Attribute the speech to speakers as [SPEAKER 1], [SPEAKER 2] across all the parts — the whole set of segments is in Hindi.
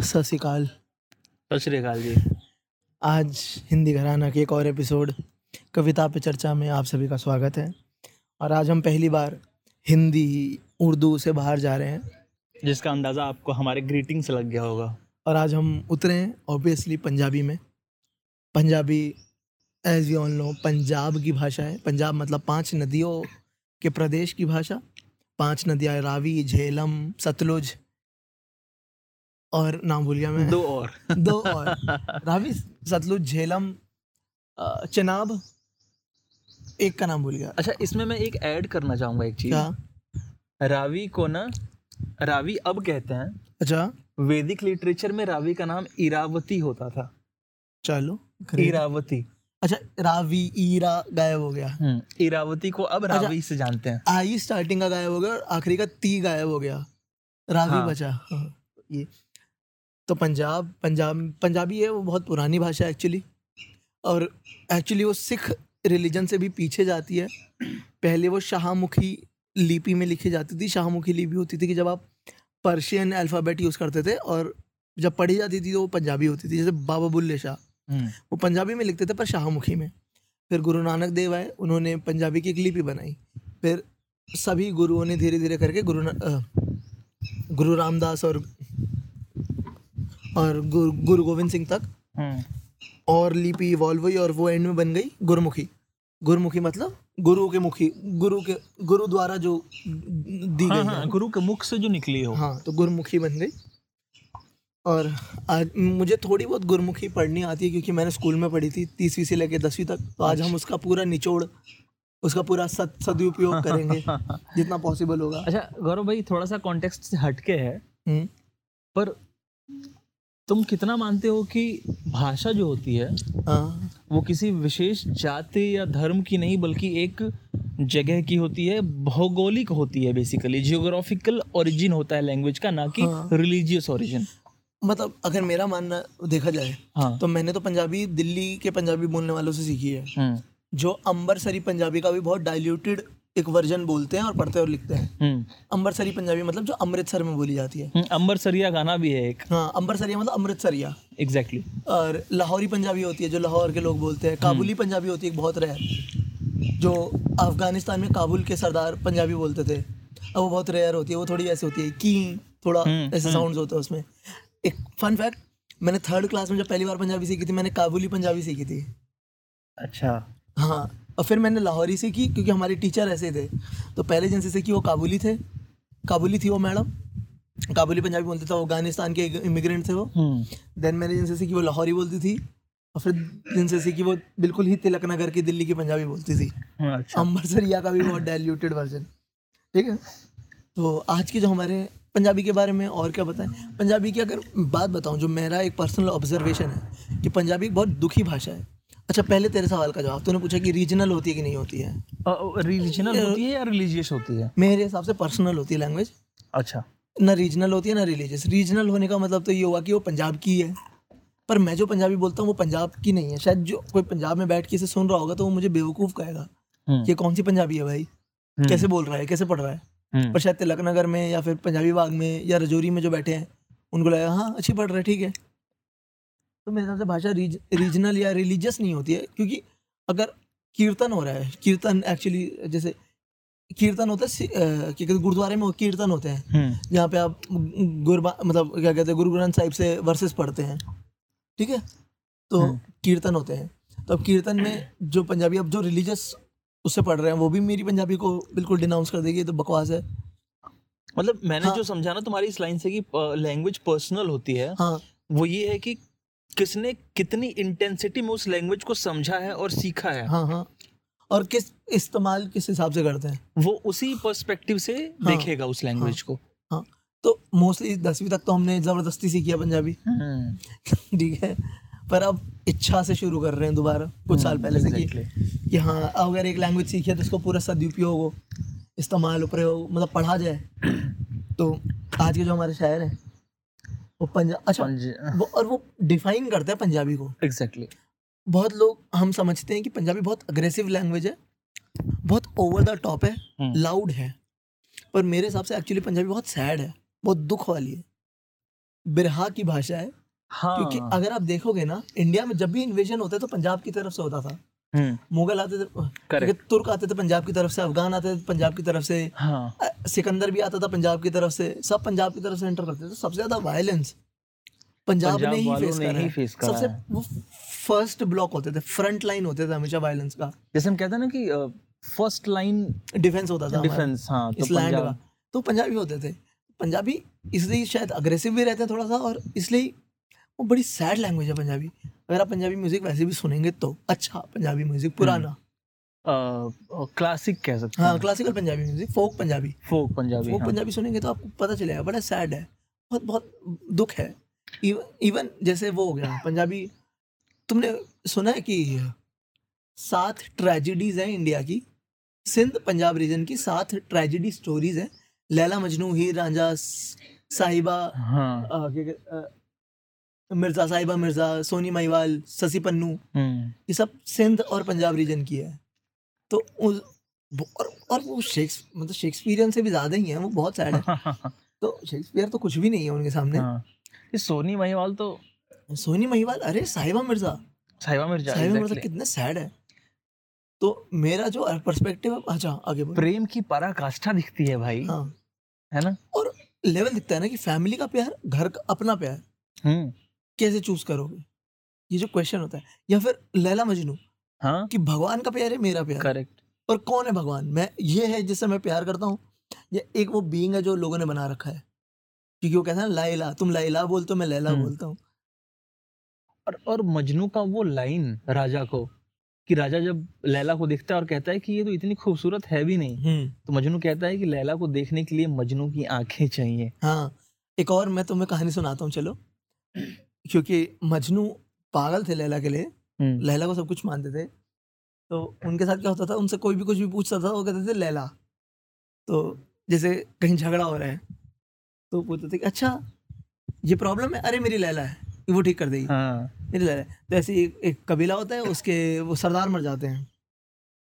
[SPEAKER 1] सत श्रीकाल
[SPEAKER 2] सत श्रीकाल जी।
[SPEAKER 1] आज हिंदी घराना के एक और एपिसोड कविता पे चर्चा में आप सभी का स्वागत है। और आज हम पहली बार हिंदी उर्दू से बाहर जा रहे हैं।
[SPEAKER 2] जिसका अंदाज़ा आपको हमारे ग्रीटिंग से लग गया होगा।
[SPEAKER 1] और आज हम उतरे हैं ऑब्वियसली पंजाबी में। Punjabi as you all know Punjab की भाषा है। पंजाब मतलब पाँच नदियों के प्रदेश की भाषा। पाँच नदियाँ रावी झेलम सतलुज। और नाम भूल गया मैं।
[SPEAKER 2] दो और।
[SPEAKER 1] दो और। रावी सतलुज झेलम चनाब एक का नाम भूल गया।
[SPEAKER 2] अच्छा इसमें मैं एक ऐड करना चाहूँगा एक चीज़। रावी को ना रावी अब कहते हैं
[SPEAKER 1] अच्छा।
[SPEAKER 2] वैदिक लिटरेचर में रावी का नाम इरावती होता था।
[SPEAKER 1] चलो
[SPEAKER 2] इरावती।
[SPEAKER 1] अच्छा रावी ईरा गायब हो गया।
[SPEAKER 2] हम्म, इरावती को अब रावी
[SPEAKER 1] अच्छा।
[SPEAKER 2] रावी से जानते हैं।
[SPEAKER 1] आई स्टार्टिंग का गायब हो गया और आखिरी का ती गायब हो गया। रावी
[SPEAKER 2] हाँ।
[SPEAKER 1] बचा। हाँ, ये तो पंजाब पंजाब पंजाबी है वो बहुत पुरानी भाषा है एक्चुअली और एक्चुअली वो सिख रिलीजन से भी पीछे जाती है। पहले वो शाहमुखी लिपि में लिखी जाती थी शाहमुखी लिपि होती थी कि जब आप पर्शियन अल्फ़ाबेट यूज़ करते थे और जब पढ़ी जाती थी तो वो पंजाबी होती थी जैसे बाबा बुल्ले शाह।
[SPEAKER 2] हम्म,
[SPEAKER 1] वो पंजाबी में लिखते थे पर शाहमुखी में। फिर गुरु नानक देव आए उन्होंने पंजाबी की एक लिपि बनाई। फिर सभी गुरुओं ने धीरे धीरे करके गुरु ना- अ, गुरु रामदास और और गुरु गुरु गोविंद सिंह तक।
[SPEAKER 2] हम्म,
[SPEAKER 1] और लिपि इवॉल्व हुई और वो एंड में बन गई गुरुमुखी। गुरुमुखी मतलब गुरु के मुखी गुरु के गुरु द्वारा जो दी
[SPEAKER 2] हाँ
[SPEAKER 1] गई
[SPEAKER 2] हाँ गुरु के मुख से जो निकली हो।
[SPEAKER 1] हाँ तो गुरुमुखी बन गई। और आज मुझे थोड़ी बहुत गुरुमुखी पढ़नी आती है क्योंकि मैंने स्कूल में पढ़ी थी तीसवीं से लेकर दसवीं तक। तो आज हम उसका पूरा निचोड़ उसका पूरा सद सदुपयोग करेंगे जितना पॉसिबल होगा।
[SPEAKER 2] अच्छा गौरव भाई थोड़ा सा कॉन्टेक्स्ट से हटके है।
[SPEAKER 1] हम्म,
[SPEAKER 2] पर तुम कितना मानते हो कि भाषा जो होती है
[SPEAKER 1] हाँ,
[SPEAKER 2] वो किसी विशेष जाति या धर्म की नहीं बल्कि एक जगह की होती है भौगोलिक होती है बेसिकली जियोग्राफिकल ओरिजिन होता है लैंग्वेज का ना कि
[SPEAKER 1] हाँ।
[SPEAKER 2] रिलीजियस ओरिजिन
[SPEAKER 1] मतलब अगर मेरा मानना देखा जाए
[SPEAKER 2] हाँ।
[SPEAKER 1] तो मैंने तो पंजाबी दिल्ली के पंजाबी बोलने वालों से सीखी है।
[SPEAKER 2] हम्म।
[SPEAKER 1] जो अंबरसरी पंजाबी का भी बहुत डाइल्यूटेड एक वर्जन बोलते हैं और पढ़ते और लिखते हैं।
[SPEAKER 2] हम्म।
[SPEAKER 1] अंबरसरी पंजाबी मतलब जो अमृतसर में बोली जाती है।
[SPEAKER 2] हम्म, अंबर सरिया गाना भी है एक।
[SPEAKER 1] हाँ अंबरसरिया मतलब अमृतसरिया।
[SPEAKER 2] Exactly exactly.
[SPEAKER 1] और लाहौरी पंजाबी होती है जो लाहौर के लोग बोलते हैं। काबुली पंजाबी होती है एक बहुत रेयर जो अफ़गानिस्तान में काबुल के सरदार पंजाबी बोलते थे अब वो बहुत रेयर होती है। वो थोड़ी ऐसे होती है की थोड़ा
[SPEAKER 2] हम्म,
[SPEAKER 1] ऐसे साउंड्स होते हैं उसमें। एक फन फैक्ट मैंने थर्ड क्लास में जब पहली बार पंजाबी सीखी थी मैंने काबुली पंजाबी सीखी थी।
[SPEAKER 2] अच्छा।
[SPEAKER 1] हाँ। और फिर मैंने लाहौरी सीखी क्योंकि हमारे टीचर ऐसे थे। तो पहले जिनसे सीखी वो काबुली थे। काबुली थी वो मैडम। काबुली पंजाबी बोलते थे अफ़गानिस्तान के इमिग्रेंट थे वो।
[SPEAKER 2] हम्म।
[SPEAKER 1] देन मैंने जिनसे सीखी वो लाहौरी बोलती थी और फिर जिनसे सीखी वो बिल्कुल ही तिलक नगर की दिल्ली की पंजाबी बोलती थी।
[SPEAKER 2] अच्छा।
[SPEAKER 1] अम्बरसरिया का भी बहुत डायल्यूटेड वर्जन ठीक है? तो आज के जो हमारे पंजाबी के बारे में और क्या बताएँ? पंजाबी की अगर बात बताऊँ जो मेरा एक पर्सनल ऑब्जर्वेशन है कि पंजाबी एक बहुत दुखी भाषा है। अच्छा पहले तेरे सवाल का जवाब तूने पूछा कि रीजनल होती है कि नहीं होती है?
[SPEAKER 2] रीजनल होती है या रिलीजियस होती है?
[SPEAKER 1] मेरे हिसाब से पर्सनल होती है लैंग्वेज
[SPEAKER 2] अच्छा।
[SPEAKER 1] ना रीजनल होती है ना रिलीजियस रीजनल होने का मतलब तो ये हुआ कि वो पंजाब की है। पर मैं जो पंजाबी बोलता हूँ वो पंजाब की नहीं है। शायद जो कोई पंजाब में बैठ के इसे सुन रहा होगा तो वो मुझे बेवकूफ़ कहेगा
[SPEAKER 2] हम्म,
[SPEAKER 1] ये कौन सी पंजाबी है भाई?
[SPEAKER 2] हम्म,
[SPEAKER 1] कैसे बोल रहा है? कैसे पढ़ रहा है?
[SPEAKER 2] हम्म,
[SPEAKER 1] पर शायद तिलक नगर में या फिर पंजाबी बाग में या रजौरी में जो बैठे हैं उनको लगा हाँ अच्छी पढ़ रहा है ठीक है। तो मेरे हिसाब से भाषा रीज, रीजनल या रिलीजियस नहीं होती है क्योंकि अगर कीर्तन हो रहा है कीर्तन एक्चुअली जैसे कीर्तन होता है क्या कहते गुरुद्वारे में कीर्तन होते हैं
[SPEAKER 2] हम्म,
[SPEAKER 1] जहाँ पे आप गुरबा मतलब क्या कहते हैं गुरु ग्रंथ साहिब से वर्सेस पढ़ते हैं ठीक है? तो
[SPEAKER 2] हम्म।
[SPEAKER 1] कीर्तन होते हैं। तो अब कीर्तन में जो पंजाबी अब जो रिलीजियस उससे पढ़ रहे हैं वो भी मेरी पंजाबी को बिल्कुल डिनाउंस कर देगी तो बकवास है।
[SPEAKER 2] मतलब मैंने
[SPEAKER 1] हाँ।
[SPEAKER 2] जो समझा ना तुम्हारी इस लाइन से कि लैंग्वेज पर्सनल होती है
[SPEAKER 1] हाँ।
[SPEAKER 2] वो ये है कि किसने कितनी इंटेंसिटी में उस लैंग्वेज को समझा है और सीखा है?
[SPEAKER 1] हाँ हाँ। और किस इस्तेमाल किस हिसाब से करते हैं?
[SPEAKER 2] वो उसी पर्सपेक्टिव से
[SPEAKER 1] हाँ।
[SPEAKER 2] देखेगा उस लैंग्वेज हाँ, को।
[SPEAKER 1] हाँ। तो मोस्टली दसवीं तक तो हमने ज़बरदस्ती सीखी है पंजाबी।
[SPEAKER 2] हम्म,
[SPEAKER 1] ठीक है? पर अब इच्छा से शुरू कर रहे हैं दोबारा। कुछ साल पहले से कि कि हाँ अगर एक लैंग्वेज सीखी है तो उसको पूरा सदुपयोग हो इस्तेमाल प्रयोग मतलब पढ़ा जाए। तो आज के जो हमारे शायर हैं वो पंजाब अच्छा
[SPEAKER 2] पंज-
[SPEAKER 1] वो और वो डिफाइन करता है पंजाबी को।
[SPEAKER 2] Exactly exactly.
[SPEAKER 1] बहुत लोग हम समझते हैं कि पंजाबी बहुत अग्रेसिव लैंग्वेज है बहुत ओवर द टॉप है
[SPEAKER 2] हम्म।
[SPEAKER 1] लाउड है पर मेरे हिसाब से एक्चुअली पंजाबी बहुत सैड है बहुत दुख वाली है। बिरहा की भाषा है
[SPEAKER 2] हाँ।
[SPEAKER 1] क्योंकि अगर आप देखोगे ना इंडिया में जब भी इन्वेजन होता है तो पंजाब की तरफ़ से होता था।
[SPEAKER 2] हम्म
[SPEAKER 1] मुगल आते थे तुर्क आते थे पंजाब की तरफ़ से अफगान आते थे पंजाब की तरफ़ से
[SPEAKER 2] हाँ।
[SPEAKER 1] सिकंदर भी आता था पंजाब की तरफ़ से सब पंजाब की तरफ़ से एंटर करते थे। सबसे ज़्यादा वायलेंस पंजाब ने ही फेस करा
[SPEAKER 2] ही
[SPEAKER 1] सबसे वो फ़र्स्ट ब्लॉक होते थे फ्रंट लाइन होते थे हमेशा वायलेंस का।
[SPEAKER 2] जैसे हम कहते हैं ना कि फ़र्स्ट लाइन
[SPEAKER 1] डिफेंस होता था
[SPEAKER 2] डिफेंस हाँ तो
[SPEAKER 1] इस लैंड
[SPEAKER 2] पंजाब।
[SPEAKER 1] का। तो पंजाबी होते थे। पंजाबी इसलिए शायद अग्रेसिव भी रहते हैं थोड़ा सा और इसलिए वो बड़ी सैड लैंग्वेज है पंजाबी। अगर आप पंजाबी म्यूज़िक वैसे भी सुनेंगे तो अच्छा पंजाबी म्यूज़िक पुराना।
[SPEAKER 2] क्लासिक कह सकते
[SPEAKER 1] हैं
[SPEAKER 2] हाँ।
[SPEAKER 1] Classical Punjabi music folk
[SPEAKER 2] Punjabi. Folk
[SPEAKER 1] Punjabi
[SPEAKER 2] हाँ।
[SPEAKER 1] पंजाबी सुनेंगे तो आपको पता चलेगा बड़ा सैड है। बहुत बहुत दुख है। इवन जैसे वो हो गया पंजाबी तुमने सुना है कि सात ट्रेजिडीज हैं इंडिया की? सिंध पंजाब रीजन की सात ट्रेजिडी स्टोरीज हैं। लैला मजनू हीर रांझा साहिबा
[SPEAKER 2] हाँ
[SPEAKER 1] अ, मिर्ज़ा साहिबा मिर्ज़ा सोनी महिवाल ससी पन्नू
[SPEAKER 2] हम्म।
[SPEAKER 1] ये सब सिंध और पंजाब रीजन की है। तो उस और, और वो शेक्स मतलब शेक्सपियरियन से भी ज़्यादा ही है वो बहुत सैड है। तो शेक्सपियर तो कुछ भी नहीं है उनके सामने।
[SPEAKER 2] हाँ। ये सोनी महिवाल तो
[SPEAKER 1] सोनी महिवाल अरे साहिबा मिर्ज़ा।
[SPEAKER 2] साहिबा मिर्ज़ा
[SPEAKER 1] साहिबा मिर्ज़ा कितने सैड है। तो मेरा जो पर्सपेक्टिव है अच्छा आगे
[SPEAKER 2] प्रेम की पराकाष्ठा दिखती है भाई।
[SPEAKER 1] हाँ।
[SPEAKER 2] है ना?
[SPEAKER 1] और लेवल दिखता है ना कि फैमिली का प्यार घर का अपना प्यार।
[SPEAKER 2] हम्म।
[SPEAKER 1] कैसे चूज़ करोगे? ये जो क्वेश्चन होता है या फिर लैला मजनू
[SPEAKER 2] हाँ।
[SPEAKER 1] कि भगवान का प्यार है मेरा प्यार
[SPEAKER 2] करेक्ट
[SPEAKER 1] और कौन है भगवान? मैं ये है जिससे मैं प्यार करता हूँ या एक वो बीइंग है जो लोगों ने बना रखा है? क्योंकि वो कहते हैं लाइला तुम लाइला बोलते हो मैं लैला
[SPEAKER 2] हम्म।
[SPEAKER 1] बोलता हूँ।
[SPEAKER 2] और और मजनू का वो लाइन राजा को कि राजा जब लैला को देखता है और कहता है कि ये तो इतनी खूबसूरत है भी नहीं तो मजनू कहता है कि लैला को देखने के लिए मजनू की आँखें चाहिए।
[SPEAKER 1] हाँ एक और मैं तुम्हें कहानी सुनाता हूँ चलो। क्योंकि मजनू पागल थे लैला के लिए।
[SPEAKER 2] हम्म,
[SPEAKER 1] लैला को सब कुछ मानते थे। तो उनके साथ क्या होता था उनसे कोई भी कुछ भी पूछता था वो कहते थे लैला। तो जैसे कहीं झगड़ा हो रहा है तो पूछते थे कि अच्छा ये प्रॉब्लम है? अरे मेरी लैला है। वो ठीक कर देगी।
[SPEAKER 2] हाँ।
[SPEAKER 1] मेरी लैला है। तो ऐसे एक, एक कबीला होता है उसके वो सरदार मर जाते हैं।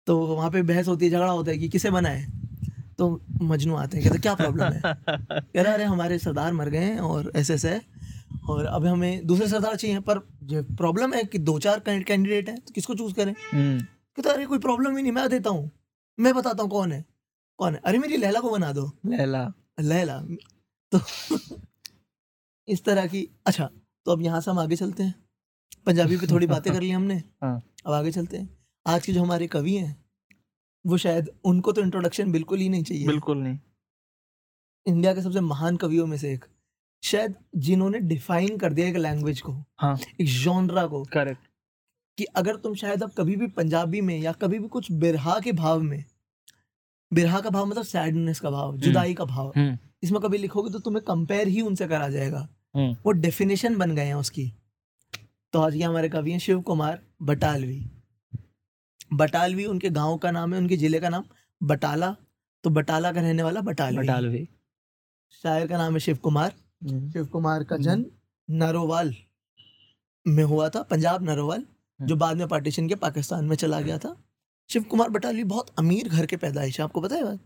[SPEAKER 1] तो वहाँ पे बहस होती है झगड़ा होता है कि किसे बनाए तो मजनू आते हैं कहते क्या प्रॉब्लम है? कह रहा अरे हमारे सरदार मर गए हैं और ऐसे ऐसे और अब हमें दूसरे सरदार चाहिए पर जो प्रॉब्लम है कि दो चार कैंडिडेट हैं तो किसको चूज़ करें?
[SPEAKER 2] हम्म,
[SPEAKER 1] कहता अरे कोई प्रॉब्लम ही नहीं मैं देता हूँ। मैं बताता हूँ कौन है। कौन है? अरे मेरी लैला को बना दो।
[SPEAKER 2] लैला।
[SPEAKER 1] लैला। तो इस तरह की अच्छा तो अब यहाँ से हम आगे चलते हैं। पंजाबी पे थोड़ी बातें कर ली हमने।
[SPEAKER 2] हाँ।
[SPEAKER 1] अब आगे चलते हैं। आज के जो हमारे कवि हैं वो शायद उनको तो इंट्रोडक्शन बिल्कुल ही नहीं चाहिए।
[SPEAKER 2] बिल्कुल नहीं।
[SPEAKER 1] इंडिया के सबसे महान कवियों में से एक। शायद जिन्होंने डिफाइन कर दिया एक लैंग्वेज को
[SPEAKER 2] हाँ।
[SPEAKER 1] एक जॉनरा को
[SPEAKER 2] करेक्ट
[SPEAKER 1] कि अगर तुम शायद अब कभी भी पंजाबी में या कभी भी कुछ बिरहा के भाव में बिरहा का भाव मतलब सैडनेस का भाव जुदाई का भाव
[SPEAKER 2] हम्म।
[SPEAKER 1] इसमें कभी लिखोगे तो तुम्हें कंपेयर ही उनसे करा जाएगा।
[SPEAKER 2] हम्म।
[SPEAKER 1] वो डेफिनेशन बन गए हैं उसकी। तो आज ये हमारे कवि हैं शिव कुमार बटालवी। बटालवी उनके गाँव का नाम है उनके ज़िले का नाम बटाला। तो बटाला का रहने वाला बटालवी।
[SPEAKER 2] बटालवी।
[SPEAKER 1] शायर का नाम है शिव कुमार। शिव कुमार का जन्म नरोवाल में हुआ था पंजाब नरोवाल जो बाद में पार्टीशन के पाकिस्तान में चला गया था। शिव कुमार बटालवी बहुत अमीर घर के पैदाइश है आपको पता है बात?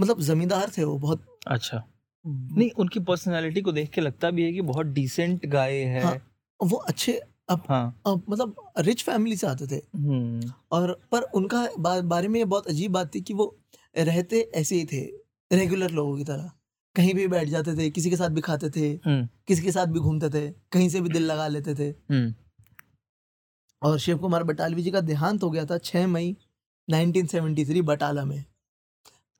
[SPEAKER 1] मतलब जमींदार थे वो बहुत
[SPEAKER 2] अच्छा। नहीं उनकी पर्सनालिटी को देख के लगता भी है कि बहुत डिसेंट गाय है।
[SPEAKER 1] हाँ। वो अच्छे अब,
[SPEAKER 2] हाँ।
[SPEAKER 1] अब मतलब रिच फैमिली से आते थे।
[SPEAKER 2] हम्म,
[SPEAKER 1] और पर उनका बा, बारे में ये बहुत अजीब बात थी कि वो रहते ऐसे ही थे रेगुलर लोगों की तरह। कहीं भी बैठ जाते थे किसी के साथ भी खाते थे
[SPEAKER 2] हम्म,
[SPEAKER 1] किसी के साथ भी घूमते थे कहीं से भी दिल लगा लेते थे।
[SPEAKER 2] हम्म,
[SPEAKER 1] और शिव कुमार बटालवी जी का देहांत हो गया था 6 मई 1973 बटाला में।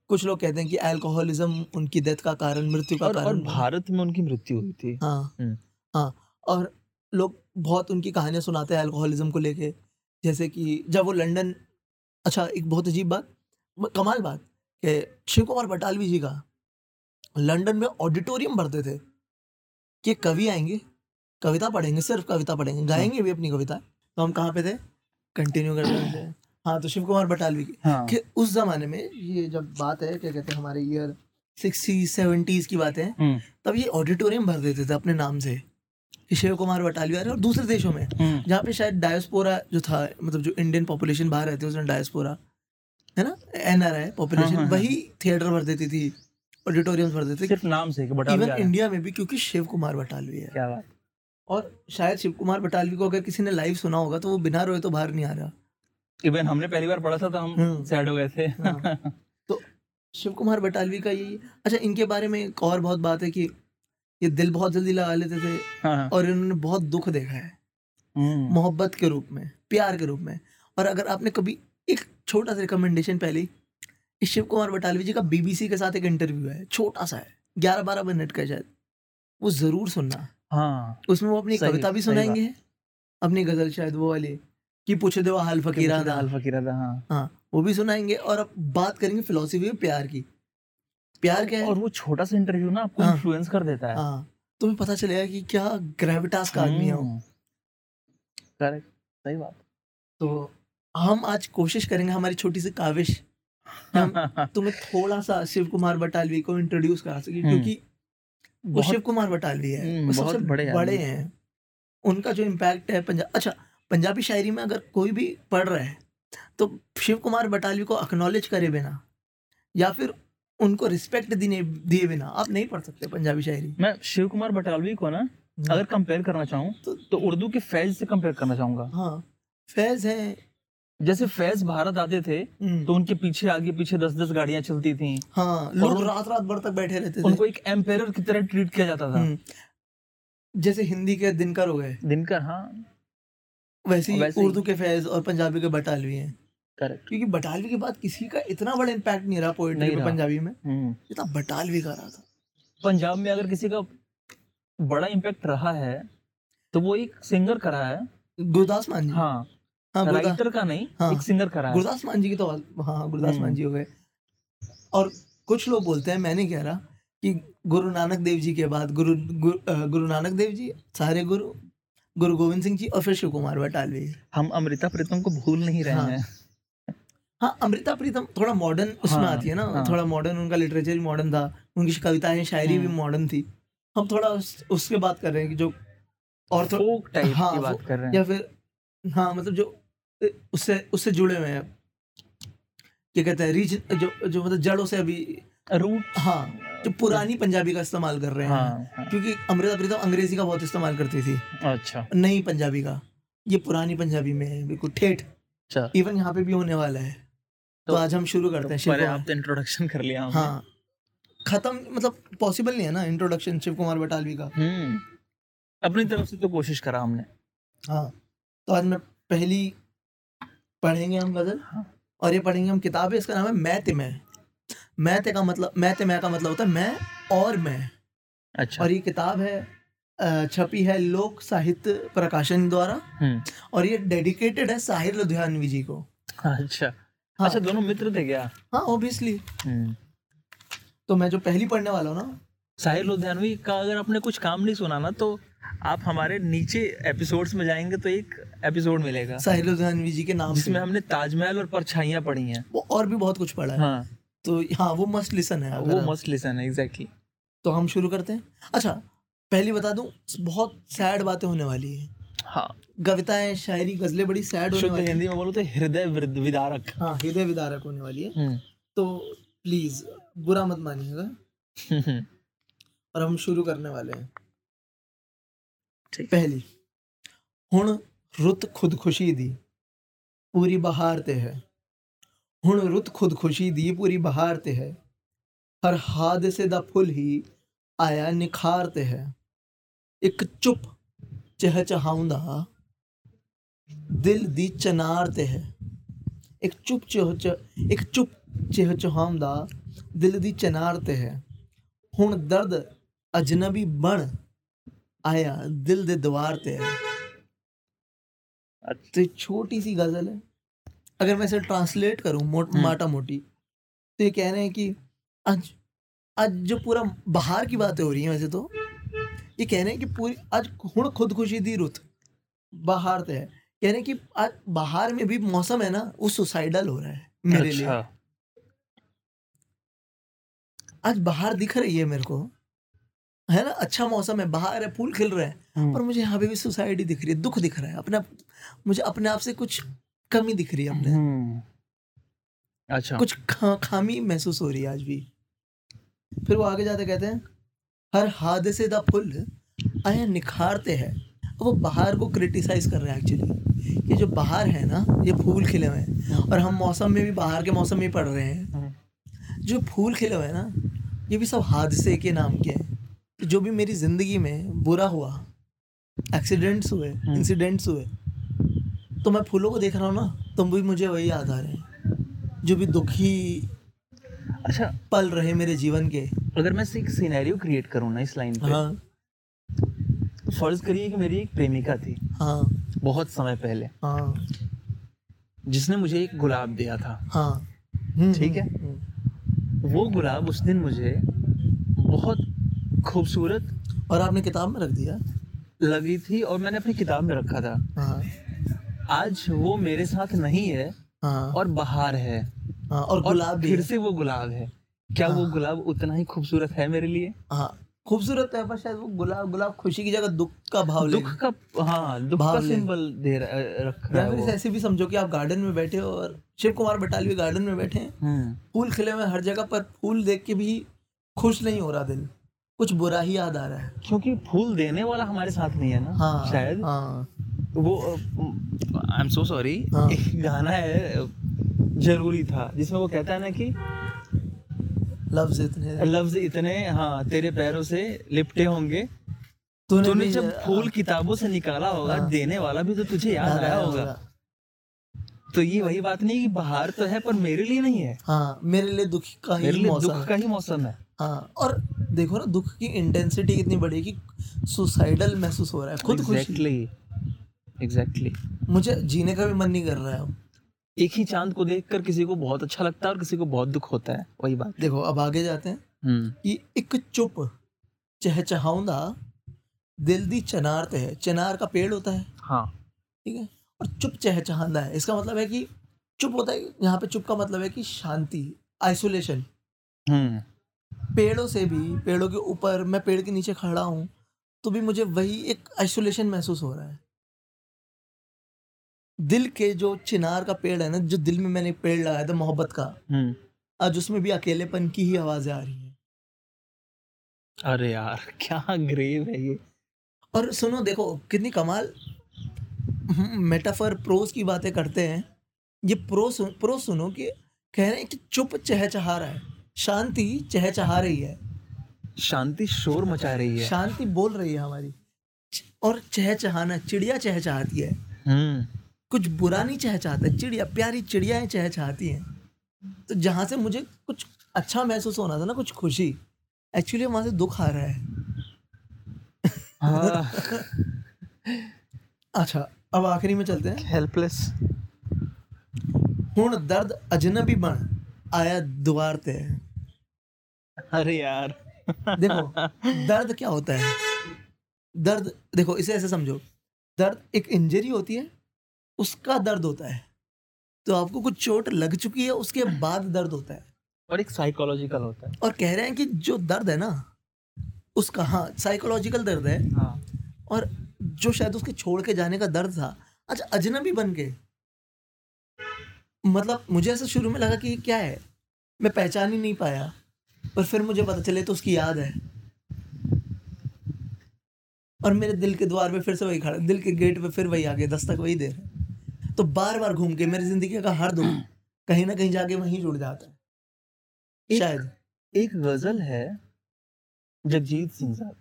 [SPEAKER 1] कुछ लोग कहते हैं कि अल्कोहलिज्म उनकी डेथ का कारण मृत्यु का
[SPEAKER 2] और, और
[SPEAKER 1] कारण बना।
[SPEAKER 2] भारत में उनकी मृत्यु हुई थी।
[SPEAKER 1] हाँ।
[SPEAKER 2] हम्म।
[SPEAKER 1] हाँ और लोग बहुत उनकी कहानियाँ सुनाते हैं अल्कोहलिज्म को लेके। जैसे कि जब वो लंदन अच्छा एक बहुत अजीब बात कमाल बात कि शिव कुमार बटालवी जी का लंदन में ऑडिटोरियम भरते थे कि कवि आएँगे कविता पढ़ेंगे सिर्फ़ कविता पढ़ेंगे गाएँगे भी अपनी कविता। तो हम कहाँ पे थे? कंटिन्यू कर रहे थे हाँ तो शिव कुमार बटालवी की।
[SPEAKER 2] हाँ।
[SPEAKER 1] कि उस जमाने में ये जब बात है क्या कहते हैं हमारे ईयर सिक्सटी सेवेंटीज की बात है
[SPEAKER 2] हम्म,
[SPEAKER 1] तब ये ऑडिटोरियम भर देते थे अपने नाम से शिव कुमार बटालवी आ रहे और दूसरे देशों में।
[SPEAKER 2] हम्म,
[SPEAKER 1] जहाँ पे शायद डायस्पोरा जो था मतलब जो इंडियन पॉपुलेशन बाहर रहती है उसमें डायस्पोरा है ना? एन आर आई
[SPEAKER 2] हाँ,
[SPEAKER 1] पॉपुलेशन
[SPEAKER 2] हाँ, हाँ।
[SPEAKER 1] वही थिएटर भर देती थी। ऑडिटोरियम्स भरते थे
[SPEAKER 2] सिर्फ़ नाम से बटालवी
[SPEAKER 1] इवन
[SPEAKER 2] है।
[SPEAKER 1] इंडिया में भी क्योंकि शिव कुमार बटालवी है।
[SPEAKER 2] क्या बात।
[SPEAKER 1] और शायद शिव कुमार बटालवी को अगर किसी ने लाइव सुना होगा तो वो बिना रोए तो बाहर नहीं आ रहा।
[SPEAKER 2] इवन हमने पहली बार पढ़ा था तो हम
[SPEAKER 1] हम्म।
[SPEAKER 2] सैड हो गए थे।
[SPEAKER 1] हाँ। तो शिव कुमार बटालवी का यही अच्छा इनके बारे में एक और बहुत बात है कि ये दिल बहुत जल्दी लगा लेते थे
[SPEAKER 2] हाँ
[SPEAKER 1] और इन्होंने बहुत दुख देखा है।
[SPEAKER 2] हम्म,
[SPEAKER 1] मोहब्बत के रूप में प्यार के रूप में। और अगर आपने कभी एक छोटा सा रिकमेंडेशन पहले ही, शिव कुमार बटालवी जी का बीबीसी के साथ एक इंटरव्यू है छोटा सा है ग्यारह बारह मिनट का शायद। वो ज़रूर सुनना।
[SPEAKER 2] हाँ
[SPEAKER 1] उसमें वो अपनी कविता भी सुनाएँगे। अपनी गज़ल शायद वो वाली कि पूछ दो हाल फकीरा दा।
[SPEAKER 2] हाल फकीरा था हाँ।
[SPEAKER 1] हाँ वो भी सुनाएँगे और अब बात करेंगे फिलोसफी में प्यार की। प्यार क्या है?
[SPEAKER 2] और वो छोटा सा इंटरव्यू ना आपको
[SPEAKER 1] हाँ।
[SPEAKER 2] इन्फ्लुएंस कर देता है।
[SPEAKER 1] हाँ तुम्हें पता चलेगा कि क्या ग्रेविटास का आदमी है वो।
[SPEAKER 2] हम्म, करेक्ट सही बात।
[SPEAKER 1] तो हम आज कोशिश करेंगे हमारी छोटी सी काविश तुम्हें थोड़ा सा शिव कुमार बटालवी को इंट्रोड्यूस करा सके
[SPEAKER 2] हम्म।
[SPEAKER 1] क्योंकि वो शिव कुमार बटालवी है
[SPEAKER 2] हम्म,
[SPEAKER 1] वो सबसे
[SPEAKER 2] बड़े
[SPEAKER 1] बड़े हैं। उनका जो इम्पैक्ट है पंजाब अच्छा पंजाबी शायरी में अगर कोई भी पढ़ रहा है तो शिव कुमार बटालवी को अक्नॉलेज करे बिना या फिर उनको रिस्पेक्ट दिए दिए बिना आप नहीं पढ़ सकते पंजाबी शायरी।
[SPEAKER 2] मैं शिव कुमार बटालवी को ना अगर कंपेयर करना चाहूँ
[SPEAKER 1] तो
[SPEAKER 2] तो उर्दू के फैज से कंपेयर करना चाहूँगा।
[SPEAKER 1] हाँ फैज है
[SPEAKER 2] जैसे फैज भारत आते थे
[SPEAKER 1] हम्म,
[SPEAKER 2] तो उनके पीछे आगे पीछे दस दस गाड़ियाँ चलती थी।
[SPEAKER 1] हाँ लोग रात रात भर तक बैठे रहते थे।
[SPEAKER 2] उनको एक एम्पेयर की तरह ट्रीट किया जाता था।
[SPEAKER 1] हम्म, जैसे हिंदी के दिनकर हो गए।
[SPEAKER 2] दिनकर हाँ।
[SPEAKER 1] वैसे ही
[SPEAKER 2] वैसे
[SPEAKER 1] उर्दू के फैज और पंजाबी के बटालवी हैं।
[SPEAKER 2] करेक्ट
[SPEAKER 1] क्योंकि बटालवी के बाद किसी का इतना बड़ा इम्पैक्ट नहीं रहा पोएट्री
[SPEAKER 2] नहीं
[SPEAKER 1] में पंजाबी में। जितना बटालवी का रहा था।
[SPEAKER 2] पंजाब में अगर किसी का बड़ा इम्पैक्ट रहा है तो वो एक सिंगर का रहा है।
[SPEAKER 1] गुरदास मान जी।
[SPEAKER 2] हाँ।
[SPEAKER 1] हाँ
[SPEAKER 2] राइटर का नहीं
[SPEAKER 1] हाँ।
[SPEAKER 2] एक सिंगर का रहा है
[SPEAKER 1] गुरदास मान जी की तो हाँ गुरदास
[SPEAKER 2] हम्म।
[SPEAKER 1] मान जी हो गए और कुछ लोग बोलते हैं मैं नहीं कह रहा कि गुरु नानक देव जी के बाद गुरु गुरु, गुरु नानक देव जी सारे गुरु गुरु गोविंद सिंह जी और फिर शिव कुमार बटालवी
[SPEAKER 2] हम अमृता प्रीतम को भूल नहीं रहे
[SPEAKER 1] हाँ।
[SPEAKER 2] हैं
[SPEAKER 1] हाँ अमृता प्रीतम थोड़ा मॉडर्न उसमें
[SPEAKER 2] हाँ,
[SPEAKER 1] आती है ना
[SPEAKER 2] हाँ।
[SPEAKER 1] थोड़ा मॉडर्न उनका लिटरेचर भी मॉडर्न था उनकी कविताएँ शायरी भी
[SPEAKER 2] हम्म।
[SPEAKER 1] मॉडर्न थी हम थोड़ा उस, उसके बात कर रहे हैं कि जो और
[SPEAKER 2] फोक टाइप
[SPEAKER 1] हाँ,
[SPEAKER 2] की बात कर रहे हैं
[SPEAKER 1] या फिर हाँ मतलब जो उससे उससे जुड़े हुए हैं क्या कहते हैं रीजन जो जो मतलब जड़ों से अभी
[SPEAKER 2] रूट
[SPEAKER 1] हाँ जो पुरानी पंजाबी का इस्तेमाल कर रहे हैं।
[SPEAKER 2] हाँ, हाँ।
[SPEAKER 1] क्योंकि अमृता प्रीतम अंग्रेज़ी का बहुत इस्तेमाल करती थी।
[SPEAKER 2] अच्छा।
[SPEAKER 1] नई पंजाबी का। ये पुरानी पंजाबी में है बिल्कुल ठेठ।
[SPEAKER 2] अच्छा।
[SPEAKER 1] इवन यहाँ पे भी होने वाला है। तो
[SPEAKER 2] तो-
[SPEAKER 1] आज हम शुरू करते हैं शिव
[SPEAKER 2] पर
[SPEAKER 1] कुमार।
[SPEAKER 2] आप तो इंट्रोडक्शन कर लिया।
[SPEAKER 1] हाँ। खत्म मतलब पॉसिबल नहीं है ना इंट्रोडक्शन शिव कुमार बटालवी का।
[SPEAKER 2] हम्म। अपनी तरफ़ से तो कोशिश करा हमने।
[SPEAKER 1] हाँ। तो आज मैं पहली पढ़ेंगे हम गज़ल।
[SPEAKER 2] हाँ।
[SPEAKER 1] और ये पढ़ेंगे हम किताब है इसका नाम है मैं ते मैं। मैं ते का मतलब मैं ते मैं का मतलब होता है मैं और मैं।
[SPEAKER 2] अच्छा।
[SPEAKER 1] और ये किताब है छपी है लोक साहित्य प्रकाशन द्वारा।
[SPEAKER 2] हम्म।
[SPEAKER 1] और ये डेडिकेटेड है साहिर लुधियानवी जी को।
[SPEAKER 2] अच्छा।
[SPEAKER 1] हाँ।
[SPEAKER 2] अच्छा दोनों मित्र थे क्या?
[SPEAKER 1] हाँ ऑब्वियसली
[SPEAKER 2] हम्म।
[SPEAKER 1] तो मैं जो पहली पढ़ने वाला हूँ ना।
[SPEAKER 2] साहिर लुधियानवी का अगर आपने कुछ काम नहीं सुना ना तो आप हमारे नीचे एपिसोड्स में जाएँगे तो एक एपिसोड मिलेगा।
[SPEAKER 1] साहिर लुधियानवी जी के नाम
[SPEAKER 2] जिसमें
[SPEAKER 1] से।
[SPEAKER 2] हमने ताजमहल और परछाइयाँ पढ़ी हैं।
[SPEAKER 1] वो और भी बहुत कुछ पढ़ा है।
[SPEAKER 2] हाँ।
[SPEAKER 1] तो हाँ वो मस्ट लिसन है
[SPEAKER 2] वो मस्त लिसन है एग्जैक्टली
[SPEAKER 1] तो हम शुरू करते हैं। अच्छा पहली बता दूँ बहुत सैड बातें होने वाली है।
[SPEAKER 2] हाँ।
[SPEAKER 1] कविताएँ शायरी गजलें बड़ी सैड होने वाली
[SPEAKER 2] हिंदी में बोलो तो हृदय विदारक।
[SPEAKER 1] हाँ हृदय विदारक होने वाली है।
[SPEAKER 2] हम्म।
[SPEAKER 1] तो प्लीज़ बुरा मत मानिएगा।
[SPEAKER 2] हम्म,
[SPEAKER 1] और हम शुरू करने वाले हैं। ਪਹਿਲੀ ਹੁਣ ਰੁੱਤ ਖੁਦਕੁਸ਼ੀ ਦੀ ਪੂਰੀ ਬਹਾਰ ਤੇ ਹੈ ਹੁਣ ਰੁੱਤ ਖੁਦਕੁਸ਼ੀ ਦੀ ਪੂਰੀ ਬਹਾਰ ਤੇ ਹੈ ਹਰ ਹਾਦਸੇ ਦਾ ਫੁੱਲ ਹੀ ਆਇਆ ਨਿਖਾਰ ਤੇ ਹੈ ਇੱਕ ਚੁੱਪ ਚਹਚਹਾਉਂਦਾ ਦਿਲ ਦੀ ਚਨਾਰ ਤੇ ਹੈ ਇੱਕ ਚੁੱਪ ਚਹਚ ਇੱਕ ਚੁੱਪ ਚਹਚਹਾਉਂਦਾ ਦਿਲ ਦੀ ਚਨਾਰ ਤੇ ਹੈ ਹੁਣ ਦਰਦ ਅਜਨਬੀ ਬਣ आया दिल दे द्वार ते है
[SPEAKER 2] अच्छा,
[SPEAKER 1] तो छोटी सी गज़ल है अगर मैं इसे ट्रांसलेट करूँ मोट,
[SPEAKER 2] हम्म।
[SPEAKER 1] माटा मोटी तो ये कह रहे हैं कि आज आज जो पूरा बाहर की बातें हो रही हैं वैसे तो ये कह रहे हैं कि पूरी आज हुण खुदकुशी दी रुत बाहर ते है कह रहे हैं कि आज बाहर में भी मौसम है ना वो सुसाइडल हो रहा है मेरे
[SPEAKER 2] अच्छा।
[SPEAKER 1] लिए आज बाहर दिख रही है मेरे को है ना? अच्छा मौसम है बाहर है फूल खिल रहे हैं
[SPEAKER 2] हम्म,
[SPEAKER 1] पर मुझे यहाँ पे भी सोसाइटी दिख रही है दुख दिख रहा है अपने मुझे अपने आप से कुछ कमी दिख रही है अपने।
[SPEAKER 2] हम्म, अच्छा।
[SPEAKER 1] कुछ खा, खामी महसूस हो रही है आज भी। फिर वो आगे जाते कहते हैं हर हादसे दा फुल आया निखारते हैं। वो बाहर को क्रिटिसाइज कर रहे हैं एक्चुअली ये जो बाहर है ना ये फूल खिले हुए हैं और हम मौसम में भी बाहर के मौसम में पढ़ रहे हैं।
[SPEAKER 2] हम्म।
[SPEAKER 1] जो फूल खिले हुए हैं ना ये भी सब हादसे के नाम के हैं। जो भी मेरी ज़िंदगी में बुरा हुआ एक्सीडेंट्स हुए
[SPEAKER 2] हम्म।
[SPEAKER 1] इंसिडेंट्स हुए तो मैं फूलों को देख रहा हूँ ना तो भी मुझे वही याद आ रहे हैं जो भी दुखी
[SPEAKER 2] अच्छा।
[SPEAKER 1] पल रहे मेरे जीवन के।
[SPEAKER 2] अगर मैं एक सिनेरियो क्रिएट करूँ ना इस लाइन पे
[SPEAKER 1] हाँ।
[SPEAKER 2] फ़र्ज़ करिए कि मेरी एक प्रेमिका थी
[SPEAKER 1] हाँ।
[SPEAKER 2] बहुत समय पहले।
[SPEAKER 1] हाँ।
[SPEAKER 2] जिसने मुझे एक गुलाब दिया था।
[SPEAKER 1] हाँ। हम्म,
[SPEAKER 2] ठीक है।
[SPEAKER 1] हम्म, हम्म।
[SPEAKER 2] वो गुलाब उस दिन मुझे बहुत खूबसूरत।
[SPEAKER 1] और आपने किताब में रख दिया?
[SPEAKER 2] लगी थी और मैंने अपनी किताब में रखा था।
[SPEAKER 1] हाँ।
[SPEAKER 2] आज वो मेरे साथ नहीं है
[SPEAKER 1] हाँ।
[SPEAKER 2] और बाहर है।
[SPEAKER 1] हाँ और गुलाब
[SPEAKER 2] फिर से वो गुलाब है। क्या वो। गुलाब उतना ही खूबसूरत है मेरे लिए?
[SPEAKER 1] खूबसूरत है पर शायद वो गुलाब गुलाब खुशी की जगह दुख का भाव
[SPEAKER 2] दुख का हाँ दुख
[SPEAKER 1] भाव
[SPEAKER 2] का सिंबल दे रहा रख रहा है वो।
[SPEAKER 1] ऐसे भी समझो कि आप गार्डन में बैठे हो और शिव कुमार बटालवी गार्डन में बैठे हैं।
[SPEAKER 2] हम्म।
[SPEAKER 1] फूल खिले हुए हर जगह पर फूल देख के भी खुश नहीं हो रहा दिल कुछ बुरा ही याद आ रहा है।
[SPEAKER 2] क्योंकि फूल देने वाला हमारे साथ नहीं है ना
[SPEAKER 1] हाँ
[SPEAKER 2] शायद।
[SPEAKER 1] हाँ।
[SPEAKER 2] वो आई एम सो सॉरी
[SPEAKER 1] हाँ।
[SPEAKER 2] एक गाना है ज़रूरी था जिसमें वो कहता है ना कि
[SPEAKER 1] लफ्ज इतने
[SPEAKER 2] लफ्ज इतने हाँ तेरे पैरों से लिपटे होंगे।
[SPEAKER 1] तूने
[SPEAKER 2] तूने जब फूल किताबों से निकाला होगा
[SPEAKER 1] हाँ।
[SPEAKER 2] देने वाला भी तो तुझे याद आया होगा। तो ये वही बात नहीं कि बाहर तो है पर मेरे लिए नहीं है।
[SPEAKER 1] हाँ मेरे लिए दुख का
[SPEAKER 2] मेरे लिए दुख का ही मौसम है।
[SPEAKER 1] हाँ और देखो ना दुख की इंटेंसिटी कितनी बड़ी कि सुसाइडल महसूस हो रहा है खुद
[SPEAKER 2] एग्जैक्टली exactly. Exactly exactly.
[SPEAKER 1] मुझे जीने का भी मन नहीं कर रहा है।
[SPEAKER 2] एक ही चाँद को देखकर किसी को बहुत अच्छा लगता है और किसी को बहुत दुख होता है वही बात।
[SPEAKER 1] देखो अब आगे जाते हैं।
[SPEAKER 2] हम्म।
[SPEAKER 1] कि एक चुप चहचहाउंदा दिल दी चनार ते है। चनार का पेड़ होता है।
[SPEAKER 2] हाँ।
[SPEAKER 1] ठीक है? और चुप चहचहांदा है। इसका मतलब है कि चुप होता है यहाँ पे चुप का मतलब है कि शांति आइसोलेशन पेड़ों से भी पेड़ों के ऊपर मैं पेड़ के नीचे खड़ा हूँ तो भी मुझे वही एक आइसोलेशन महसूस हो रहा है। दिल के जो चिनार का पेड़ है ना जो दिल में मैंने एक पेड़ लगाया था मोहब्बत का
[SPEAKER 2] हम्म।
[SPEAKER 1] आज उसमें भी अकेलेपन की ही आवाज़ें आ रही है।
[SPEAKER 2] अरे यार क्या ग्रेव है ये।
[SPEAKER 1] और सुनो देखो कितनी कमाल मेटाफर प्रोस की बातें करते हैं। ये प्रो सुन, प्रो सुनो कि कह रहे हैं कि चुप चहचहा रहा है। शांति चहचहा रही है।
[SPEAKER 2] शांति शोर मचा रही है।
[SPEAKER 1] शांति बोल रही है हमारी। और चहचहाना चिड़िया चहचहाती है।
[SPEAKER 2] हम्म।
[SPEAKER 1] कुछ बुरा नहीं चहचहाता चिड़िया प्यारी चिड़ियाएँ चहचहाती हैं। तो जहाँ से मुझे कुछ अच्छा महसूस होना था ना कुछ खुशी एक्चुअली वहाँ से दुख आ रहा है।
[SPEAKER 2] हाँ।
[SPEAKER 1] अच्छा अब आखिरी में चलते हैं।
[SPEAKER 2] हेल्पलेस
[SPEAKER 1] हूँ दर्द अजनबी बन। आया द्वार पे।
[SPEAKER 2] अरे यार।
[SPEAKER 1] देखो दर्द क्या होता है? दर्द देखो इसे ऐसे समझो। दर्द एक इंजरी होती है उसका दर्द होता है। तो आपको कुछ चोट लग चुकी है उसके बाद दर्द होता है।
[SPEAKER 2] और एक साइकोलॉजिकल होता है।
[SPEAKER 1] और कह रहे हैं कि जो दर्द है ना उसका हाँ साइकोलॉजिकल दर्द है।
[SPEAKER 2] हाँ।
[SPEAKER 1] और जो शायद उसके छोड़ के जाने का दर्द था। अच्छा अजनबी बन के मतलब मुझे ऐसा शुरू में लगा कि ये क्या है? मैं पहचान ही नहीं पाया पर फिर मुझे पता चले तो उसकी याद है। और मेरे दिल के द्वार पे फिर से वही खड़ा दिल के गेट पे फिर वही आगे दस्तक वही दे रहा तो बार बार घूम के मेरी ज़िंदगी का हर दुख कहीं ना कहीं जाके वहीं जुड़ जाता है।
[SPEAKER 2] एक-
[SPEAKER 1] शायद।
[SPEAKER 2] एक गज़ल है जगजीत सिंह साहब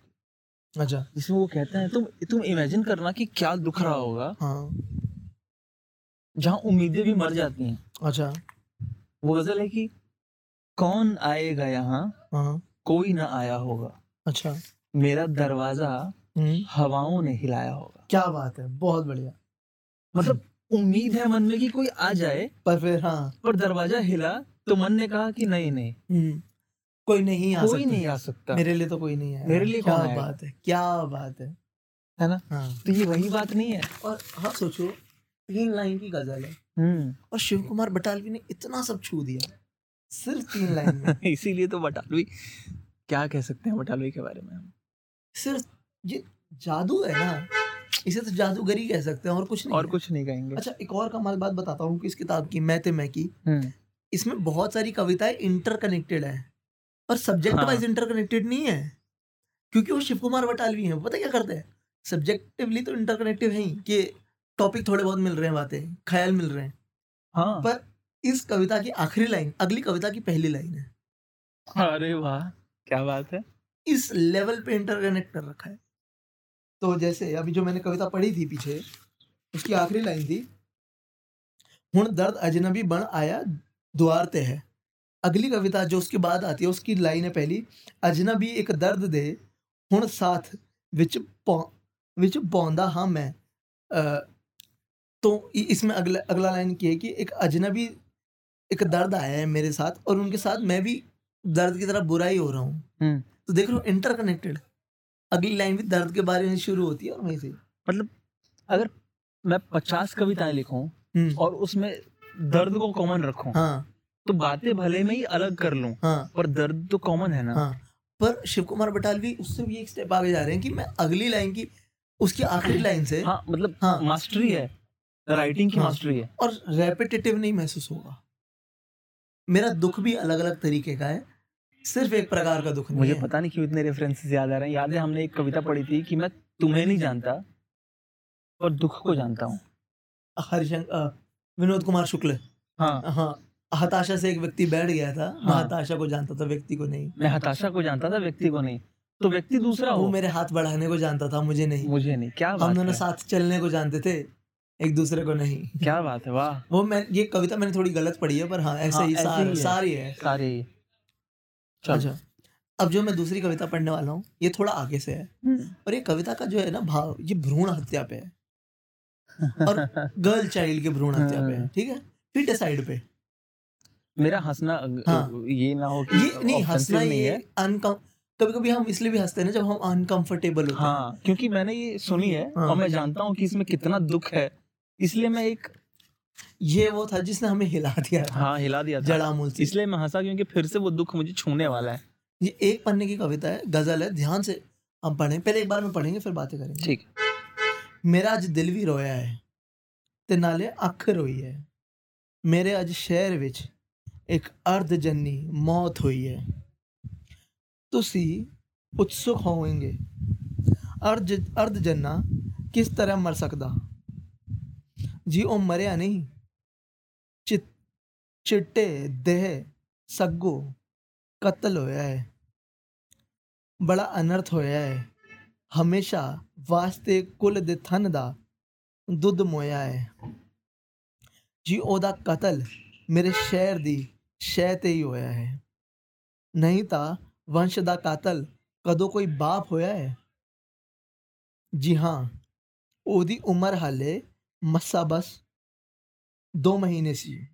[SPEAKER 1] अच्छा।
[SPEAKER 2] जिसमें वो कहते हैं तुम तुम इमेजिन करना कि क्या दुख रहा होगा
[SPEAKER 1] हाँ।
[SPEAKER 2] जहाँ उम्मीदें भी मर जाती हैं।
[SPEAKER 1] अच्छा।
[SPEAKER 2] वो गज़ल है कि कौन आएगा यहाँ
[SPEAKER 1] हाँ।
[SPEAKER 2] कोई ना आया होगा।
[SPEAKER 1] अच्छा।
[SPEAKER 2] मेरा दरवाज़ा
[SPEAKER 1] हम्म।
[SPEAKER 2] हवाओं ने हिलाया होगा।
[SPEAKER 1] क्या बात है बहुत बढ़िया।
[SPEAKER 2] मतलब उम्मीद है मन में कि कोई आ जाए
[SPEAKER 1] पर फिर हाँ।
[SPEAKER 2] पर दरवाज़ा हिला तो मन ने कहा कि नहीं नहीं।
[SPEAKER 1] हम्म, कोई नहीं आ
[SPEAKER 2] कोई नहीं आ सकता।
[SPEAKER 1] मेरे लिए तो कोई नहीं है।
[SPEAKER 2] मेरे लिए
[SPEAKER 1] क्या बात है क्या बात है।
[SPEAKER 2] है ना?
[SPEAKER 1] हाँ।
[SPEAKER 2] तो ये वही बात नहीं है।
[SPEAKER 1] और हाँ सोचो। तीन लाइन की गज़ल है।
[SPEAKER 2] हम्म।
[SPEAKER 1] और शिव कुमार बटालवी ने इतना सब छू दिया सिर्फ़ तीन लाइन में।
[SPEAKER 2] इसीलिए तो बटालवी क्या कह सकते हैं बटालवी के बारे में हम?
[SPEAKER 1] सिर्फ़ ये जादू है ना इसे तो जादूगरी कह सकते हैं और कुछ नहीं
[SPEAKER 2] और कुछ नहीं कहेंगे।
[SPEAKER 1] अच्छा एक और कमाल बात बताता हूँ कि इस किताब की मैं ते मैं की।
[SPEAKER 2] हम्म।
[SPEAKER 1] इसमें बहुत सारी कविताएँ इंटरकनेक्टेड है और सब्जेक्ट
[SPEAKER 2] हाँ।
[SPEAKER 1] वाइज इंटरकनेक्टेड नहीं है क्योंकि वो शिव कुमार बटालवी हैं पता क्या करते हैं? सब्जेक्टिवली तो इंटरकनेक्टिव है ही कि टॉपिक थोड़े बहुत मिल रहे हैं बातें ख्याल मिल रहे हैं।
[SPEAKER 2] हाँ।
[SPEAKER 1] पर इस कविता की आखिरी लाइन अगली कविता की पहली लाइन है।
[SPEAKER 2] अरे वाह क्या बात है।
[SPEAKER 1] इस लेवल पे इंटरकनेक्ट कर रखा है। तो जैसे अभी जो मैंने कविता पढ़ी थी पीछे उसकी आखिरी लाइन थी हुण दर्द अजनबी बन आया द्वार ते है। अगली कविता जो उसके बाद आती है उसकी लाइन है पहली अजनबी एक दर्द दे हुण साथ विच पौ विच पौंदा हाँ मैं। तो इसमें अगला अगला लाइन की है कि एक अजनबी एक दर्द आया है मेरे साथ और उनके साथ मैं भी दर्द की तरह बुरा ही हो रहा हूँ।
[SPEAKER 2] हम्म।
[SPEAKER 1] तो देख लो इंटरकनेक्टेड अगली लाइन भी दर्द के बारे में शुरू होती है और वहीं से।
[SPEAKER 2] मतलब अगर मैं पचास कविताएँ लिखूं
[SPEAKER 1] हम्म,
[SPEAKER 2] और उसमें दर्द को कॉमन रखूँ
[SPEAKER 1] हाँ।
[SPEAKER 2] तो बातें भले में ही अलग कर लूँ
[SPEAKER 1] हाँ।
[SPEAKER 2] पर दर्द तो कॉमन है ना?
[SPEAKER 1] हाँ। पर शिव कुमार बटालवी उससे भी एक स्टेप आगे जा रहे हैं कि मैं अगली लाइन की उसकी आखिरी लाइन से
[SPEAKER 2] हाँ मतलब
[SPEAKER 1] हाँ।
[SPEAKER 2] मास्टरी है। राइटिंग की
[SPEAKER 1] हाँ।
[SPEAKER 2] मास्टरी है।
[SPEAKER 1] और रेपिटेटिव नहीं महसूस होगा। मेरा दुख भी अलग अलग तरीके का है। सिर्फ़ एक प्रकार का दुख नहीं
[SPEAKER 2] मुझे
[SPEAKER 1] है।
[SPEAKER 2] पता नहीं क्यों इतने रेफरेंसेस याद आ रहे हैं। याद है हमने एक कविता पढ़ी थी कि मैं तुम्हें नहीं जानता और दुख को जानता हूँ।
[SPEAKER 1] हरिशंकर विनोद कुमार शुक्ल।
[SPEAKER 2] हाँ।
[SPEAKER 1] हाँ हताशा से एक व्यक्ति बैठ गया था। मैं
[SPEAKER 2] हाँ।
[SPEAKER 1] हताशा को जानता था व्यक्ति को नहीं।
[SPEAKER 2] मैं हताशा को जानता था व्यक्ति को नहीं। तो व्यक्ति दूसरा
[SPEAKER 1] वो मेरे हाथ बढ़ाने को जानता था मुझे नहीं।
[SPEAKER 2] मुझे नहीं। क्या
[SPEAKER 1] हम दोनों साथ चलने को जानते थे। एक दूसरे को नहीं।
[SPEAKER 2] क्या बात है वाह।
[SPEAKER 1] वो मैं ये कविता मैंने थोड़ी गलत पढ़ी है पर हाँ ऐसे
[SPEAKER 2] हाँ,
[SPEAKER 1] ही सार। सारी है
[SPEAKER 2] सारे
[SPEAKER 1] अच्छा अब जो मैं दूसरी कविता पढ़ने वाला हूँ ये थोड़ा आगे से है।
[SPEAKER 2] हम्म।
[SPEAKER 1] और ये कविता का जो है ना भाव ये भ्रूण हत्या पे है। और गर्ल चाइल्ड के भ्रूण हत्या पे है
[SPEAKER 2] हाँ।
[SPEAKER 1] ठीक है? फिटिसाइड पे।
[SPEAKER 2] मेरा हंसना
[SPEAKER 1] हाँ।
[SPEAKER 2] ये ना हो कि
[SPEAKER 1] ये नहीं हंसना ये
[SPEAKER 2] है।
[SPEAKER 1] अनकम कभी कभी हम इसलिए भी हँसते हैं ना जब हम अनकंफर्टेबल होते हैं।
[SPEAKER 2] हाँ क्योंकि मैंने ये सुनी है
[SPEAKER 1] हाँ।
[SPEAKER 2] और मैं जानता हूँ कि इसमें कितना दुख है। इसलिए मैं एक
[SPEAKER 1] ये वो था जिसने हमें हिला दिया था
[SPEAKER 2] हाँ हिला दिया था
[SPEAKER 1] जड़ामूल से
[SPEAKER 2] इसलिए मैं हंसा क्योंकि फिर से वो दुख मुझे छूने वाला है
[SPEAKER 1] ये एक पन्ने की कविता है गजल है ध्यान से हम पढ़ें पहले एक बार में पढ़ेंगे फिर बातें करेंगे
[SPEAKER 2] ठीक
[SPEAKER 1] मेरा अज दिल ਵੀ ਰੋਇਆ ਹੈ ਤੇ ਨਾਲੇ ਅੱਖ ਰੋਈ ਹੈ ਮੇਰੇ ਅੱਜ ਸ਼ਹਿਰ ਵਿੱਚ ਇੱਕ ਅਰਧ ਜੰਨੀ ਮੌਤ ਹੋਈ ਹੈ ਤੁਸੀਂ ਉਤਸੁਕ ਹੋਵੋਗੇ ਅਰਧ ਅਰਧ ਜੰਨਾ ਕਿਸ ਤਰ੍ਹਾਂ ਮਰ ਸਕਦਾ ਜੀ ਉਹ ਮਰਿਆ ਨਹੀਂ ਚਿ- ਚਿੱਟੇ ਦੇਹ ਸੱਗੋ ਕਤਲ ਹੋਇਆ ਹੈ ਬੜਾ ਅਨਰਥ ਹੋਇਆ ਹੈ ਹਮੇਸ਼ਾ ਵਾਸਤੇ ਕੁੱਲ ਦੇ ਥਨ ਦਾ ਦੁੱਧ ਮੋਇਆ ਹੈ ਜੀ ਉਹਦਾ ਕਤਲ ਮੇਰੇ ਸ਼ਹਿਰ ਦੀ ਸ਼ਹਿ ਤੇ ਹੀ ਹੋਇਆ ਹੈ ਨਹੀਂ ਤਾਂ ਵੰਸ਼ ਦਾ ਕਾਤਲ ਕਦੋਂ ਕੋਈ ਬਾਪ ਹੋਇਆ ਹੈ ਜੀ ਹਾਂ ਉਹਦੀ ਉਮਰ ਹਾਲੇ ਮੱਸਾ ਬਸ 2 ਮਹੀਨੇ ਸੀ।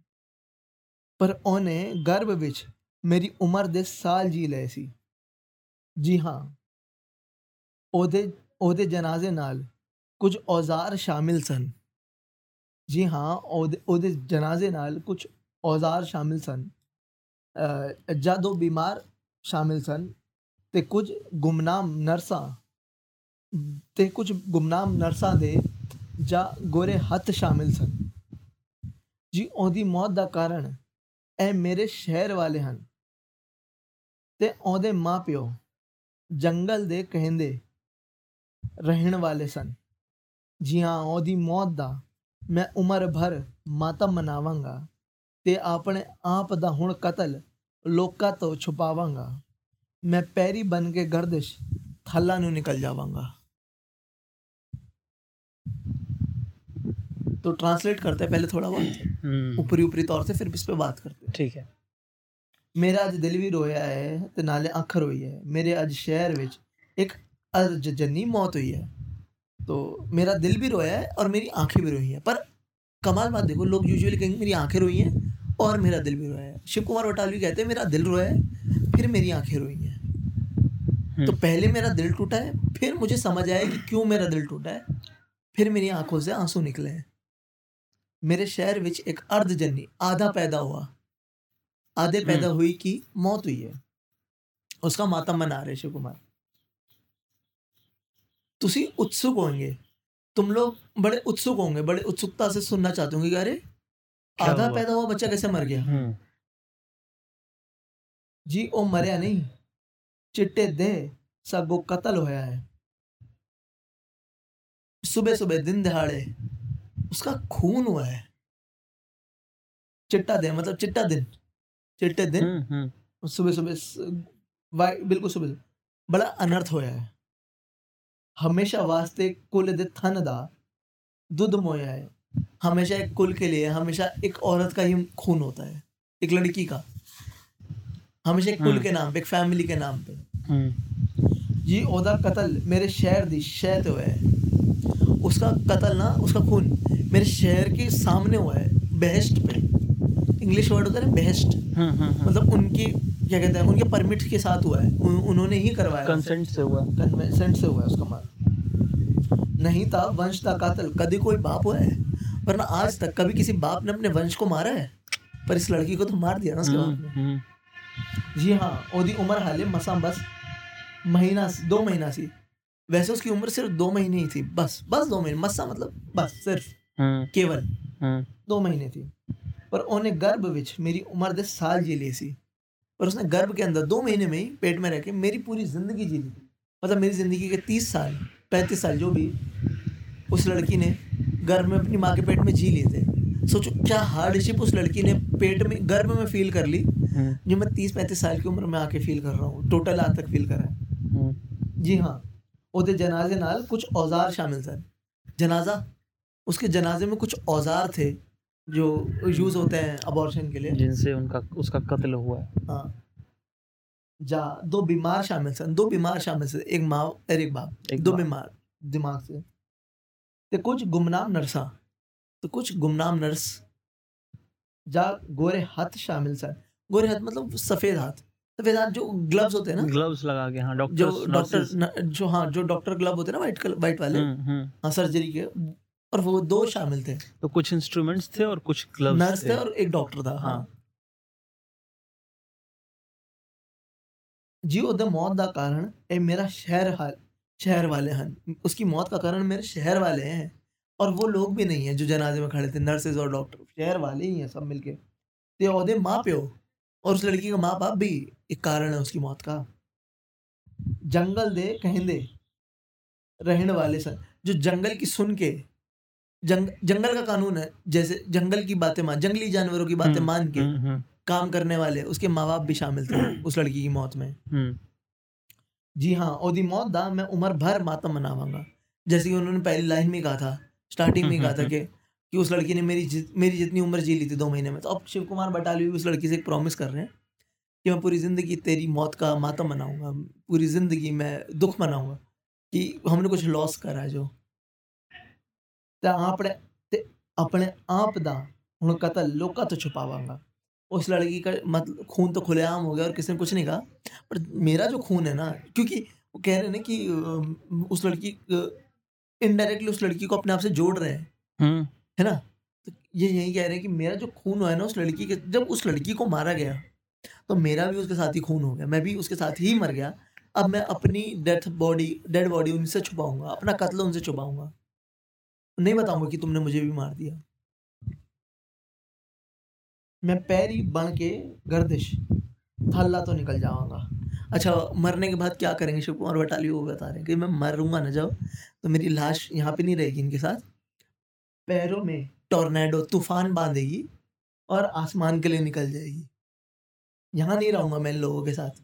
[SPEAKER 1] ਪਰ ਉਹਨੇ ਗਰਭ ਵਿੱਚ ਮੇਰੀ ਉਮਰ ਦੇ ਸਾਲ ਜੀ ਲਏ ਸੀ। ਜੀ ਹਾਂ। ਉਹਦੇ ਉਹਦੇ ਜਨਾਜ਼ੇ ਨਾਲ ਕੁਝ ਔਜ਼ਾਰ ਸ਼ਾਮਿਲ ਸਨ। ਜੀ ਹਾਂ ਉਹਦੇ ਉਹਦੇ ਜਨਾਜ਼ੇ ਨਾਲ ਕੁਝ ਔਜ਼ਾਰ ਸ਼ਾਮਿਲ ਸਨ। ਅ, ਜਦ ਉਹ ਬਿਮਾਰ ਸ਼ਾਮਿਲ ਸਨ ਤੇ ਕੁਝ ਗੁਮਨਾਮ ਨਰਸਾਂ ਤੇ ਕੁਝ ਗੁਮਨਾਮ ਨਰਸਾਂ ਦੇ ਜਾਂ ਗੋਰੇ ਹੱਥ ਸ਼ਾਮਿਲ ਸਨ। ਜੀ, ਉਹਦੀ ਮੌਤ ਦਾ ਕਾਰਨ ਇਹ ਮੇਰੇ ਸ਼ਹਿਰ ਵਾਲੇ ਹਨ। ਤੇ ਉਹਦੇ ਮਾਪਿਓ ਜੰਗਲ ਦੇ ਕਹਿੰਦੇ ਰਹਿਣ ਵਾਲੇ ਸਨ। ਜੀ ਹਾਂ ਉਹਦੀ ਮੌਤ ਦਾ ਮੈਂ ਉਮਰ ਭਰ ਮਾਤਮ ਮਨਾਵਾਂਗਾ ਤੇ ਆਪਣੇ ਆਪ ਦਾ ਹੁਣ ਕਤਲ ਲੋਕਾਂ ਤੋਂ ਛੁਪਾਵਾਂਗਾ। ਮੈਂ ਪੈਰੀ ਬਨ ਕੇ ਗਰਦਿਸ਼ ਥੱਲਾ ਨੂੰ ਨਿਕਲ ਜਾਵਾਂਗਾ। तो ट्रांसलेट करते हैं पहले थोड़ा बहुत
[SPEAKER 2] हम्म,
[SPEAKER 1] ऊपरी ऊपरी तौर से फिर इस पे बात करते हैं
[SPEAKER 2] ठीक है
[SPEAKER 1] ਮੇਰਾ ਅੱਜ ਦਿਲ ਵੀ ਰੋਇਆ ਹੈ ਤੇ ਨਾਲੇ ਅੱਖ ਰੋਈ ਹੈ ਮੇਰੇ ਅੱਜ ਸ਼ਹਿਰ ਵਿੱਚ ਇੱਕ ਅਰਜ ਜੰਨੀ मौत हुई है तो मेरा दिल भी रोया है और मेरी आंखें भी रोई हैं पर कमाल बात देखो लोग यूजुअली कहेंगे मेरी आंखें रोई हैं और मेरा दिल भी रोया है शिव कुमार बटालवी कहते हैं मेरा दिल रोया है फिर मेरी आंखें रोई हैं तो
[SPEAKER 2] हम्म,
[SPEAKER 1] पहले मेरा दिल टूटा है फिर मुझे समझ आया कि क्यों मेरा दिल टूटा है फिर मेरी आंखों से आंसू निकले हैं ਮੇਰੇ ਸ਼ਹਿਰ ਵਿੱਚ ਇੱਕ ਅਰਧ ਜੰਨੀ ਆधा पैदा हुआ। आधे हम्म। पैदा हुई की मौत हुई है। उसका मातम मना रहे शिव कुमार। ਤੁਸੀਂ ਉਤਸੁਕ ਹੋਗੇ तुम लोग बड़े उत्सुक होंगे बड़े उत्सुकता से सुनना चाहते होंगे अरे आधा पैदा हुआ बच्चा कैसे मर गया?
[SPEAKER 2] हम्म।
[SPEAKER 1] जी ओ मरिया नहीं। चिट्टे दे सब वो कत्ल होया है। सुबह सुबह दिन दहाड़े उसका खून हुआ है। चिट्टा दिन मतलब चिट्टा दिन। चिट्टे दिन।
[SPEAKER 2] हम्म, हम्म,
[SPEAKER 1] सुबह सुबह बिल्कुल सुबह। बड़ा अनर्थ होया है। हमेशा वास्ते कुल दे थन दा दुध मोया है। हमेशा एक कुल के लिए हमेशा एक औरत का ही खून होता है। एक लड़की का। हमेशा एक कुल
[SPEAKER 2] हम्म।
[SPEAKER 1] के नाम पे एक फैमिली के नाम पे। जी ओदा कत्ल मेरे शहर दी शह ते हुआ है। उसका कत्ल ना उसका खून। मेरे शहर के सामने हुआ है बेहेस्ट पे। इंग्लिश वर्ड होता है ना बेहेस्ट
[SPEAKER 2] हम्म, हम्म, हम्म।
[SPEAKER 1] मतलब उनकी क्या कहते हैं उनके परमिट के साथ हुआ है। उन, उन्होंने ही करवाया
[SPEAKER 2] कंसेंट से हुआ।
[SPEAKER 1] कंसेंट से हुआ है उसका मार नहीं था वंश का कातल। कभी कोई बाप हुआ है वरना आज तक कभी किसी बाप ने अपने वंश को मारा है? पर इस लड़की को तो मार दिया ना उसके बाप
[SPEAKER 2] हम्म, हम्म,
[SPEAKER 1] जी हाँ ओदी उम्र हाले मसा बस। महीना दो महीना सी। वैसे उसकी उम्र सिर्फ़ दो महीने ही थी बस बस दो महीने मसा मतलब बस सिर्फ़।
[SPEAKER 2] हाँ।
[SPEAKER 1] केवल।
[SPEAKER 2] हाँ।
[SPEAKER 1] दो महीने थी। पर ओने गर्भ विच मेरी उम्र दस साल जी ली सी। पर उसने गर्भ के अंदर दो महीने में ही पेट में रह के मेरी पूरी ज़िंदगी जी ली। मतलब मेरी ज़िंदगी के तीस साल पैंतीस साल जो भी उस लड़की ने गर्भ में अपनी माँ के पेट में जी लिए थे। सोचो क्या हार्डशिप उस लड़की ने पेट में गर्भ में फील कर ली?
[SPEAKER 2] हाँ।
[SPEAKER 1] जो मैं तीस पैंतीस साल की उम्र में आके फील कर रहा हूँ टोटल आज तक फील करा है। जी हाँ ओदे जनाजे नाल कुछ औज़ार शामिल सर। जनाजा उसके जनाजे में कुछ औज़ार थे जो यूज़ होते हैं अबॉर्शन के लिए।
[SPEAKER 2] जिनसे उनका उसका कत्ल हुआ। है।
[SPEAKER 1] हाँ जा दो बीमार शामिल सन दो बीमार शामिल सन एक माँ और एक बाप।
[SPEAKER 2] एक
[SPEAKER 1] दो बीमार दिमाग से। ते कुछ गुमनाम नर्सा तो कुछ गुमनाम नर्स जा गोरे हाथ शामिल सन गोरे हाथ मतलब सफ़ेद हाथ। सफ़ेद हाथ जो ग्लव्स होते हैं ना।
[SPEAKER 2] ग्लव्स लगा के हाँ
[SPEAKER 1] जो
[SPEAKER 2] डॉक्टर
[SPEAKER 1] डॉक्टर जो हाँ जो डॉक्टर ग्लव होते हैं ना वाइट कलर वाइट वाले।
[SPEAKER 2] हम्म,
[SPEAKER 1] हाँ सर्जरी के। और वो दो शामिल थे।
[SPEAKER 2] तो कुछ इंस्ट्रूमेंट्स थे और कुछ ग्लव्स
[SPEAKER 1] नर्स थे। और एक डॉक्टर था हाँ। जी ओ मौत का कारण ए मेरा शहर हाल शहर वाले हैं। उसकी मौत का कारण मेरे शहर वाले हैं और वो लोग भी नहीं हैं जो जनाजे में खड़े थे नर्सेज और डॉक्टर शहर वाले ही हैं सब मिलके। तो ते औदे माँ प्यो और उस लड़की का माँ बाप भी एक कारण है उसकी मौत का। जंगल दे कहें दे रहने वाले सर जो जंगल की सुन के जंग, जंगल का कानून है जैसे जंगल की बातें मान जंगली जानवरों की बातें
[SPEAKER 2] हम्म,
[SPEAKER 1] मान के
[SPEAKER 2] हम्म, हम्म,
[SPEAKER 1] काम करने वाले उसके माँ बाप भी शामिल थे उस लड़की की मौत में। जी हाँ और दी मौत दा मैं उम्र भर मातम मनावांगा। जैसे कि उन्होंने पहली लाइन में कहा था स्टार्टिंग में कहा था कि कि उस लड़की ने मेरी जि, मेरी जितनी उम्र जी ली थी दो महीने में तो अब शिव कुमार बटालवी भी उस लड़की से एक प्रॉमिस कर रहे हैं कि मैं पूरी ज़िंदगी तेरी मौत का मातम मनाऊँगा पूरी ज़िंदगी मैं दुख मनाऊँगा कि हमने कुछ लॉस करा है जो। ਤੇ ਆਪਣੇ ਤੇ ਆਪਣੇ ਆਪ ਦਾ ਹੁਣ ਕਤਲ ਲੋਕਾਂ ਤੋਂ ਛੁਪਾਵਾਂਗਾ उस लड़की का मतलब खून तो खुलेआम हो गया और किसी ने कुछ नहीं कहा पर मेरा जो खून है ना क्योंकि वो कह रहे हैं ना कि अम, उस लड़की इनडायरेक्टली उस लड़की को अपने आप से जोड़ रहे हैं
[SPEAKER 2] हम्म,
[SPEAKER 1] है ना तो ये यही कह रहे हैं कि मेरा जो खून हुआ है ना उस लड़की के जब उस लड़की को मारा गया तो मेरा भी उसके साथ ही खून हो गया मैं भी उसके साथ ही मर गया अब मैं अपनी डेथ बॉडी डेड बॉडी उनसे छुपाऊंगा अपना कत्ल उनसे छुपाऊंगा नहीं बताऊँगा कि तुमने मुझे भी मार दिया। मैं पैरी बन के गर्दिश थल्ला तो निकल जाऊँगा। अच्छा मरने के बाद क्या करेंगे? शिव कुमार बटाली वो बता रहे हैं कि मैं मरूँगा ना जब तो मेरी लाश यहाँ पे नहीं रहेगी इनके साथ। पैरों में टोर्नेडो तूफ़ान बांधेगी और आसमान के लिए निकल जाएगी। यहाँ नहीं रहूँगा मैं इन लोगों के साथ।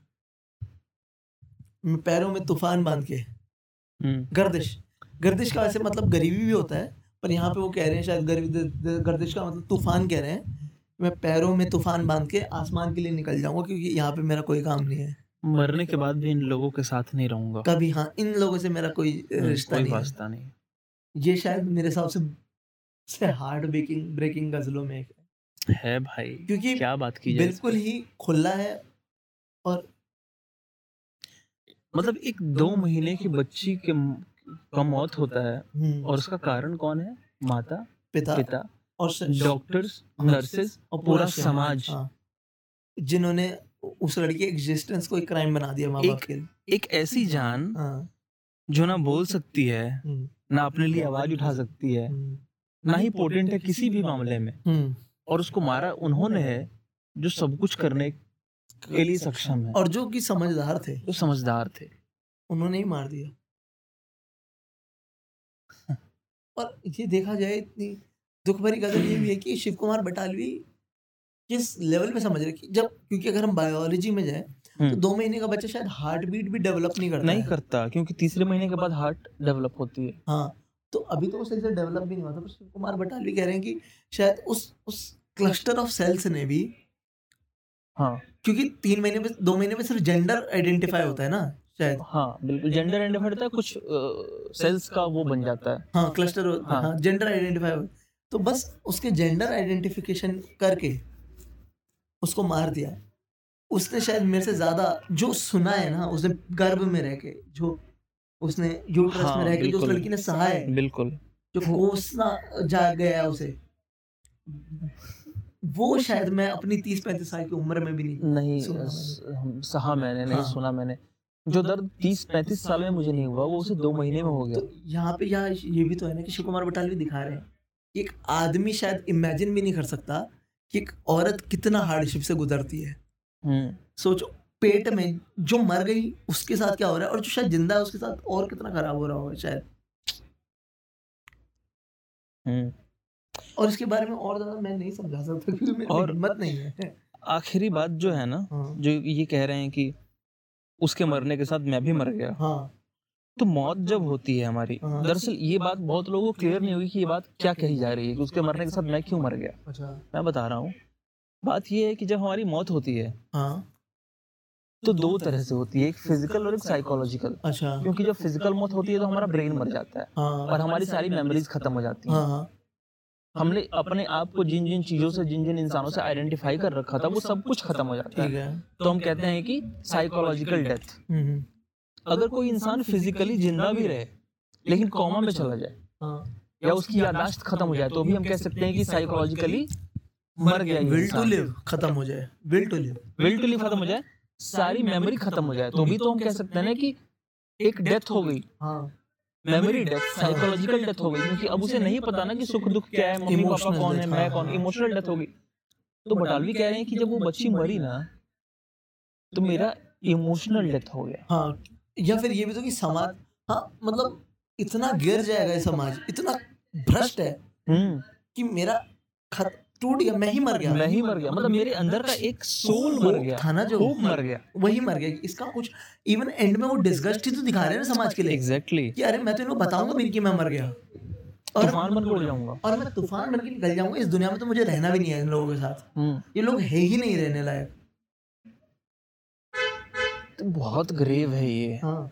[SPEAKER 1] मैं पैरों में तूफ़ान बाँध के
[SPEAKER 2] हम्म,
[SPEAKER 1] गर्दिश गर्दिश का वैसे मतलब गरीबी भी होता है पर यहाँ पे वो कह रहे हैं शायद गरीबी गर्दिश का मतलब तूफ़ान कह रहे हैं। मैं पैरों में तूफ़ान बाँध के आसमान के लिए निकल जाऊँगा क्योंकि यहाँ पे मेरा कोई काम नहीं है।
[SPEAKER 2] मरने के बाद भी इन लोगों के साथ नहीं रहूँगा।
[SPEAKER 1] कभी हाँ इन लोगों से मेरा कोई रिश्ता नहीं है।
[SPEAKER 2] वास्ता नहीं
[SPEAKER 1] ये शायद मेरे हिसाब से से हार्ट ब्रेकिंग ब्रेकिंग गजलों में है।
[SPEAKER 2] है भाई
[SPEAKER 1] क्योंकि
[SPEAKER 2] क्या बात की
[SPEAKER 1] बिल्कुल ही खुला है और
[SPEAKER 2] मतलब एक दो महीने की बच्ची के का मौत होता है।
[SPEAKER 1] हम्म,
[SPEAKER 2] और उसका कारण कौन है? माता
[SPEAKER 1] पिता
[SPEAKER 2] पिता।
[SPEAKER 1] और
[SPEAKER 2] डॉक्टर्स नर्सेस
[SPEAKER 1] और
[SPEAKER 2] पूरा समाज
[SPEAKER 1] हाँ, जिन्होंने उस लड़की के एग्जिस्टेंस को एक क्राइम बना दिया माँ बाप
[SPEAKER 2] एक-
[SPEAKER 1] के
[SPEAKER 2] एक ऐसी जान
[SPEAKER 1] हाँ,
[SPEAKER 2] जो ना बोल सकती है
[SPEAKER 1] हम्म,
[SPEAKER 2] ना अपने लिए आवाज़ उठा सकती है
[SPEAKER 1] हम्म,
[SPEAKER 2] ना ही पोटेंट है किसी भी मामले में।
[SPEAKER 1] हम्म,
[SPEAKER 2] और उसको मारा उन्होंने है जो सब कुछ करने के लिए सक्षम है।
[SPEAKER 1] और जो कि समझदार थे।
[SPEAKER 2] जो समझदार थे।
[SPEAKER 1] उन्होंने ही मार दिया। और ये देखा जाए इतनी दुख भरी गज़ल ये भी है कि शिव कुमार बटालवी किस लेवल पे समझ रहे कि जब क्योंकि अगर हम बायोलॉजी में जाए तो
[SPEAKER 2] हम्म।
[SPEAKER 1] दो महीने का बच्चा शायद हार्ट बीट भी डेवलप नहीं करता
[SPEAKER 2] नहीं करता क्योंकि तीसरे महीने के बाद हार्ट डेवलप होती है।
[SPEAKER 1] हाँ तो अभी तो वो सही से डेवलप भी नहीं हुआ था शिव कुमार बटालवी कह रहे हैं कि शायद उस उस क्लस्टर ऑफ़ सेल्स ने भी
[SPEAKER 2] हाँ।
[SPEAKER 1] क्योंकि तीन महीने में दो महीने में सिर्फ़ जेंडर आइडेंटिफाई होता है ना। शायद।
[SPEAKER 2] हाँ बिल्कुल। जेंडर आइडेंटिफाई होता है कुछ सेल्स का वो बन जाता है।
[SPEAKER 1] हाँ क्लस्टर
[SPEAKER 2] हाँ।
[SPEAKER 1] हाँ। जेंडर आइडेंटिफाई तो बस उसके जेंडर आइडेंटिफिकेशन करके उसको मार दिया। उसने शायद मेरे से ज़्यादा जो सुना है ना उसने गर्भ में रह के जो उसने यूट्रस
[SPEAKER 2] हाँ,
[SPEAKER 1] में रह के जो उस लड़की ने सहा है
[SPEAKER 2] बिल्कुल।
[SPEAKER 1] जो कोसना जा गया है उसे वो शायद मैं अपनी तीस पैंतीस साल की उम्र में भी नहीं
[SPEAKER 2] नहीं सहा मैंने नहीं
[SPEAKER 1] हाँ।
[SPEAKER 2] सुना मैंने। जो दर्द तीस पैंतीस साल में मुझे नहीं हुआ वो उसे दो महीने में हो गया।
[SPEAKER 1] तो यहाँ पे यहाँ ये भी तो है ना कि शिव कुमार बटालवी दिखा रहे हैं कि एक आदमी शायद इमेजिन भी नहीं कर सकता कि एक औरत कितना हार्डशिप से गुजरती है।
[SPEAKER 2] हम्म।
[SPEAKER 1] सोचो पेट में जो मर गई उसके साथ क्या हो रहा है? और जो शायद ज़िंदा है उसके साथ और कितना खराब हो रहा होगा शायद।
[SPEAKER 2] हम्म।
[SPEAKER 1] और इसके बारे में और ज़्यादा मैं नहीं समझा सकता क्योंकि
[SPEAKER 2] और-
[SPEAKER 1] मत नहीं है।
[SPEAKER 2] आखिरी बात जो है ना
[SPEAKER 1] हाँ।
[SPEAKER 2] जो ये कह रहे हैं कि उसके मरने के साथ मैं भी मर गया।
[SPEAKER 1] हाँ।
[SPEAKER 2] तो मौत जब होती है हमारी
[SPEAKER 1] हाँ।
[SPEAKER 2] दरअसल ये बात बहुत लोगों को क्लियर नहीं हुई कि ये बात क्या कही जा रही है कि उसके मरने के साथ मैं क्यों मर गया।
[SPEAKER 1] अच्छा।
[SPEAKER 2] मैं बता रहा हूँ बात ये है कि जब हमारी मौत होती है
[SPEAKER 1] हाँ।
[SPEAKER 2] तो दो तरह से होती है एक फ़िज़िकल और एक साइकोलॉजिकल
[SPEAKER 1] अच्छा।
[SPEAKER 2] क्योंकि जब फ़िज़िकल मौत होती है तो हमारा ब्रेन मर जाता है
[SPEAKER 1] हाँ।
[SPEAKER 2] और हमारी सारी मेमोरीज खत्म हो जाती हाँ। हमने अपने आप को जिन जिन चीज़ों से जिन जिन इंसानों से आइडेंटिफाई कर रखा था वो सब कुछ खत्म हो जाता है
[SPEAKER 1] है।
[SPEAKER 2] तो हम कहते हैं कि साइकोलॉजिकल डेथ
[SPEAKER 1] हम्म,
[SPEAKER 2] अगर कोई इंसान फिजिकली ज़िंदा भी रहे लेकिन कॉमा में चला जाए
[SPEAKER 1] हाँ
[SPEAKER 2] या उसकी यादाश्त खत्म हो जाए तो भी हम कह सकते हैं कि साइकोलॉजिकली मर गया
[SPEAKER 1] विल टू लिव खत्म हो जाए will to live
[SPEAKER 2] will to live खत्म हो जाए सारी मेमोरी खत्म हो जाए तो भी तो हम कह सकते हैं ना कि एक डेथ हो गई।
[SPEAKER 1] हाँ।
[SPEAKER 2] मेमोरी डेथ साइकोलॉजिकल डेथ हो गई क्योंकि अब उसे नहीं पता ना कि सुख दुख क्या है मम्मी पापा कौन है मैं
[SPEAKER 1] हाँ,
[SPEAKER 2] कौन
[SPEAKER 1] हाँ।
[SPEAKER 2] इमोशनल डेथ हो गई। तो बटालवी कह रहे हैं कि जब वो बच्ची मरी ना तो मेरा इमोशनल डेथ हो गया।
[SPEAKER 1] हाँ या फिर ये भी तो कि समाज हाँ मतलब इतना गिर जाएगा ये समाज। इतना भ्रष्ट है
[SPEAKER 2] हम्म।
[SPEAKER 1] कि मेरा खत टूट गया मैं ही मर गया।
[SPEAKER 2] मैं ही मर गया मतलब मेरे अंदर का एक सोल मर गया
[SPEAKER 1] था ना जो
[SPEAKER 2] मर गया।
[SPEAKER 1] वही मर गया इसका कुछ इवन एंड में वो डिस्गस्ट ही तो दिखा रहे हैं ना समाज के लिए।
[SPEAKER 2] एग्जैक्टली
[SPEAKER 1] कि अरे मैं तो इनको बताऊँगा भी नहीं कि मैं मर गया। और
[SPEAKER 2] तूफ़ान बन के उड़ जाऊँगा।
[SPEAKER 1] और मैं तूफ़ान बन के निकल जाऊँगा इस दुनिया में तो मुझे रहना भी नहीं है इन लोगों के साथ।
[SPEAKER 2] हम्म।
[SPEAKER 1] ये लोग है ही नहीं रहने लायक।
[SPEAKER 2] तो बहुत ग्रेव है ये।
[SPEAKER 1] हाँ।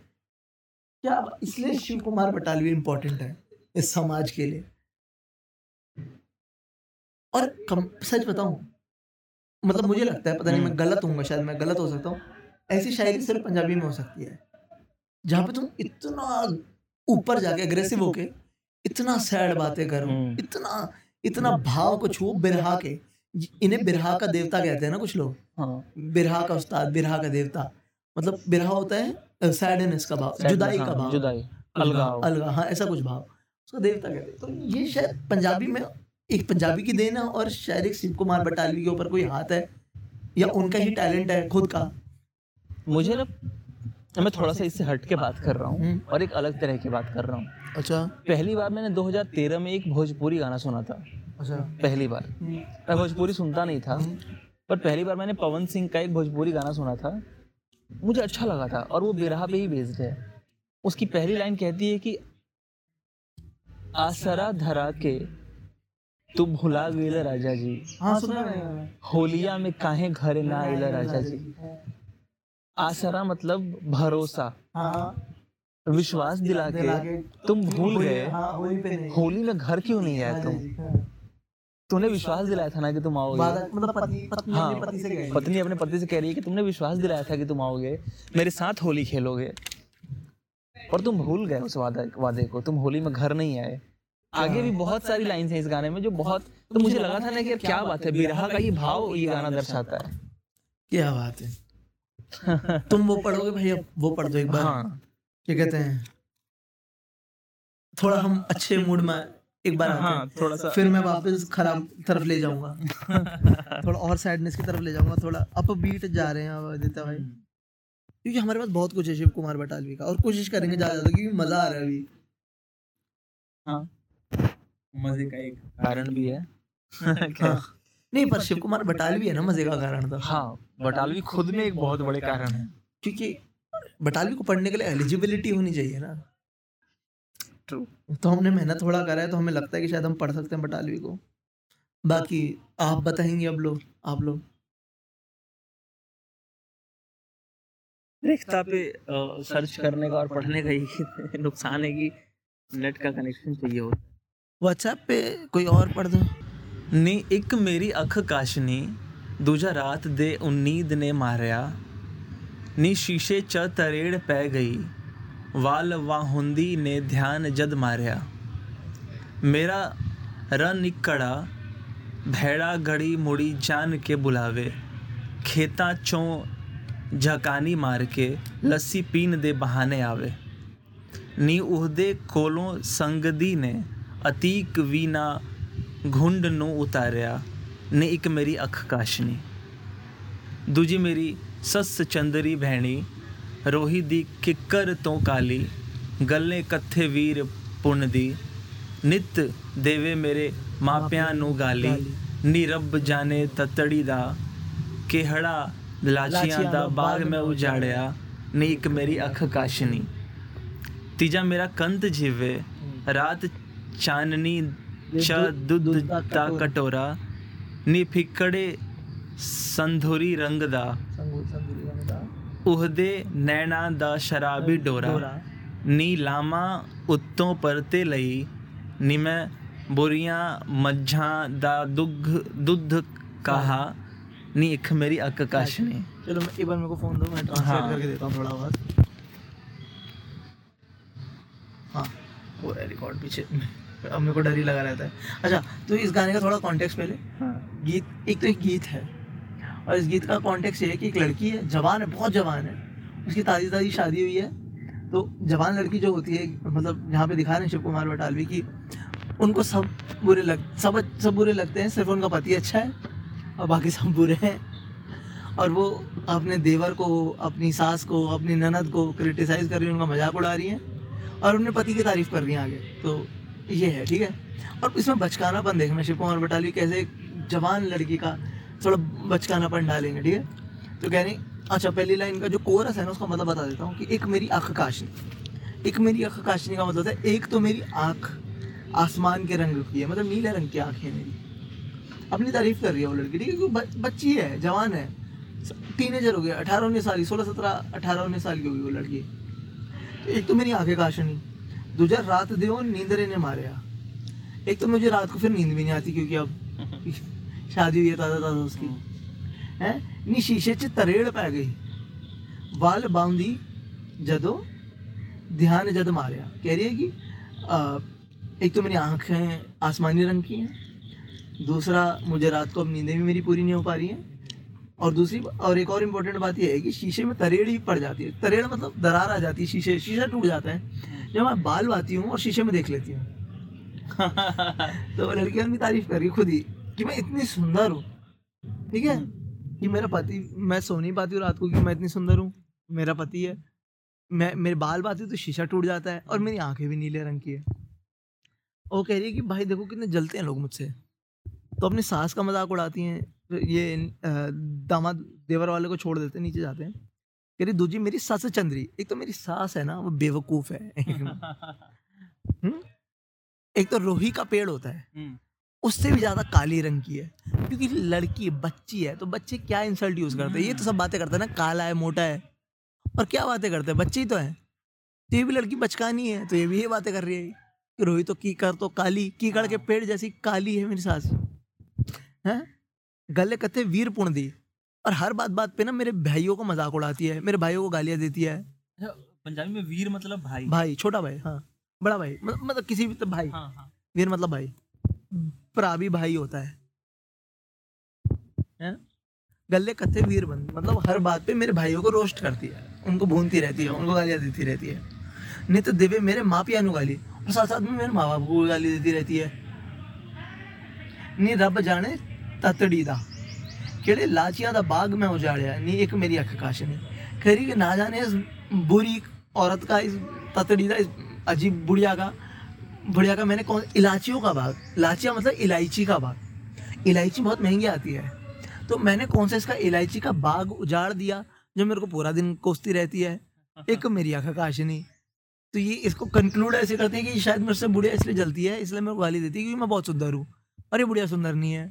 [SPEAKER 1] क्या इसलिए शिव कुमार बटालवी इम्पोर्टेंट है इस समाज के लिए? और कम सच बताऊँ मतलब मुझे लगता है पता नहीं मैं गलत हूँ शायद मैं गलत हो सकता हूँ ऐसी शायरी सिर्फ़ पंजाबी में हो सकती है जहाँ पे तुम इतना ऊपर जाके अग्रेसिव होके इतना सैड बातें करो
[SPEAKER 2] हम्म।
[SPEAKER 1] इतना इतना भाव को छू बिरहा के इन्हें बिरहा का देवता कहते हैं ना कुछ लोग
[SPEAKER 2] हाँ।
[SPEAKER 1] बिरहा का उस्ताद बिरहा का देवता मतलब बिरहा होता है सैडनेस का भाव जुदाई का
[SPEAKER 2] हाँ,
[SPEAKER 1] भाव
[SPEAKER 2] जुदाई
[SPEAKER 1] भाव, अलगा हाँ ऐसा कुछ भाव उसका देवता कहते हैं। तो ये शायद पंजाबी में एक पंजाबी की देन है और शायद एक शिव कुमार बटालवी के ऊपर कोई हाथ है या उनका ही टैलेंट है खुद का।
[SPEAKER 2] मुझे ना मैं थोड़ा सा इससे हट के बात कर रहा हूँ
[SPEAKER 1] हम्म।
[SPEAKER 2] और एक अलग तरह की बात कर रहा हूँ।
[SPEAKER 1] अच्छा।
[SPEAKER 2] पहली बार मैंने 2013 में एक भोजपुरी गाना सुना था।
[SPEAKER 1] अच्छा।
[SPEAKER 2] पहली बार। मैं भोजपुरी सुनता नहीं था पर पहली बार मैंने पवन सिंह का एक भोजपुरी गाना सुना था। मुझे अच्छा लगा था और वो बिरहा पे ही बेस्ड है। उसकी पहली लाइन कहती है कि आसरा धरा के तू भुला गईल राजा जी
[SPEAKER 1] हाँ सुना मैंने।
[SPEAKER 2] होलिया में काहे घर ना आइला राजा जी आसरा मतलब भरोसा।
[SPEAKER 1] हाँ।
[SPEAKER 2] विश्वास दिला
[SPEAKER 1] दिला
[SPEAKER 2] के
[SPEAKER 1] के
[SPEAKER 2] तुम भूल गए।
[SPEAKER 1] हाँ होली पे नहीं।
[SPEAKER 2] होली में घर क्यों नहीं आया तुम?
[SPEAKER 1] हाँ।
[SPEAKER 2] तूने विश्वास दिलाया था ना कि तुम आओगे?
[SPEAKER 1] मतलब पति पत्नी
[SPEAKER 2] हाँ।
[SPEAKER 1] अपने पति से कह
[SPEAKER 2] पत्नी अपने पति से कह रही है कि तुमने विश्वास दिलाया था कि तुम आओगे? मेरे साथ होली खेलोगे। और तुम भूल गए उस वादा वादे को। तुम होली में घर नहीं आए। आगे भी बहुत सारी लाइंस हैं इस गाने में जो बहुत तो मुझे लगा था ना कि क्या बात है बिरहा का ये भाव ये गाना दर्शाता है।
[SPEAKER 1] क्या बात है। तुम वो पढ़ोगे भैया वो पढ़ दो एक बार।
[SPEAKER 2] हाँ।
[SPEAKER 1] क्या कहते हैं? थोड़ा हम अच्छे मूड में एक बार
[SPEAKER 2] हाँ थोड़ा सा।
[SPEAKER 1] फिर मैं वापस खराब तरफ़ ले जाऊँगा। थोड़ा और सैडनेस की तरफ़ ले जाऊँगा थोड़ा अप बीट जा रहे हैं आदित्य भाई। क्योंकि हमारे पास बहुत कुछ है शिव कुमार बटालवी का और कोशिश करेंगे ज़्यादा ज़्यादा क्योंकि मज़ा आ रहा है अभी।
[SPEAKER 2] हाँ। मज़े का एक कारण भी है।
[SPEAKER 1] हाँ। नहीं पर शिव कुमार बटालवी है ना मज़े का कारण तो।
[SPEAKER 2] हाँ बटालवी खुद में एक बहुत बड़े कारण है।
[SPEAKER 1] क्योंकि बटालवी को पढ़ने के लिए एलिजिबिलिटी होनी चाहिए ना।
[SPEAKER 2] ट्रू
[SPEAKER 1] तो हमने मेहनत थोड़ा करा है तो हमें लगता है कि शायद हम पढ़ सकते हैं बटालवी को। बाकी आप बताएँगे अब लोग आप लोग?
[SPEAKER 2] रिक्ता पे सर्च करने का और पढ़ने का ही नुकसान है कि नेट का कनेक्शन चाहिए होता
[SPEAKER 1] व्हाट्सएप पे कोई और पढ़ दो
[SPEAKER 2] ਨੀ ਇੱਕ ਮੇਰੀ ਅੱਖ ਕਾਸ਼ਨੀ ਦੂਜਾ ਰਾਤ ਦੇ ਉਨੀਦ ਨੇ ਮਾਰਿਆ ਨੀ ਸ਼ੀਸ਼ੇ 'ਚ ਤਰੇੜ ਪੈ ਗਈ ਵਾਲ ਵਾਹੁੰਦੀ ਨੇ ਧਿਆਨ ਜਦ ਮਾਰਿਆ ਮੇਰਾ ਰਨ ਨਿਕੜਾ ਭੈੜਾ ਘੜੀ ਮੁੜੀ ਜਾਨ ਕੇ ਬੁਲਾਵੇ ਖੇਤਾਂ 'ਚੋਂ ਝਕਾਨੀ ਮਾਰ ਕੇ ਲੱਸੀ ਪੀਣ ਦੇ ਬਹਾਨੇ ਆਵੇ ਨੀ ਉਹਦੇ ਕੋਲੋਂ ਸੰਗਦੀ ਨੇ ਅਤੀਕ ਵੀ ਨਾ ਘੁੰਡ ਨੂੰ ਉਤਾਰਿਆ ਨੇ ਇੱਕ ਮੇਰੀ ਅੱਖ ਕਾਸ਼ਨੀ ਦੂਜੀ ਮੇਰੀ ਸੱਸ ਚੰਦਰੀ ਭੈਣੀ ਰੋਹੀ ਦੀ ਕਿੱਕਰ ਤੋਂ ਕਾਲੀ ਗੱਲੇ ਕੱਥੇ ਵੀਰ ਪੁੰਨ ਦੀ ਨਿਤ ਦੇਵੇ ਮੇਰੇ ਮਾਪਿਆਂ ਨੂੰ ਗਾਲੀ ਨੀ ਰੱਬ ਜਾਣੇ ਤਤੜੀ ਦਾ ਕਿਹੜਾ ਲਾਚੀਆਂ ਦਾ ਬਾਗ ਮੈਂ ਉਜਾੜਿਆ ਨੀ ਇੱਕ ਮੇਰੀ ਅੱਖ ਕਾਸ਼ਨੀ ਤੀਜਾ ਮੇਰਾ ਕੰਤ ਜਿਵੇ ਰਾਤ चाननी च दुध दा कटोरा। नी फिकड़े संधोरी रंग दा उहदे नैना दा शराबी डोरा। नी लामा उत्तों परते लई नी मैं बुरियाँ मझा दा दुग दुध कहा हाँ। नी इख मेरी अक
[SPEAKER 1] अच्छा। काशनी। चलो एक बार मेरे को फ़ोन दो मैं ट्रांसलेट
[SPEAKER 2] हाँ।
[SPEAKER 1] करके देता हूँ थोड़ा आवाज़ हाँ हो रहा है रिकॉर्ड पीछे। अब मेरे को डर ही लगा रहता है। अच्छा तो इस गाने का थोड़ा कॉन्टेक्स्ट पहले। गीत एक तो एक गीत है और इस गीत का कॉन्टेक्स्ट ये है कि एक लड़की है जवान है बहुत जवान है। उसकी ताज़ी ताज़ी शादी हुई है। तो जवान लड़की जो होती है मतलब यहाँ पे दिखा रहे हैं शिव कुमार बटालवी की उनको सब बुरे लग सब सब बुरे लगते हैं सिर्फ़ उनका पति अच्छा है और बाकी सब बुरे हैं। और वो अपने देवर को अपनी सास को अपनी ननद को क्रिटिसाइज कर रही है उनका मज़ाक उड़ा रही हैं और अपने पति की तारीफ़ कर रही हैं आगे। तो ये है, ठीक है? और इसमें बचकानापन देखना शिव कुमार बटाली कैसे एक जवान लड़की का थोड़ा बचकानापन डालेंगे, ठीक है? तो कह रही अच्छा पहली लाइन का जो कोरस है ना, उसका मतलब बता देता हूँ कि एक मेरी आँख काशनी। एक मेरी आँख काशनी का मतलब है, एक तो मेरी आँख आसमान के रंग की है मतलब नीले रंग की आँख है मेरी। अपनी तारीफ़ कर रही है वो लड़की, ठीक है? क्योंकि बच्ची है, जवान है। टीनेजर हो गया अठारह उन्नीस साल की, सोलह सत्रह अठारह उन्नीस साल की होगी वो लड़की। तो एक तो मेरी आँखें काशनी दूजा रात दे नींदरे ने मारिया एक तो मुझे रात को फिर नींद भी नहीं आती क्योंकि अब शादी हुई है ताज़ा ताज़ा उसकी है? नी शीशे च तरेड़ पै गई। वाल बाउंदी जदो ध्यान जद मारिया कह रही है कि आ, एक तो मेरी आँखें आसमानी रंग की हैं। दूसरा मुझे रात को अब नींदें भी मेरी पूरी नहीं हो पा रही हैं। और दूसरी और एक और इम्पोर्टेंट बात यह है कि शीशे में तरेड़ ही पड़ जाती है। तरेड़ मतलब दरार आ जाती है शीशे शीशा टूट जाता है। जब मैं बाल बाती हूँ और शीशे में देख लेती हूँ। तो लड़कियाँ भी तारीफ़ कर रही खुद ही कि मैं इतनी सुंदर हूँ। ठीक है? कि मेरा पति, मैं सो नहीं पाती हूँ रात को कि मैं इतनी सुंदर हूँ। मेरा पति है। मैं, मेरे बाल बाती हूँ तो शीशा टूट जाता है और मेरी आँखें भी नीले रंग की है। वो कह रही है कि भाई देखो कितने जलते हैं लोग मुझसे। तो अपनी सास का मज़ाक उड़ाती हैं ये दामाद देवर वाले को छोड़ देते हैं, नीचे जाते हैं। कह रही दूजी मेरी सास चंद्री एक तो मेरी सास है ना वो बेवकूफ़ है। हम्म? एक तो रोही का पेड़ होता है। उससे भी ज़्यादा काली रंग की है क्योंकि लड़की बच्ची है तो बच्चे क्या इंसल्ट यूज़ करते हैं? ये तो सब बातें करते हैं ना काला है मोटा है और क्या बातें करते हैं? बच्चे ही तो है। तो ये भी लड़की बचकानी है तो ये भी ये बातें कर रही है कि रोही तो की कर तो काली कीकड़ के पेड़ जैसी काली है मेरी सास। है? गले कथे वीर पुण दी। और हर बात बात पे ना मेरे भाइयों को मज़ाक उड़ाती है मेरे भाइयों को गालियाँ देती है।
[SPEAKER 2] पंजाबी में वीर मतलब भाई।
[SPEAKER 1] भाई छोटा भाई हाँ बड़ा भाई मतलब मतलब किसी भी तो भाई
[SPEAKER 2] हाँ हाँ।
[SPEAKER 1] वीर मतलब भाई भी भाई होता है। हैं? गले कत्थे वीर बन मतलब हर बात पे मेरे भाइयों को रोस्ट करती है उनको भूनती रहती है उनको गालियाँ देती रहती है। नहीं तो देवे मेरे माँ पिया नु गाली और साथ साथ में मेरे माँ बाप को गाली देती रहती है। नहीं रब जाने ततड़ी दा। ਕਿਹੜੇ ਲਾਚੀਆਂ ਦਾ बाग मैं उजाड़िया नी एक मेरी अख काशनी खरी कि ना जाने इस बुरी औरत का इस ततड़ी का इस अजीब बुढ़िया का बुढ़िया का मैंने कौन इलायचियों का बाग इलाचियाँ मतलब इलायची का बाग इलायची बहुत महंगी आती है तो मैंने कौन सा इसका इलायची का बाग उजाड़ दिया जो मेरे को पूरा दिन कोसती रहती है एक मेरी आँख काशनी तो ये इसको कंक्लूड ऐसे करते हैं कि शायद मेरे से बुढ़िया इसलिए जलती है इसलिए मेरे को गाली देती है क्योंकि मैं बहुत सुंदर हूँ और ये बुढ़िया सुंदर नहीं है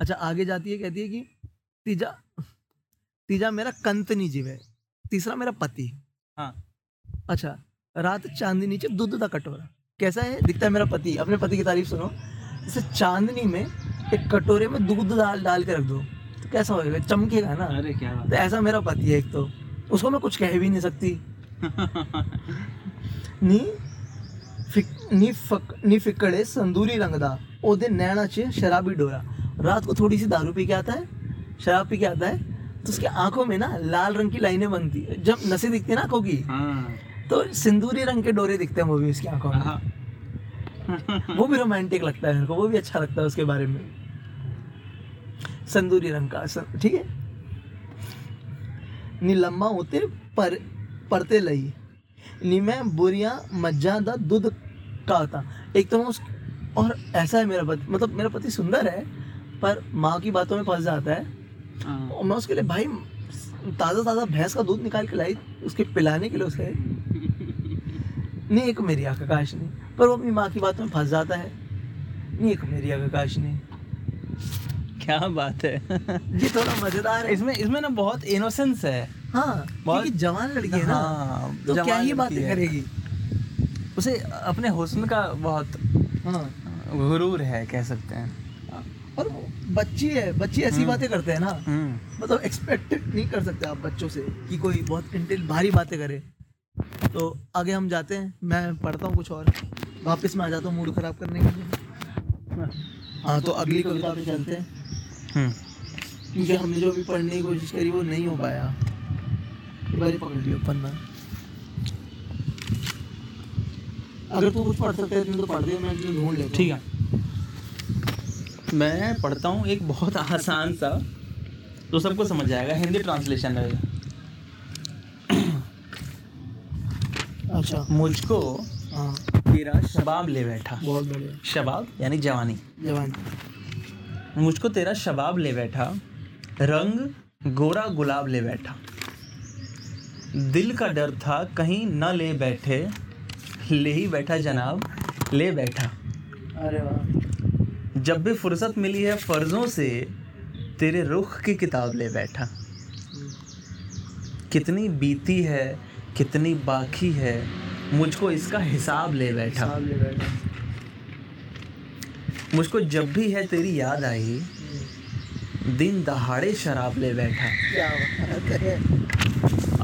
[SPEAKER 1] अच्छा आगे जाती है कहती है कि तीजा तीजा मेरा कंतनी जीव है तीसरा मेरा पति।
[SPEAKER 2] हाँ।
[SPEAKER 1] अच्छा रात चांदी नीचे दूध का कटोरा। कैसा है? दिखता है मेरा पति। अपने पति की तारीफ़ सुनो। जैसे चांदनी में एक कटोरे में दूध डाल डाल के रख दो। तो कैसा होएगा? चमकेगा ना?
[SPEAKER 2] अरे क्या
[SPEAKER 1] तो ऐसा मेरा पति है एक तो। उसको मैं कुछ कह भी नहीं सकती। नी फिक नी फक नी फिकड़े संदूरी रंगदा ओदे नैना चे शराबी डोरा। रात को थोड़ी सी दारू पी के आता है शराब पी के आता है तो उसकी आँखों में ना लाल रंग की लाइनें बनती है। जब नसें दिखती है ना आँखों की
[SPEAKER 2] हाँ।
[SPEAKER 1] तो सिंदूरी रंग के डोरे दिखते हैं वो भी उसकी आँखों में।
[SPEAKER 2] हाँ।
[SPEAKER 1] वो भी रोमांटिक लगता है मेरे को वो भी अच्छा लगता है उसके बारे में। संदूरी रंग का ठीक है? नी लम्मा होते पर परते लई। नी मैं बुरियाँ मज्जा दा दूध काता। एक तो मैं उस और ऐसा है मेरा पति मतलब मेरा पति सुंदर है पर माँ की बातों में फंस जाता है।
[SPEAKER 2] हाँ।
[SPEAKER 1] और मैं उसके लिए भाई ताज़ा ताज़ा भैंस का दूध निकाल के लाई उसके पिलाने के लिए उसे नहीं एक मेरी आकाश नहीं पर वो अपनी माँ की बातों में फंस जाता है। नहीं एक मेरी आकाश नहीं।
[SPEAKER 2] क्या बात है।
[SPEAKER 1] ये थोड़ा मज़ेदार है।
[SPEAKER 2] इसमें इसमें ना बहुत इनोसेंस है।
[SPEAKER 1] हाँ
[SPEAKER 2] बहुत-
[SPEAKER 1] क्योंकि जवान लड़की है ना।
[SPEAKER 2] हाँ,
[SPEAKER 1] तो क्या ही बातें करेगी?
[SPEAKER 2] उसे अपने हुस्न का बहुत
[SPEAKER 1] हाँ।
[SPEAKER 2] गुरूर है कह सकते हैं।
[SPEAKER 1] और वो बच्ची है बच्ची ऐसी
[SPEAKER 2] हम्म।
[SPEAKER 1] बातें करते हैं ना।
[SPEAKER 2] हम्म।
[SPEAKER 1] मतलब एक्सपेक्ट नहीं कर सकते आप बच्चों से कि कोई बहुत इंटेल भारी बातें करे। तो आगे हम जाते हैं मैं पढ़ता हूँ कुछ और। वापस मैं आ जाता हूँ मूड खराब करने के लिए। हाँ तो अगली कविता पे चलते हैं।
[SPEAKER 2] हम्म।
[SPEAKER 1] क्योंकि हमने जो भी पढ़ने की कोशिश करी वो नहीं हो पाया। बार पकड़ लियो पन्ना अगर तू कुछ पढ़ सकते है तो पढ़ दे मैं ढूंढ लेता
[SPEAKER 2] ठीक है। मैं पढ़ता हूँ एक बहुत आसान सा तो सबको समझ जाएगा हिंदी ट्रांसलेशन है
[SPEAKER 1] अच्छा।
[SPEAKER 2] मुझको
[SPEAKER 1] हाँ।
[SPEAKER 2] तेरा शबाब ले बैठा।
[SPEAKER 1] बहुत बढ़िया।
[SPEAKER 2] शबाब यानी जवानी।
[SPEAKER 1] जवानी।
[SPEAKER 2] मुझको तेरा शबाब ले बैठा रंग गोरा गुलाब ले बैठा। दिल का डर था कहीं न ले बैठे ले ही बैठा जनाब ले बैठा।
[SPEAKER 1] अरे वाह।
[SPEAKER 2] जब भी फुर्सत मिली है फर्जों से तेरे रुख की किताब ले बैठा। कितनी बीती है कितनी बाकी है मुझको इसका हिसाब ले बैठा। मुझको जब भी है तेरी याद आई दिन दहाड़े शराब ले बैठा।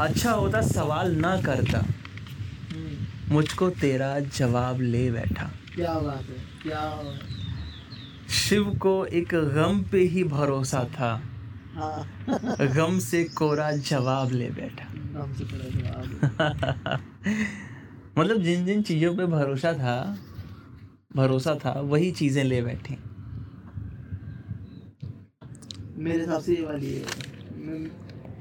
[SPEAKER 2] अच्छा होता सवाल ना करता
[SPEAKER 1] हम्म,
[SPEAKER 2] मुझको तेरा जवाब ले बैठा।
[SPEAKER 1] क्या बात है क्या
[SPEAKER 2] शिव को एक गम पे ही भरोसा था।
[SPEAKER 1] हाँ।
[SPEAKER 2] गम से कोरा जवाब ले बैठा।
[SPEAKER 1] से जवाब।
[SPEAKER 2] मतलब जिन जिन चीज़ों पे भरोसा था भरोसा था वही चीज़ें ले बैठी।
[SPEAKER 1] मेरे हिसाब से ये वाली है।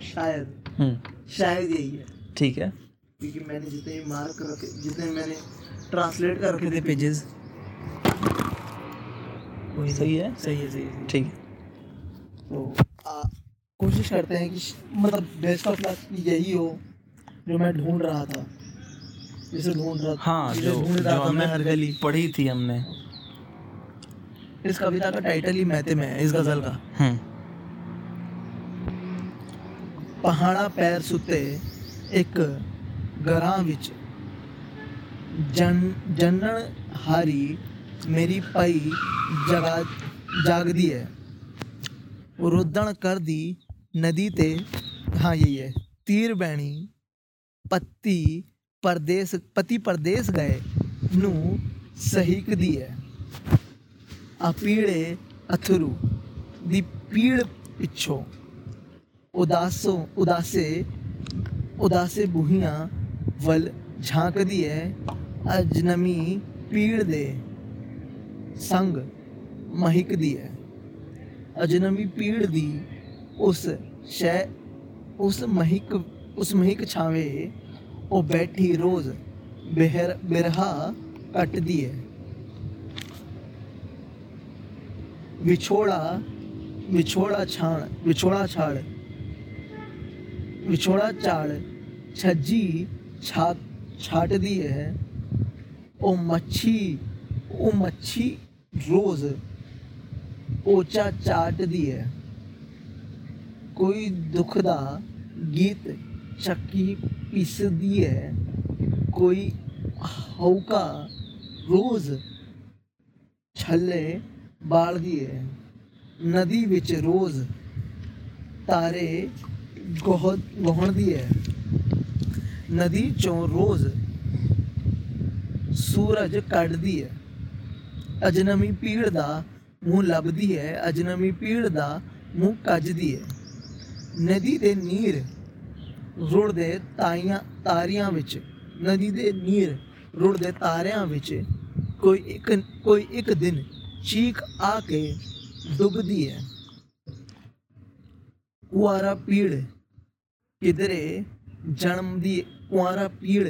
[SPEAKER 1] शायद
[SPEAKER 2] हम्म।
[SPEAKER 1] शायद यही है।
[SPEAKER 2] ठीक है।
[SPEAKER 1] क्योंकि मैंने जितने मार्क रखे जितने मैंने ट्रांसलेट कर रखे थे पेजेस
[SPEAKER 2] सही है
[SPEAKER 1] सही है सही है
[SPEAKER 2] ठीक है
[SPEAKER 1] तो आ, कोशिश करते हैं कि श- मतलब बेस्ट ऑफ लक यही हो जो मैं ढूंढ रहा था जिसे ढूंढ रहा
[SPEAKER 2] हाँ
[SPEAKER 1] जिसे
[SPEAKER 2] जो
[SPEAKER 1] ढूंढ
[SPEAKER 2] जो
[SPEAKER 1] रहा था मैं
[SPEAKER 2] हमने
[SPEAKER 1] हर गली
[SPEAKER 2] पढ़ी थी हमने
[SPEAKER 1] इस कविता का टाइटल ही मैते में है इस गजल का
[SPEAKER 2] हम्म
[SPEAKER 1] ਪਹਾੜਾ ਪੈਰ ਸੁੱਤੇ ਇੱਕ ਗਰਾਂ ਵਿੱਚ ਜਨ ਜਨਣ ਹਾਰੀ मेरी पई जगा जागदी है। रुदण कर दी नदी ते। हाँ यही है। तीर बैणी पत्ती परदेस, पति परदेस गए नू सहीक दी है अपीड़े अथुरु दी पीड़ पिछो उदासो, उदासे उदासे बुहियाँ वल झाँक दी है। अजनमी पीड़ दे। संग महकदी है। अजनबी पीड़ दी उस शय उस महिक उस महिक छावे, ओ बैठी रोज बेहर, बिरहा कटदी है। विछोड़ा विछोड़ा छाण, विछोड़ा छाड़, विछोड़ा चाड़, छज्जी छाट छाट दी है। ओ मच्छी ਮੱਛੀ ਉਹ ਮੱਛੀ ਰੋਜ਼ ਪੋਚਾ ਚਾਟਦੀ ਹੈ ਕੋਈ ਦੁੱਖ ਦਾ ਗੀਤ ਚੱਕੀ ਪੀਸਦੀ ਹੈ ਕੋਈ ਹੌਕਾ ਰੋਜ਼ ਛੱਲੇ ਬਾਲਦੀ ਹੈ ਨਦੀ ਵਿੱਚ ਰੋਜ਼ ਤਾਰੇ ਗੋਹ ਗੋਹਣਦੀ ਹੈ ਨਦੀ ਚੋਂ ਰੋਜ਼ ਸੂਰਜ ਕੱਢਦੀ ਹੈ ਅਜਨਮੀ ਪੀੜ ਦਾ ਮੂੰਹ ਲੱਭਦੀ ਹੈ, ਅਜਨਮੀ ਪੀੜ ਦਾ ਮੂੰਹ ਕੱਜਦੀ ਹੈ। ਨਦੀ ਦੇ ਨੀਰ ਰੁੜਦੇ ਤਾਈਆਂ, ਤਾਰਿਆਂ ਵਿੱਚ। ਨਦੀ ਦੇ ਨੀਰ ਰੁੜਦੇ ਤਾਰਿਆਂ ਵਿੱਚ ਕੋਈ ਇੱਕ ਕੋਈ ਇੱਕ ਦਿਨ ਚੀਕ ਆ ਕੇ ਡੁੱਬਦੀ ਹੈ। ਕੁਆਰਾ ਪੀੜ ਕਿਧਰੇ ਜਨਮ ਦੀ ਕੁਆਰਾ ਪੀੜ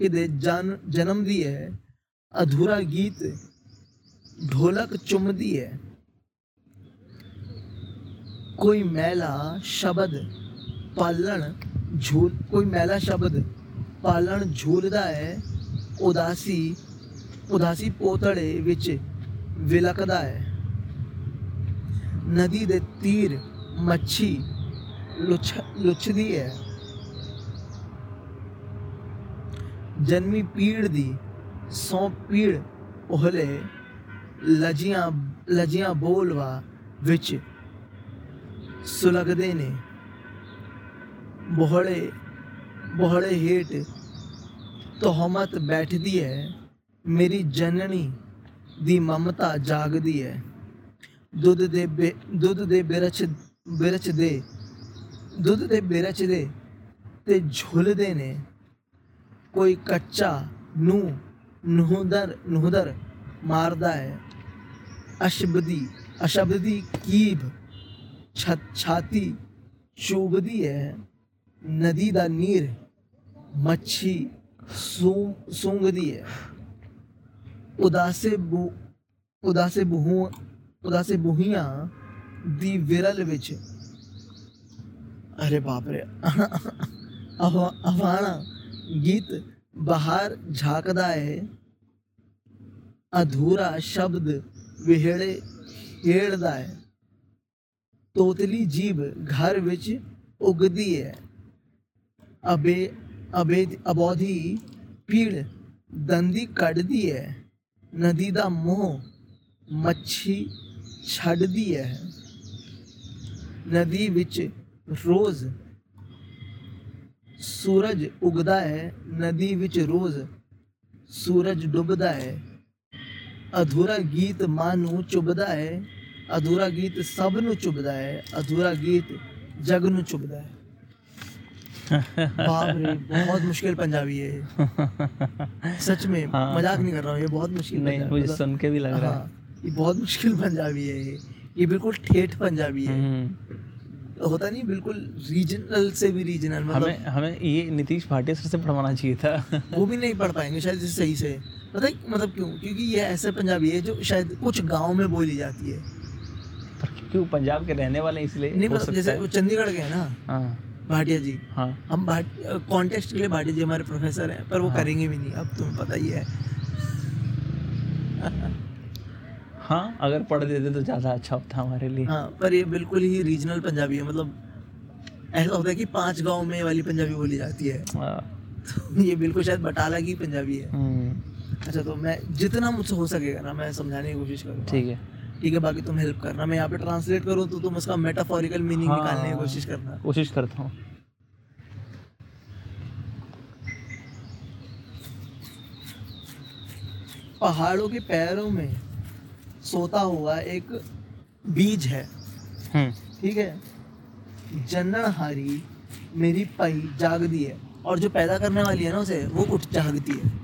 [SPEAKER 1] ਕਿਤੇ ਜਨ ਜਨਮ ਦੀ ਹੈ। ਅਧੂਰਾ ਗੀਤ ਢੋਲਕ ਚੁੰਮਦੀ ਹੈ ਕੋਈ ਮੈਲਾ ਸ਼ਬਦ ਪਾਲਣ ਝੂਲ ਕੋਈ ਮੈਲਾ ਸ਼ਬਦ ਪਾਲਣ ਝੂਲਦਾ ਹੈ ਉਦਾਸੀ ਉਦਾਸੀ ਪੋਤੜੇ ਵਿੱਚ ਵਿਲਕਦਾ ਹੈ ਨਦੀ ਦੇ ਤੀਰ ਮੱਛੀ ਲੁਛ ਲੁਛਦੀ ਹੈ ਜਨਮੀ ਪੀੜ ਦੀ ਸੌ ਪੀੜ ਉਹਲੇ ਲਜੀਆਂ ਲਜੀਆਂ ਬੋਲਵਾ ਵਿੱਚ ਸੁਲਗਦੇ ਨੇ। ਬੋਹੜੇ ਬੋਹੜੇ ਹੇਠ ਤੋਹਮਤ ਬੈਠਦੀ ਹੈ। ਮੇਰੀ ਜਨਨੀ ਦੀ ਮਮਤਾ ਜਾਗਦੀ ਹੈ। ਦੁੱਧ ਦੇ ਬੇ- ਦੁੱਧ ਦੇ ਬਿਰਛ ਬਿਰਛ ਦੇ ਦੁੱਧ ਦੇ ਬਿਰਛ ਦੇ ਤੇ ਝੁਲਦੇ ਨੇ। ਕੋਈ ਕੱਚਾ ਨੂੰ ਨਹੁਦਰ ਨਹੁਦਰ ਮਾਰਦਾ ਹੈ। अशब्दी अशब्दी कीब, छाती चुबदी है नदी दा नीर, मच्छी सूं, सूंघदी है। उदासे बु, उदासे बुह, उदासे बुहिया दी विरल विच। अरे बाप रे अवाना गीत बाहर झाकदा है, अधूरा शब्द ਵਿਹੜੇ ਖੇੜਦਾ ਹੈ ਤੋਤਲੀ ਜੀਬ ਘਰ ਵਿੱਚ ਉਗਦੀ ਹੈ ਅਬੇ ਅਬੇ ਅਬੋਧੀ ਪੀੜ ਦੰਦੀ ਕੱਢਦੀ ਹੈ ਨਦੀ ਦਾ ਮੋਹ ਮੱਛੀ ਛੱਡਦੀ ਹੈ ਨਦੀ ਵਿੱਚ ਰੋਜ਼ ਸੂਰਜ ਉਗਦਾ ਹੈ ਨਦੀ ਵਿੱਚ ਰੋਜ਼ ਸੂਰਜ ਡੁੱਬਦਾ ਹੈ ਅਧੂਰਾ ਗੀਤ ਮਨ ਨੂੰ ਚੁਭਦਾ ਹੈ ਅਧੂਰਾ ਗੀਤ ਸਭ ਨੂੰ ਚੁਭਦਾ ਹੈ ਅਧੂਰਾ ਗੀਤ ਜਗ ਨੂੰ ਚੁਭਦਾ ਹੈ बाप रे बहुत मुश्किल पंजाबी है ये। सच में
[SPEAKER 2] हाँ।
[SPEAKER 1] मजाक नहीं कर रहा हूँ ये बहुत मुश्किल
[SPEAKER 2] नहीं
[SPEAKER 1] पंजाबी-
[SPEAKER 2] मुझे
[SPEAKER 1] मतलब-
[SPEAKER 2] सुन के भी लग रहा है
[SPEAKER 1] हाँ, ये बहुत मुश्किल पंजाबी है ये ये बिल्कुल ठेठ पंजाबी है
[SPEAKER 2] हम्म।
[SPEAKER 1] होता नहीं बिल्कुल रीजनल से भी रीजनल मतलब
[SPEAKER 2] हमें हमें ये नीतीश भाटिया सर से पढ़वाना चाहिए था
[SPEAKER 1] वो भी नहीं पढ़ पाएंगे शायद इसे सही से पता है मतलब क्यों? क्योंकि ये ऐसे पंजाबी है जो शायद कुछ गाँव में बोली जाती है।
[SPEAKER 2] पर क्योंकि वो पंजाब के रहने वाले हैं इसलिए
[SPEAKER 1] नहीं मतलब जैसे वो चंडीगढ़ के हैं ना
[SPEAKER 2] हाँ।
[SPEAKER 1] भाटिया जी।
[SPEAKER 2] हाँ।
[SPEAKER 1] हम कॉन्टेक्स्ट के लिए भाटिया जी हमारे प्रोफेसर हैं पर वो
[SPEAKER 2] हाँ।
[SPEAKER 1] करेंगे भी नहीं अब तुम्हें पता ही है।
[SPEAKER 2] हाँ अगर पढ़ देते तो ज़्यादा अच्छा होता हमारे लिए।
[SPEAKER 1] हाँ पर ये बिल्कुल ही रीजनल पंजाबी है मतलब ऐसा होता है कि पाँच गाँव में वाली पंजाबी बोली जाती है।
[SPEAKER 2] हाँ,
[SPEAKER 1] तो ये बिल्कुल शायद बटाला की पंजाबी है।
[SPEAKER 2] हम्म,
[SPEAKER 1] अच्छा तो मैं जितना मुझसे हो सकेगा ना मैं समझाने की कोशिश करूँगा।
[SPEAKER 2] ठीक है।
[SPEAKER 1] ठीक है बाकी तुम हेल्प करना। मैं यहाँ पे ट्रांसलेट करूँ तो तुम उसका मेटाफोरिकल मीनिंग
[SPEAKER 2] हाँ।
[SPEAKER 1] निकालने की कोशिश करना।
[SPEAKER 2] कोशिश करता हूँ।
[SPEAKER 1] पहाड़ों के पैरों में सोता हुआ एक बीज है।
[SPEAKER 2] हम्म,
[SPEAKER 1] ठीक है? जननहारी मेरी पई जागती है और जो पैदा करने वाली है ना उसे वो उठ जागती है।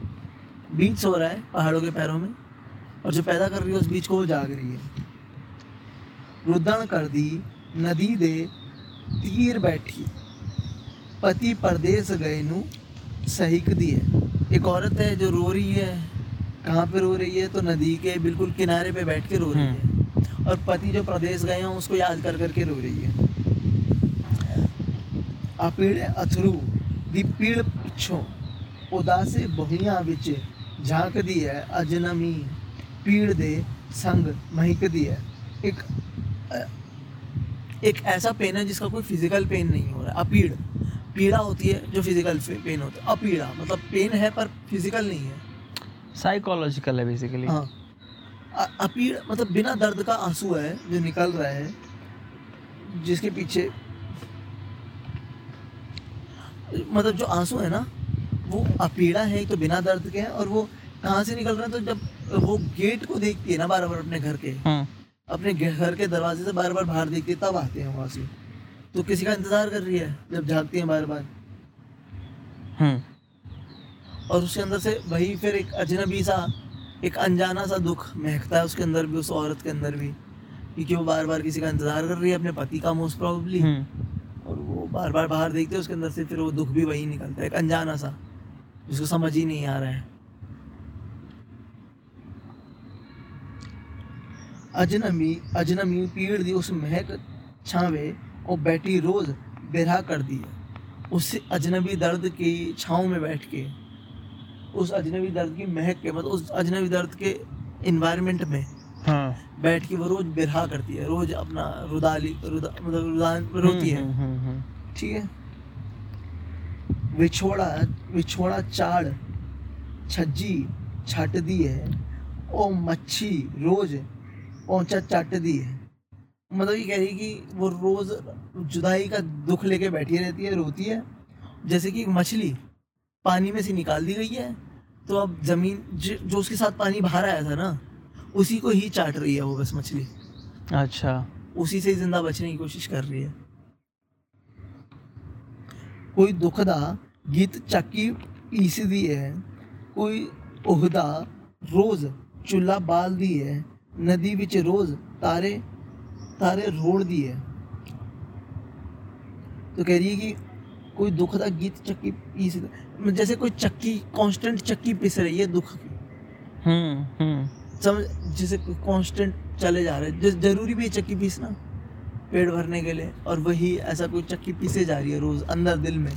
[SPEAKER 1] बीज सो रहा है पहाड़ों के पैरों में और जो पैदा कर रही है उस बीज को वो जाग रही है। रुदन कर दी नदी दे तीर बैठी। पति परदेश गए नु सहीक दी है एक औरत है जो रो रही है कहाँ पे रो रही है? तो नदी के बिल्कुल किनारे पे बैठ के रो रही है। और पति जो प्रदेश गए हैं उसको याद कर करके रो रही है। अपीड़ अथरू दी पीड़ पिछो उदासे बहुइयाँ विच। झाँक दी है अजनमी पीड़ दे संग महक दी है। एक एक ऐसा पेन है जिसका कोई फ़िज़िकल पेन नहीं हो रहा है अपीड़। पीड़ा होती है जो फ़िज़िकल पेन होता है अपीड़ा। मतलब पेन है पर फ़िज़िकल नहीं है।
[SPEAKER 2] साइकोलॉजिकल है बेसिकली
[SPEAKER 1] हाँ। अपीड़ मतलब बिना दर्द का आँसू है जो निकल रहा है जिसके पीछे मतलब जो आँसू है ना वो अपीड़ा है तो बिना दर्द के है और वो कहाँ से निकल रहा है तो जब वो गेट को देखती है ना बार बार अपने घर के
[SPEAKER 2] हम्म
[SPEAKER 1] अपने घर के दरवाजे से बार बार बाहर देखती है तब आते हैं वहाँ से। तो किसी का इंतज़ार कर रही है जब झाँकती हैं बार बार।
[SPEAKER 2] हम्म
[SPEAKER 1] और उसके अंदर से वही फिर एक अजनबी सा एक अनजाना सा दुख महकता है उसके अंदर भी उस औरत के अंदर भी क्योंकि वो बार बार किसी का इंतज़ार कर रही है अपने पति का मोस्ट प्रॉब्ली
[SPEAKER 2] हम्म
[SPEAKER 1] और वो बार बार बाहर देखते हैं उसके अंदर से फिर वो दुख भी वही निकलता है एक अनजाना सा। जिसको समझ ही नहीं आ रहा है। अजनबी अजनबी पीड़ दी उस महक छावे और बैठी रोज बिरहा कर दी उस अजनबी दर्द की छाँव में बैठ के। उस अजनबी दर्द की महक के मतलब उस अजनबी दर्द के इन्वायरमेंट में
[SPEAKER 2] हाँ।
[SPEAKER 1] बैठ के वो रोज बिरहा करती है। रोज अपना रुदाली रुदा मतलब रुदान रोती है।
[SPEAKER 2] हम्म, हम्म, हम्म,
[SPEAKER 1] ठीक है? विछोड़ा विछोड़ा चाड़ छज्जी छट दी है ओ मच्छी रोज पहुँचा चट दी है। मतलब ये कह रही कि वो रोज जुदाई का दुख लेके बैठी रहती है रोती है। जैसे कि एक मछली पानी में से निकाल दी गई है तो अब ज़मीन ज- जो उसके साथ पानी बाहर आया था ना उसी को ही चाट रही है वो बस मछली।
[SPEAKER 2] अच्छा।
[SPEAKER 1] उसी से ही ज़िंदा बचने की कोशिश कर रही है। कोई दुखदा गीत चक्की पीस दी है कोई उहदा रोज चुल्ला बाल दी है नदी विच रोज तारे तारे रोड़ दी है। तो कह रही है कि कोई दुखदा गीत चक्की पीस द- जैसे कोई चक्की कांस्टेंट चक्की पीस रही है दुख की।
[SPEAKER 2] हम्म हम्म।
[SPEAKER 1] समझ जैसे कांस्टेंट चले जा रहे ज़रूरी भी है चक्की पीसना। पेट भरने के लिए और वही ऐसा कोई चक्की पीसे जा रही है रोज अंदर दिल में।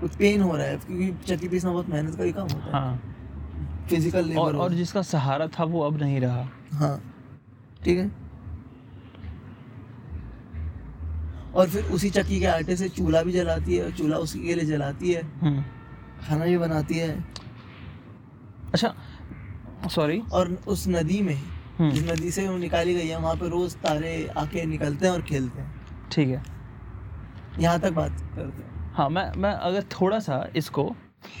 [SPEAKER 1] कुछ पेन हो रहा है क्योंकि चक्की पीसना बहुत मेहनत का ही काम होता है।
[SPEAKER 2] हाँ।
[SPEAKER 1] फ़िज़िकल लेबर
[SPEAKER 2] और और जिसका सहारा था वो अब नहीं रहा।
[SPEAKER 1] हाँ। ठीक है? और फिर उसी चक्की के आटे से चूल्हा भी जलाती है और चूल्हा उसी के लिए जलाती है।
[SPEAKER 2] हम्म।
[SPEAKER 1] खाना भी बनाती है।
[SPEAKER 2] अच्छा सॉरी
[SPEAKER 1] और उस नदी में जिस नदी से वो निकाली गई है वहाँ पे रोज तारे आके निकलते हैं और खेलते हैं।
[SPEAKER 2] ठीक है।
[SPEAKER 1] यहाँ तक बात करते हैं।
[SPEAKER 2] हाँ मैं मैं अगर थोड़ा सा इसको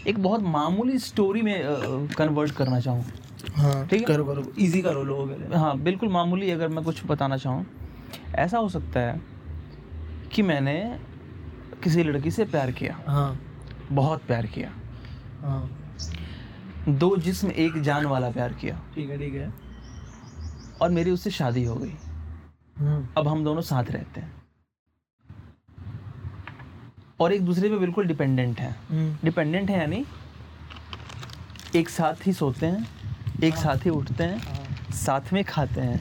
[SPEAKER 2] एक बहुत मामूली स्टोरी में कन्वर्ट करना चाहूँ।
[SPEAKER 1] हाँ
[SPEAKER 2] ठीक है।
[SPEAKER 1] करो करो इजी करो लोगों के लिए।
[SPEAKER 2] हाँ बिल्कुल मामूली अगर मैं कुछ बताना चाहूँ। ऐसा हो सकता है कि मैंने किसी लड़की से प्यार किया।
[SPEAKER 1] हाँ।
[SPEAKER 2] बहुत प्यार किया।
[SPEAKER 1] हाँ।
[SPEAKER 2] दो जिस्म एक जान वाला प्यार किया।
[SPEAKER 1] ठीक है ठीक है।
[SPEAKER 2] और मेरी उससे शादी हो गई।
[SPEAKER 1] हम्म।
[SPEAKER 2] अब हम दोनों साथ रहते हैं। और एक दूसरे पे बिल्कुल डिपेंडेंट हैं। डिपेंडेंट है यानी एक साथ ही सोते हैं एक साथ ही उठते हैं
[SPEAKER 1] हाँ,
[SPEAKER 2] साथ में खाते हैं।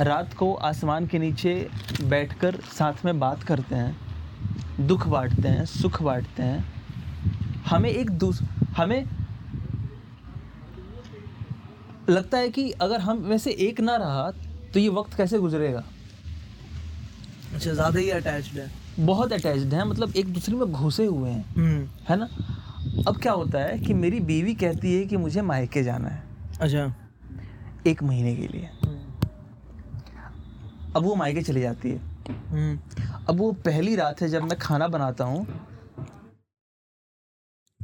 [SPEAKER 2] रात को आसमान के नीचे बैठकर साथ में बात करते हैं दुख बांटते हैं सुख बांटते हैं। हमें एक दूस हमें लगता है कि अगर हम वैसे एक ना रहा तो ये वक्त कैसे गुजरेगा?
[SPEAKER 1] अच्छा ज़्यादा ही अटैच्ड है।
[SPEAKER 2] बहुत अटैच्ड है मतलब एक दूसरे में घुसे हुए हैं।
[SPEAKER 1] हम्म।
[SPEAKER 2] है ना? अब क्या होता है कि मेरी बीवी कहती है कि मुझे मायके जाना है।
[SPEAKER 1] अच्छा।
[SPEAKER 2] एक महीने के लिए। अब वो मायके चली जाती है।
[SPEAKER 1] हम्म।
[SPEAKER 2] अब वो पहली रात है जब मैं खाना बनाता हूँ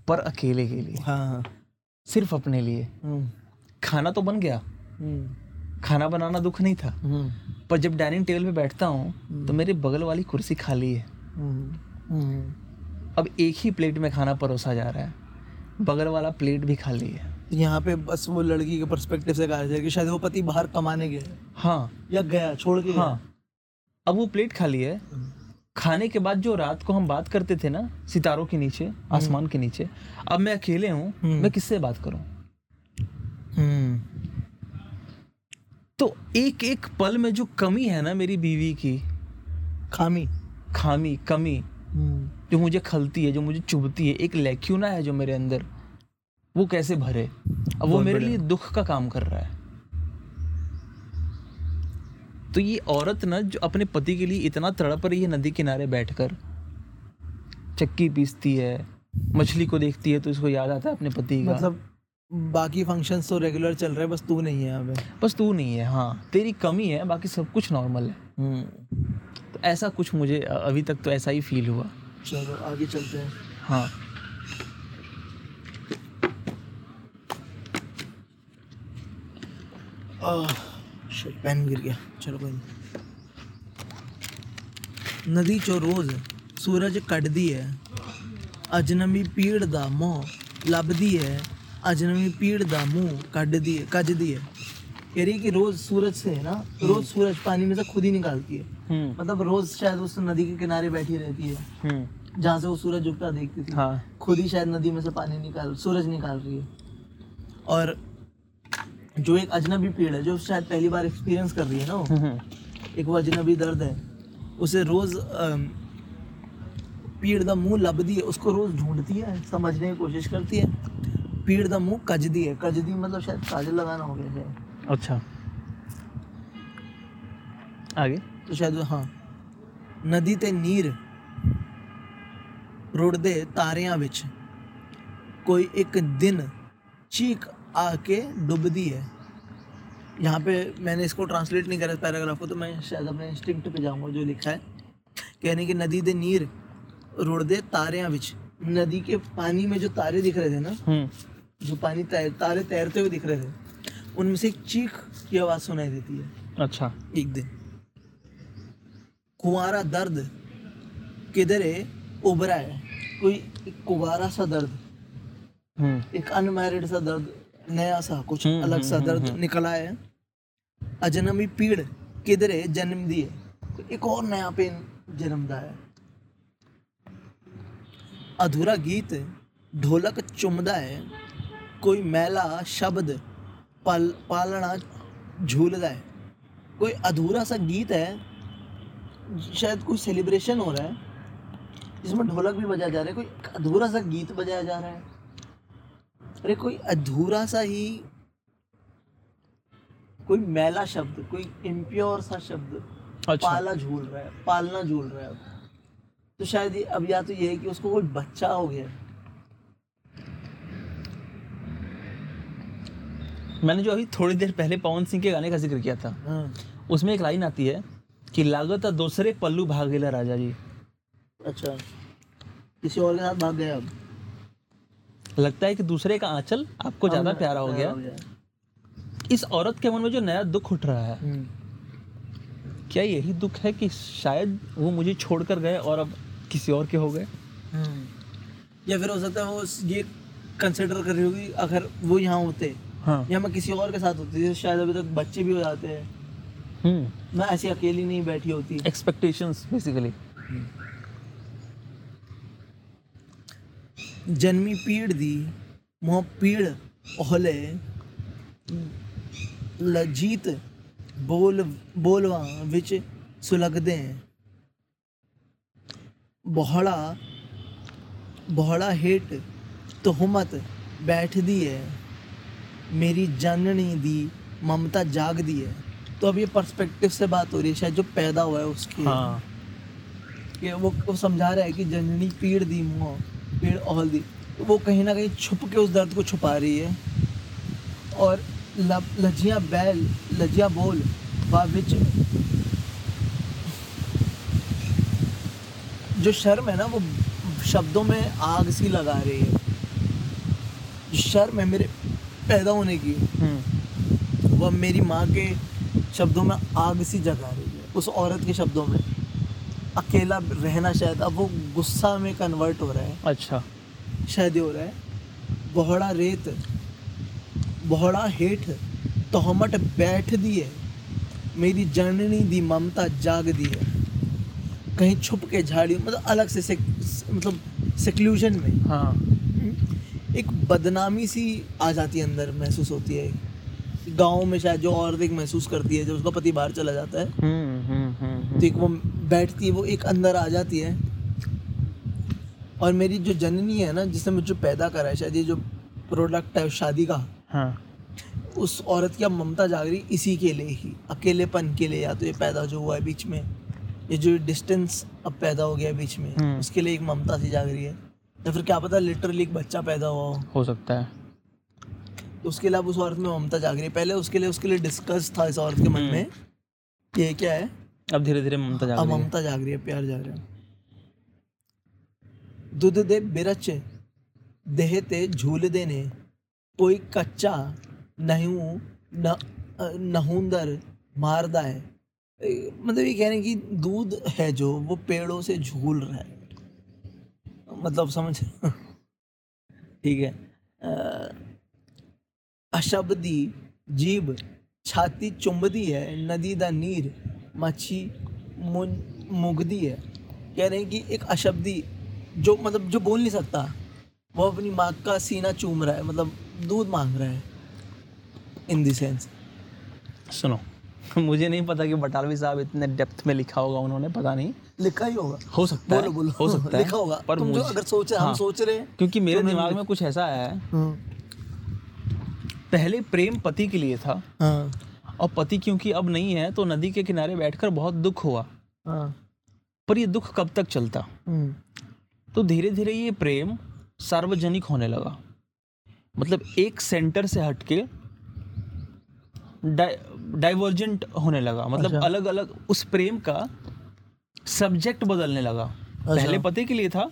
[SPEAKER 2] पर अकेले के लिए।
[SPEAKER 1] हाँ हाँ।
[SPEAKER 2] सिर्फ़ अपने लिए।
[SPEAKER 1] हम्म।
[SPEAKER 2] खाना तो बन गया।
[SPEAKER 1] हम्म।
[SPEAKER 2] खाना बनाना दुख नहीं था।
[SPEAKER 1] हम्म।
[SPEAKER 2] पर जब डाइनिंग टेबल पे बैठता हूँ तो मेरे बगल वाली कुर्सी खाली है।
[SPEAKER 1] हम्म।
[SPEAKER 2] अब एक ही प्लेट में खाना परोसा जा रहा है। बगल वाला प्लेट भी खाली है।
[SPEAKER 1] यहाँ पे बस वो लड़की के पर्सपेक्टिव से कहा जाए कि शायद वो पति बाहर कमाने गया है।
[SPEAKER 2] हाँ।
[SPEAKER 1] या गया छोड़ के
[SPEAKER 2] हाँ। अब वो प्लेट खाली है। खाने के बाद जो रात को हम बात करते थे ना सितारों के नीचे आसमान के नीचे अब मैं अकेले हूँ
[SPEAKER 1] हम्म।
[SPEAKER 2] मैं किससे बात करूँ?
[SPEAKER 1] हम्म
[SPEAKER 2] तो एक एक पल में जो कमी है ना मेरी बीवी की
[SPEAKER 1] खामी।
[SPEAKER 2] खामी कमी
[SPEAKER 1] हम्म।
[SPEAKER 2] जो मुझे खलती है जो मुझे चुभती है एक लैक्यूना है जो मेरे अंदर वो कैसे भरे? अब वो मेरे लिए दुख का काम कर रहा है। तो ये औरत ना जो अपने पति के लिए इतना तड़प रही है नदी किनारे बैठकर चक्की पीसती है मछली को देखती है तो इसको याद आता है अपने पति का?
[SPEAKER 1] मतलब बाकी फ़ंक्शंस तो रेगुलर चल रहे हैं बस तू नहीं है अभी
[SPEAKER 2] बस तू नहीं है हाँ। तेरी कमी है बाकी सब कुछ नॉर्मल है।
[SPEAKER 1] हम्म।
[SPEAKER 2] तो ऐसा कुछ मुझे अभी तक तो ऐसा ही फील हुआ।
[SPEAKER 1] चलो आगे चलते हैं।
[SPEAKER 2] हाँ।
[SPEAKER 1] पेन गिर गया। चलो कोई नदी चो रोज सूरज कट दी है। अजनबी पीड़ दा मोह लभदी है। अजनबी पीड़ दा मुँह काट दिए कज दिए। कह रही है कि रोज सूरज से है ना रोज हम्म। सूरज पानी में से खुद ही निकालती है।
[SPEAKER 2] हम्म।
[SPEAKER 1] मतलब रोज शायद उस नदी के किनारे बैठी रहती है।
[SPEAKER 2] हम्म।
[SPEAKER 1] जहाँ से वो सूरज उगता देखती थी।
[SPEAKER 2] हाँ।
[SPEAKER 1] खुद ही शायद नदी में से पानी निकाल सूरज निकाल रही है। और जो एक अजनबी पीड़ है जो शायद पहली बार एक्सपीरियंस कर रही है ना वो एक वो अजनबी दर्द है उसे रोज पीड़ द मुँह दी है उसको रोज ढूंढती है समझने की कोशिश करती है। पीड़ दा मुंह कजदी है कजदी मतलब शायद काजल लगाना हो गया शायद
[SPEAKER 2] अच्छा आगे
[SPEAKER 1] तो शायद वो- हाँ ਨਦੀ ਤੇ ਨੀਰ ਰੁੜਦੇ ਤਾਰਿਆਂ ਵਿੱਚ कोई एक दिन चीख आके डूबती है यहाँ पे मैंने इसको ट्रांसलेट नहीं करा इस पैराग्राफ को तो मैं शायद अपने इंस्टिंक्ट पे जाऊंगा जो लिखा है कहने की नदी दे नीर रुड़दे तारियां विच नदी के पानी में जो तारे दिख रहे थे ना
[SPEAKER 2] हम्म
[SPEAKER 1] जो पानी तैर तारे तैरते हुए दिख रहे थे उनमें से एक चीख की आवाज़ सुनाई देती है।
[SPEAKER 2] अच्छा।
[SPEAKER 1] एक दिन कुंवारा दर्द किधरे उभरा है? कोई एक कुंवारा सा दर्द
[SPEAKER 2] हम्म।
[SPEAKER 1] एक अनमैरिड सा दर्द नया सा कुछ
[SPEAKER 2] हम्म,
[SPEAKER 1] अलग सा
[SPEAKER 2] हम्म,
[SPEAKER 1] दर्द निकला है। अजनबी पीड़ किधरे जन्म दी है तो एक और नया पेन जन्मदा है। अधूरा गीत ढोलक चुमदा है। कोई मैला शब्द पल पालना झूलदा है। कोई अधूरा सा गीत है शायद कोई सेलिब्रेशन हो रहा है जिसमें ढोलक भी बजाया जा रहा है कोई अधूरा सा गीत बजाया जा रहा है। अरे कोई अधूरा सा ही कोई मैला शब्द कोई इम्प्योर सा शब्द
[SPEAKER 2] अच्छा।
[SPEAKER 1] पाला झूल रहा है पालना झूल रहा है। तो शायद अब या तो ये है कि उसको कोई बच्चा हो गया।
[SPEAKER 2] मैंने जो अभी थोड़ी देर पहले पवन सिंह के गाने का ज़िक्र किया था
[SPEAKER 1] हाँ।
[SPEAKER 2] उसमें एक लाइन आती है कि लागत दूसरे पल्लू भाग भागेला राजा जी।
[SPEAKER 1] अच्छा। किसी और के साथ भाग गया अब
[SPEAKER 2] लगता है कि दूसरे का आंचल आपको ज़्यादा
[SPEAKER 1] हाँ,
[SPEAKER 2] प्यारा हो गया। इस औरत के मन में जो नया दुख उठ रहा है
[SPEAKER 1] हम्म,
[SPEAKER 2] क्या यही दुख है कि शायद वो मुझे छोड़कर गए और अब किसी और के हो गए?
[SPEAKER 1] हम्म। या फिर हो सकता है वो ये कंसिडर कर रही होगी अगर वो यहाँ होते
[SPEAKER 2] हाँ।
[SPEAKER 1] या मैं किसी और के साथ होती थी शायद अभी तक बच्चे भी हो जाते हैं।
[SPEAKER 2] हम्म।
[SPEAKER 1] मैं ऐसी अकेली नहीं बैठी होती।
[SPEAKER 2] एक्सपेक्टेशंस हम्म।
[SPEAKER 1] बेसिकली जन्मी पीड़ दी मोह पीड़ ओहले लजीत बोल बोलवा विच सुलगदे बहड़ा बहड़ा हेठ तोहमत बैठदी है। मेरी जाननी दी ममता जाग दी है। तो अब ये पर्सपेक्टिव से बात हो रही है शायद जो पैदा हुआ है उसकी।
[SPEAKER 2] हाँ।
[SPEAKER 1] कि वो, वो समझा रहा है कि जननी पीड़ दी मुँह पीड़ ओहल दी। तो वो कहीं ना कहीं छुप के उस दर्द को छुपा रही है। और लब लजिया बैल लजिया बोल वा विच जो शर्म है ना वो शब्दों में आग सी लगा रही है। जो शर्म है मेरे पैदा होने की।
[SPEAKER 2] हम्म।
[SPEAKER 1] वह मेरी माँ के शब्दों में आग सी जगा रही है उस औरत के शब्दों में। अकेला रहना शायद अब वो गुस्सा में कन्वर्ट हो रहा है।
[SPEAKER 2] अच्छा।
[SPEAKER 1] शायद हो रहा है। बोहड़ा रेत बोहड़ा हेठ तोहमट बैठ दिए मेरी जननी दी ममता जाग दी है। कहीं छुप के झाड़ी मतलब अलग से सेक, मतलब सेक्लूजन में।
[SPEAKER 2] हाँ।
[SPEAKER 1] एक बदनामी सी आ जाती है अंदर महसूस होती है। गाँव में शायद जो औरत एक महसूस करती है जब उसका पति बाहर चला जाता है
[SPEAKER 2] हम्म हम्म हम्म
[SPEAKER 1] तो एक वो बैठती है वो एक अंदर आ जाती है। और मेरी जो जननी है ना जिसने मुझे पैदा करा है शायद ये जो प्रोडक्ट है शादी का
[SPEAKER 2] हाँ।
[SPEAKER 1] उस औरत की अब ममता जाग रही इसी के लिए ही अकेलेपन के लिए या तो ये पैदा जो हुआ है बीच में ये जो डिस्टेंस अब पैदा हो गया है बीच में। उसके लिए एक ममता सी जाग रही है। या फिर क्या पता लिटरली एक बच्चा पैदा हुआ हो।
[SPEAKER 2] हो सकता है।
[SPEAKER 1] तो उसके लिए उस औरत में ममता जाग रही है। पहले उसके लिए उसके लिए डिस्कस था इस औरत के मन
[SPEAKER 2] हम्म।
[SPEAKER 1] में कि ये क्या है।
[SPEAKER 2] अब धीरे धीरे ममता जाग
[SPEAKER 1] अब
[SPEAKER 2] रही है।
[SPEAKER 1] ममता जाग रही है प्यार जाग रहा है। दुध दे बिरच देह ते झूल देने। कोई कच्चा नहूं न नहुंदर मारदा है मतलब ये कह रहे हैं कि दूध है जो वो पेड़ों से झूल रहा है। मतलब समझ ठीक है। अशब्दी जीभ छाती चुंबदी है, नदी दा नीर मच्छी मुगदी है। कह रहे हैं कि एक अशब्दी जो मतलब जो बोल नहीं सकता, वो अपनी माँ का सीना चूम रहा है मतलब दूध मांग रहा है। इन दी सेंस
[SPEAKER 2] सुनो, मुझे नहीं पता कि बटालवी साहब इतने डेप्थ में लिखा होगा उन्होंने, पता नहीं।
[SPEAKER 1] लिखा ही होगा।
[SPEAKER 2] हो सकता
[SPEAKER 1] बोलो
[SPEAKER 2] है
[SPEAKER 1] बोलो।
[SPEAKER 2] हो सकता है
[SPEAKER 1] लिखा होगा।
[SPEAKER 2] पर
[SPEAKER 1] तुम जो अगर सोचे हम
[SPEAKER 2] हाँ।
[SPEAKER 1] सोच रहे हैं
[SPEAKER 2] क्योंकि मेरे
[SPEAKER 1] तो
[SPEAKER 2] दिमाग में कुछ ऐसा आया है।
[SPEAKER 1] हाँ।
[SPEAKER 2] पहले प्रेम पति के लिए था
[SPEAKER 1] हाँ।
[SPEAKER 2] और पति क्योंकि अब नहीं है तो नदी के किनारे बैठकर बहुत दुख हुआ।
[SPEAKER 1] हाँ।
[SPEAKER 2] पर ये दुख कब तक चलता?
[SPEAKER 1] हम्म,
[SPEAKER 2] तो धीरे धीरे ये प्रेम सार्वजनिक होने लगा। मतलब एक सेंटर से हटके डाइवर्जेंट होने लगा। मतलब
[SPEAKER 1] अच्छा।
[SPEAKER 2] अलग अलग उस प्रेम का सब्जेक्ट बदलने लगा। अच्छा। पहले पति के लिए था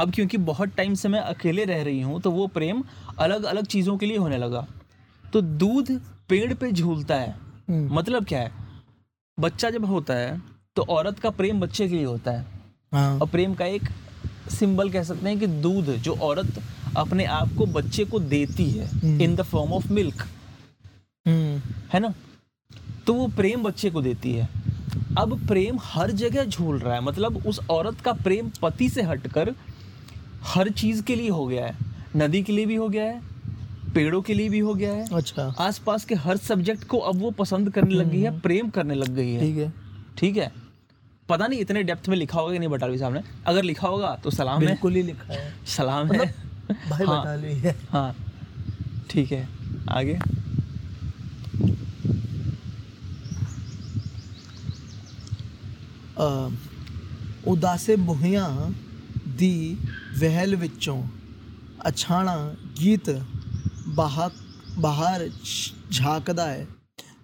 [SPEAKER 2] अब क्योंकि बहुत टाइम से मैं अकेले रह रही हूँ तो वो प्रेम अलग अलग चीज़ों के लिए होने लगा। तो दूध पेड़ पे झूलता है।
[SPEAKER 1] हम्म,
[SPEAKER 2] मतलब क्या है? बच्चा जब होता है तो औरत का प्रेम बच्चे के लिए होता है।
[SPEAKER 1] हाँ।
[SPEAKER 2] और प्रेम का एक सिंबल कह सकते हैं कि दूध जो औरत अपने आप को बच्चे को देती है। In the form of
[SPEAKER 1] milk
[SPEAKER 2] है ना? तो वो प्रेम बच्चे को देती है। अब प्रेम हर जगह झूल रहा है। मतलब उस औरत का प्रेम पति से हटकर हर चीज़ के लिए हो गया है। नदी के लिए भी हो गया है पेड़ों के लिए भी हो गया है।
[SPEAKER 1] अच्छा।
[SPEAKER 2] आसपास के हर सब्जेक्ट को अब वो पसंद करने लग गई है प्रेम करने लग गई है।
[SPEAKER 1] ठीक है।
[SPEAKER 2] ठीक है। पता नहीं इतने डेप्थ में लिखा होगा कि नहीं बटालवी साहब ने। अगर लिखा होगा तो सलाम है।
[SPEAKER 1] बिल्कुल ही लिखा है।
[SPEAKER 2] सलाम है।
[SPEAKER 1] भाई
[SPEAKER 2] हाँ।
[SPEAKER 1] बता है।
[SPEAKER 2] हाँ। ठीक है। आगे।
[SPEAKER 1] ਉਦਾਸੇ ਬੁਹਿਆਂ ਦੀ ਵਹਿਲ ਵਿੱਚੋਂ ਅਛਾਣਾ ਗੀਤ ਬਾਹਰ ਬਾਹਰ ਝ- झांकदा है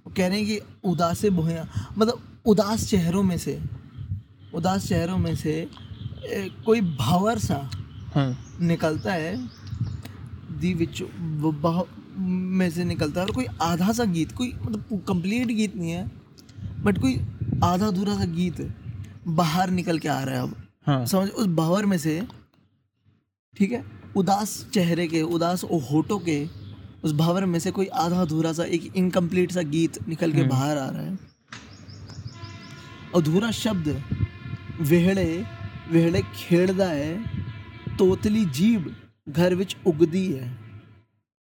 [SPEAKER 1] वो कह रहे हैं कि उदासे बुहियाँ मतलब उदास चेहरों में से उदास चेहरों में से ए, कोई भावर सा
[SPEAKER 2] हाँ
[SPEAKER 1] निकलता है दी विच वो बाह में से निकलता है और कोई आधा सा गीत कोई मतलब कंप्लीट गीत नहीं है बट कोई आधा अधूरा सा गीत बाहर निकल के आ रहा है अब।
[SPEAKER 2] हाँ।
[SPEAKER 1] समझ उस बावर में से ठीक है उदास चेहरे के उदास होठों के उस भावर में से कोई आधा अधूरा सा एक इनकम्प्लीट सा गीत निकल के बाहर आ रहा है। अधूरा शब्द वेहड़े वेहड़े खेड़दा है तोतली जीभ घर विच उगदी है।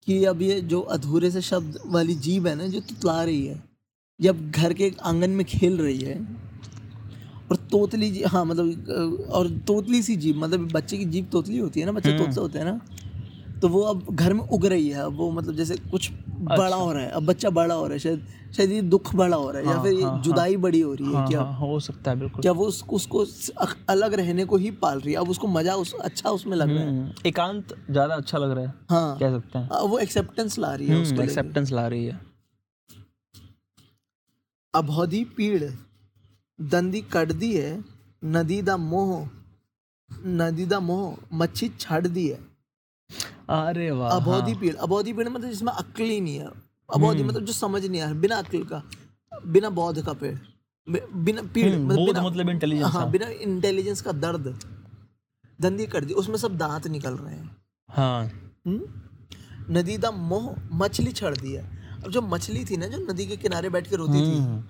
[SPEAKER 1] कि अब ये जो अधूरे से शब्द वाली जीव है ना जो तुतला रही है जब घर के आँगन में खेल रही है और तोतली जी हाँ मतलब और तोतली सी जीप मतलब बच्चे की जीप तोतली होती है ना बच्चे तोतले होते हैं ना तो वो अब घर में उग रही है वो मतलब जैसे कुछ अच्छा। बड़ा हो रहा है अब बच्चा बड़ा हो रहा है शायद शायद ये दुख बड़ा हो रहा है या
[SPEAKER 2] हाँ,
[SPEAKER 1] फिर ये
[SPEAKER 2] हाँ, हाँ।
[SPEAKER 1] जुदाई बड़ी हो रही है
[SPEAKER 2] हाँ,
[SPEAKER 1] क्या?
[SPEAKER 2] हाँ, हो सकता है बिल्कुल।
[SPEAKER 1] क्या वो उस, उसको अलग रहने को ही पाल रही है अब उसको मज़ा उस अच्छा उसमें लग रहा है।
[SPEAKER 2] हम्म, एकांत ज़्यादा अच्छा लग रहा है
[SPEAKER 1] हाँ।
[SPEAKER 2] कह सकते हैं।
[SPEAKER 1] हाँ, वो एक्सेप्टेंस ला रही है उसको
[SPEAKER 2] एक्सेप्टेंस ला रही है।
[SPEAKER 1] अभौदी पीड़ दंदी कटदी है नदी दा मोह नदी दा मोह मच्छी छड़ दी है।
[SPEAKER 2] अरे वाह।
[SPEAKER 1] अबोधी
[SPEAKER 2] हाँ।
[SPEAKER 1] पीड़ अबोधी पीड़ मतलब जिसमें अक्ल ही नहीं है। अबोधी मतलब जो समझ नहीं आ बिना अक्ल का बिना बौद्ध का पेड़ बिना पीड़
[SPEAKER 2] हम्म,
[SPEAKER 1] मतलब बिना
[SPEAKER 2] मतलब इंटेलिजेंस
[SPEAKER 1] हाँ बिना इंटेलिजेंस का दर्द। दंदी कर दी उसमें सब दांत निकल रहे हैं।
[SPEAKER 2] हाँ।
[SPEAKER 1] हम्म? नदी दा मोह मछली छड़ दी है। अब जो मछली थी ना जो नदी के किनारे बैठ के रोती थी
[SPEAKER 2] हम्म,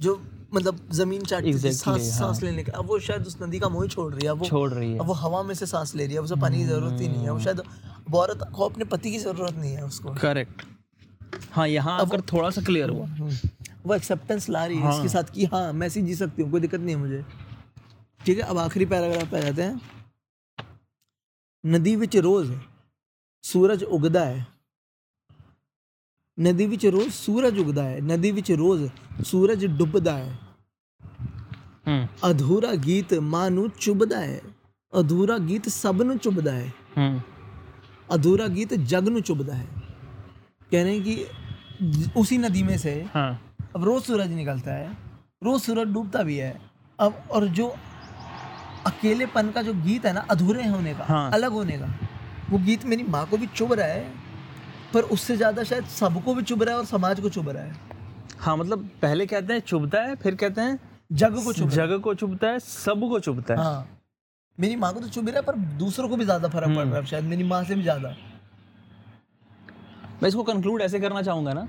[SPEAKER 1] जो मतलब ज़मीन चाट
[SPEAKER 2] exactly,
[SPEAKER 1] सांस
[SPEAKER 2] हाँ.
[SPEAKER 1] सांस लेने का अब वो शायद उस नदी का मुँह छोड़ रही है। वो
[SPEAKER 2] छोड़ रही है।
[SPEAKER 1] अब वो हवा में से सांस ले रही है। उसे पानी की ज़रूरत ही नहीं है। वो शायद औरत को अपने पति की ज़रूरत नहीं है उसको।
[SPEAKER 2] करेक्ट हाँ यहाँ अगर थोड़ा सा क्लियर हुआ। हम्म।
[SPEAKER 1] वो एक्सेप्टेंस ला रही है
[SPEAKER 2] हाँ।
[SPEAKER 1] इसके साथ कि हाँ मैं ऐसी जी सकती हूँ कोई दिक्कत नहीं है मुझे। ठीक है अब आखिरी पैराग्राफ पे जाते हैं। नदी विच रोज सूरज उगदा है। ਨਦੀ ਵਿੱਚ ਰੋਜ਼ ਸੂਰਜ ਉਗਦਾ ਹੈ ਨਦੀ ਵਿੱਚ ਰੋਜ਼ ਸੂਰਜ ਡੁੱਬਦਾ ਹੈ
[SPEAKER 2] हम्म
[SPEAKER 1] ਅਧੂਰਾ ਗੀਤ ਮਾਂ ਨੂੰ ਚੁਭਦਾ ਹੈ ਅਧੂਰਾ ਗੀਤ ਸਭ ਨੂੰ ਚੁਭਦਾ ਹੈ
[SPEAKER 2] हम्म
[SPEAKER 1] अधूरा गीत जग नु चुभदा है कह रहे हैं कि उसी नदी में से
[SPEAKER 2] हाँ
[SPEAKER 1] अब रोज सूरज निकलता है रोज सूरज डूबता भी है अब और जो अकेलेपन का जो गीत है ना अधूरे होने का
[SPEAKER 2] हाँ।
[SPEAKER 1] अलग होने का वो गीत मेरी माँ को भी चुभ रहा है पर उससे ज़्यादा शायद सबको भी चुभ रहा है और समाज को चुभ रहा है।
[SPEAKER 2] हाँ मतलब पहले कहते हैं चुभता है फिर कहते हैं
[SPEAKER 1] जग को चुभ
[SPEAKER 2] जगह को चुभता है सबको चुभता
[SPEAKER 1] है।
[SPEAKER 2] है।
[SPEAKER 1] हाँ मेरी माँ को तो चुभ रहा है पर दूसरों को भी ज़्यादा फ़र्क पड़ रहा है शायद मेरी माँ से भी ज़्यादा।
[SPEAKER 2] मैं इसको कंक्लूड ऐसे करना चाहूँगा ना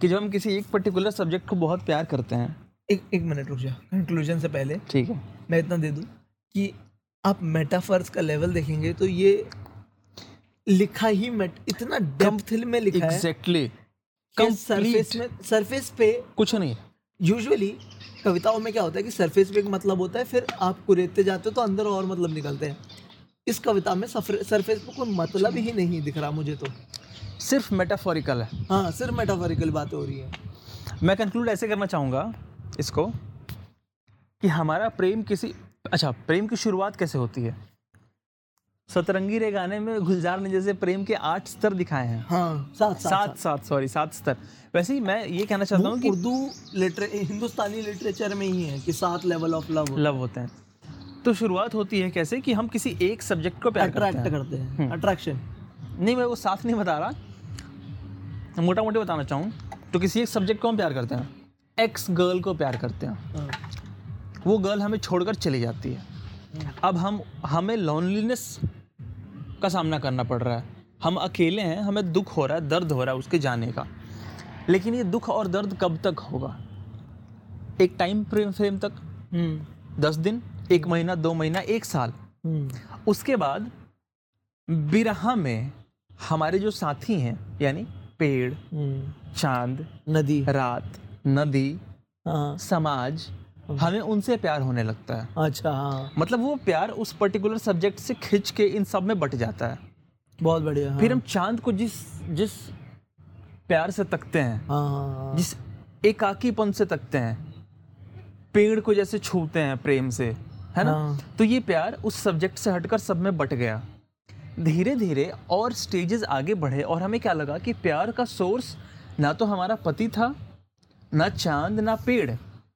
[SPEAKER 2] कि जब हम किसी एक पर्टिकुलर सब्जेक्ट को बहुत प्यार करते हैं।
[SPEAKER 1] एक एक मिनट रुक जा कंक्लूजन से पहले
[SPEAKER 2] ठीक है।
[SPEAKER 1] मैं इतना दे दूँ कि आप मेटाफर्स का लेवल देखेंगे तो ये लिखा ही मेट इतना डेप्थ में लिखा exactly. है
[SPEAKER 2] एग्जैक्टली
[SPEAKER 1] सरफेस में सरफेस पे
[SPEAKER 2] कुछ नहीं
[SPEAKER 1] यूजुअली कविताओं में क्या होता है कि सरफेस पे एक मतलब होता है फिर आप कुरेदते जाते हो तो अंदर और मतलब निकलते हैं। इस कविता में सरफेस पे कोई मतलब ही नहीं दिख रहा मुझे तो।
[SPEAKER 2] सिर्फ़ मेटाफोरिकल है।
[SPEAKER 1] हाँ सिर्फ़ मेटाफोरिकल बातें हो रही है।
[SPEAKER 2] मैं कंक्लूड ऐसे करना चाहूँगा इसको कि हमारा प्रेम किसी अच्छा प्रेम की शुरुआत कैसे होती है? सतरंगी रे गाने में गुलजार ने जैसे प्रेम के आठ स्तर दिखाए हैं।
[SPEAKER 1] हाँ सात सात,
[SPEAKER 2] सात सॉरी सात स्तर। वैसे ही मैं ये कहना चाहता हूँ कि
[SPEAKER 1] उर्दू लिटरे हिंदुस्तानी लिटरेचर में ही है कि सात लेवल ऑफ़ लव
[SPEAKER 2] लव होते हैं। तो शुरुआत होती है कैसे कि हम किसी एक सब्जेक्ट को प्यार करते
[SPEAKER 1] अट्रैक्ट
[SPEAKER 2] हैं?
[SPEAKER 1] करते हैं। अट्रैक्शन
[SPEAKER 2] नहीं मैं वो साफ़ नहीं बता रहा। मोटा मोटी बताना चाहूँ तो किसी एक सब्जेक्ट को हम प्यार करते हैं। एक्स गर्ल को प्यार करते हैं। वो गर्ल हमें छोड़कर चली जाती है। अब हम हमें लोनलीनेस का सामना करना पड़ रहा है। हम अकेले हैं हमें दुख हो रहा है दर्द हो रहा है उसके जाने का। लेकिन ये दुख और दर्द कब तक होगा? एक टाइम फ्रेम फ्रेम तक?
[SPEAKER 1] हम्म।
[SPEAKER 2] दस दिन एक महीना दो महीना एक साल?
[SPEAKER 1] हम्म।
[SPEAKER 2] उसके बाद बिरहा में हमारे जो साथी हैं यानी पेड़
[SPEAKER 1] हम्म।
[SPEAKER 2] चाँद
[SPEAKER 1] नदी।
[SPEAKER 2] रात नदी
[SPEAKER 1] हाँ।
[SPEAKER 2] समाज हमें उनसे प्यार होने लगता है।
[SPEAKER 1] अच्छा हाँ।
[SPEAKER 2] मतलब वो प्यार उस पर्टिकुलर सब्जेक्ट से खिंच के इन सब में बट जाता है।
[SPEAKER 1] बहुत बढ़िया हाँ।
[SPEAKER 2] फिर हम चाँद को जिस जिस प्यार से तकते हैं
[SPEAKER 1] हाँ हाँ हाँ।
[SPEAKER 2] जिस एकाकीपन से तकते हैं पेड़ को जैसे छूते हैं प्रेम से है ना?
[SPEAKER 1] हाँ।
[SPEAKER 2] तो ये प्यार उस सब्जेक्ट से हटकर सब में बट गया। धीरे धीरे और स्टेजेस आगे बढ़े और हमें क्या लगा कि प्यार का सोर्स ना तो हमारा पति था ना चाँद ना पेड़।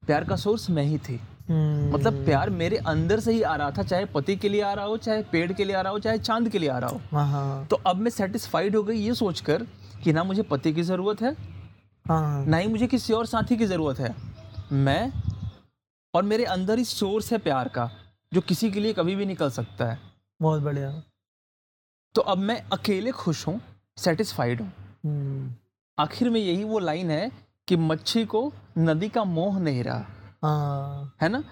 [SPEAKER 2] प्यार का सोर्स मैं ही थी।
[SPEAKER 1] हम्म,
[SPEAKER 2] मतलब प्यार मेरे अंदर से ही आ रहा था चाहे पति के लिए आ रहा हो चाहे पेड़ के लिए आ रहा हो चाहे चाँद के लिए आ रहा हो।
[SPEAKER 1] हाँ हाँ।
[SPEAKER 2] तो अब मैं सेटिस्फाइड हो गई ये सोचकर कि ना मुझे पति की ज़रूरत है
[SPEAKER 1] हाँ।
[SPEAKER 2] ना ही मुझे किसी और साथी की ज़रूरत है। मैं और मेरे अंदर ही सोर्स है प्यार का जो किसी के लिए कभी भी निकल सकता है।
[SPEAKER 1] बहुत बढ़िया।
[SPEAKER 2] तो अब मैं अकेले खुश हूँ सेटिस्फाइड हूँ।
[SPEAKER 1] हम्म,
[SPEAKER 2] आखिर में यही वो लाइन है कि मच्छी को नदी का मोह नहीं रहा।
[SPEAKER 1] हाँ।
[SPEAKER 2] है ना?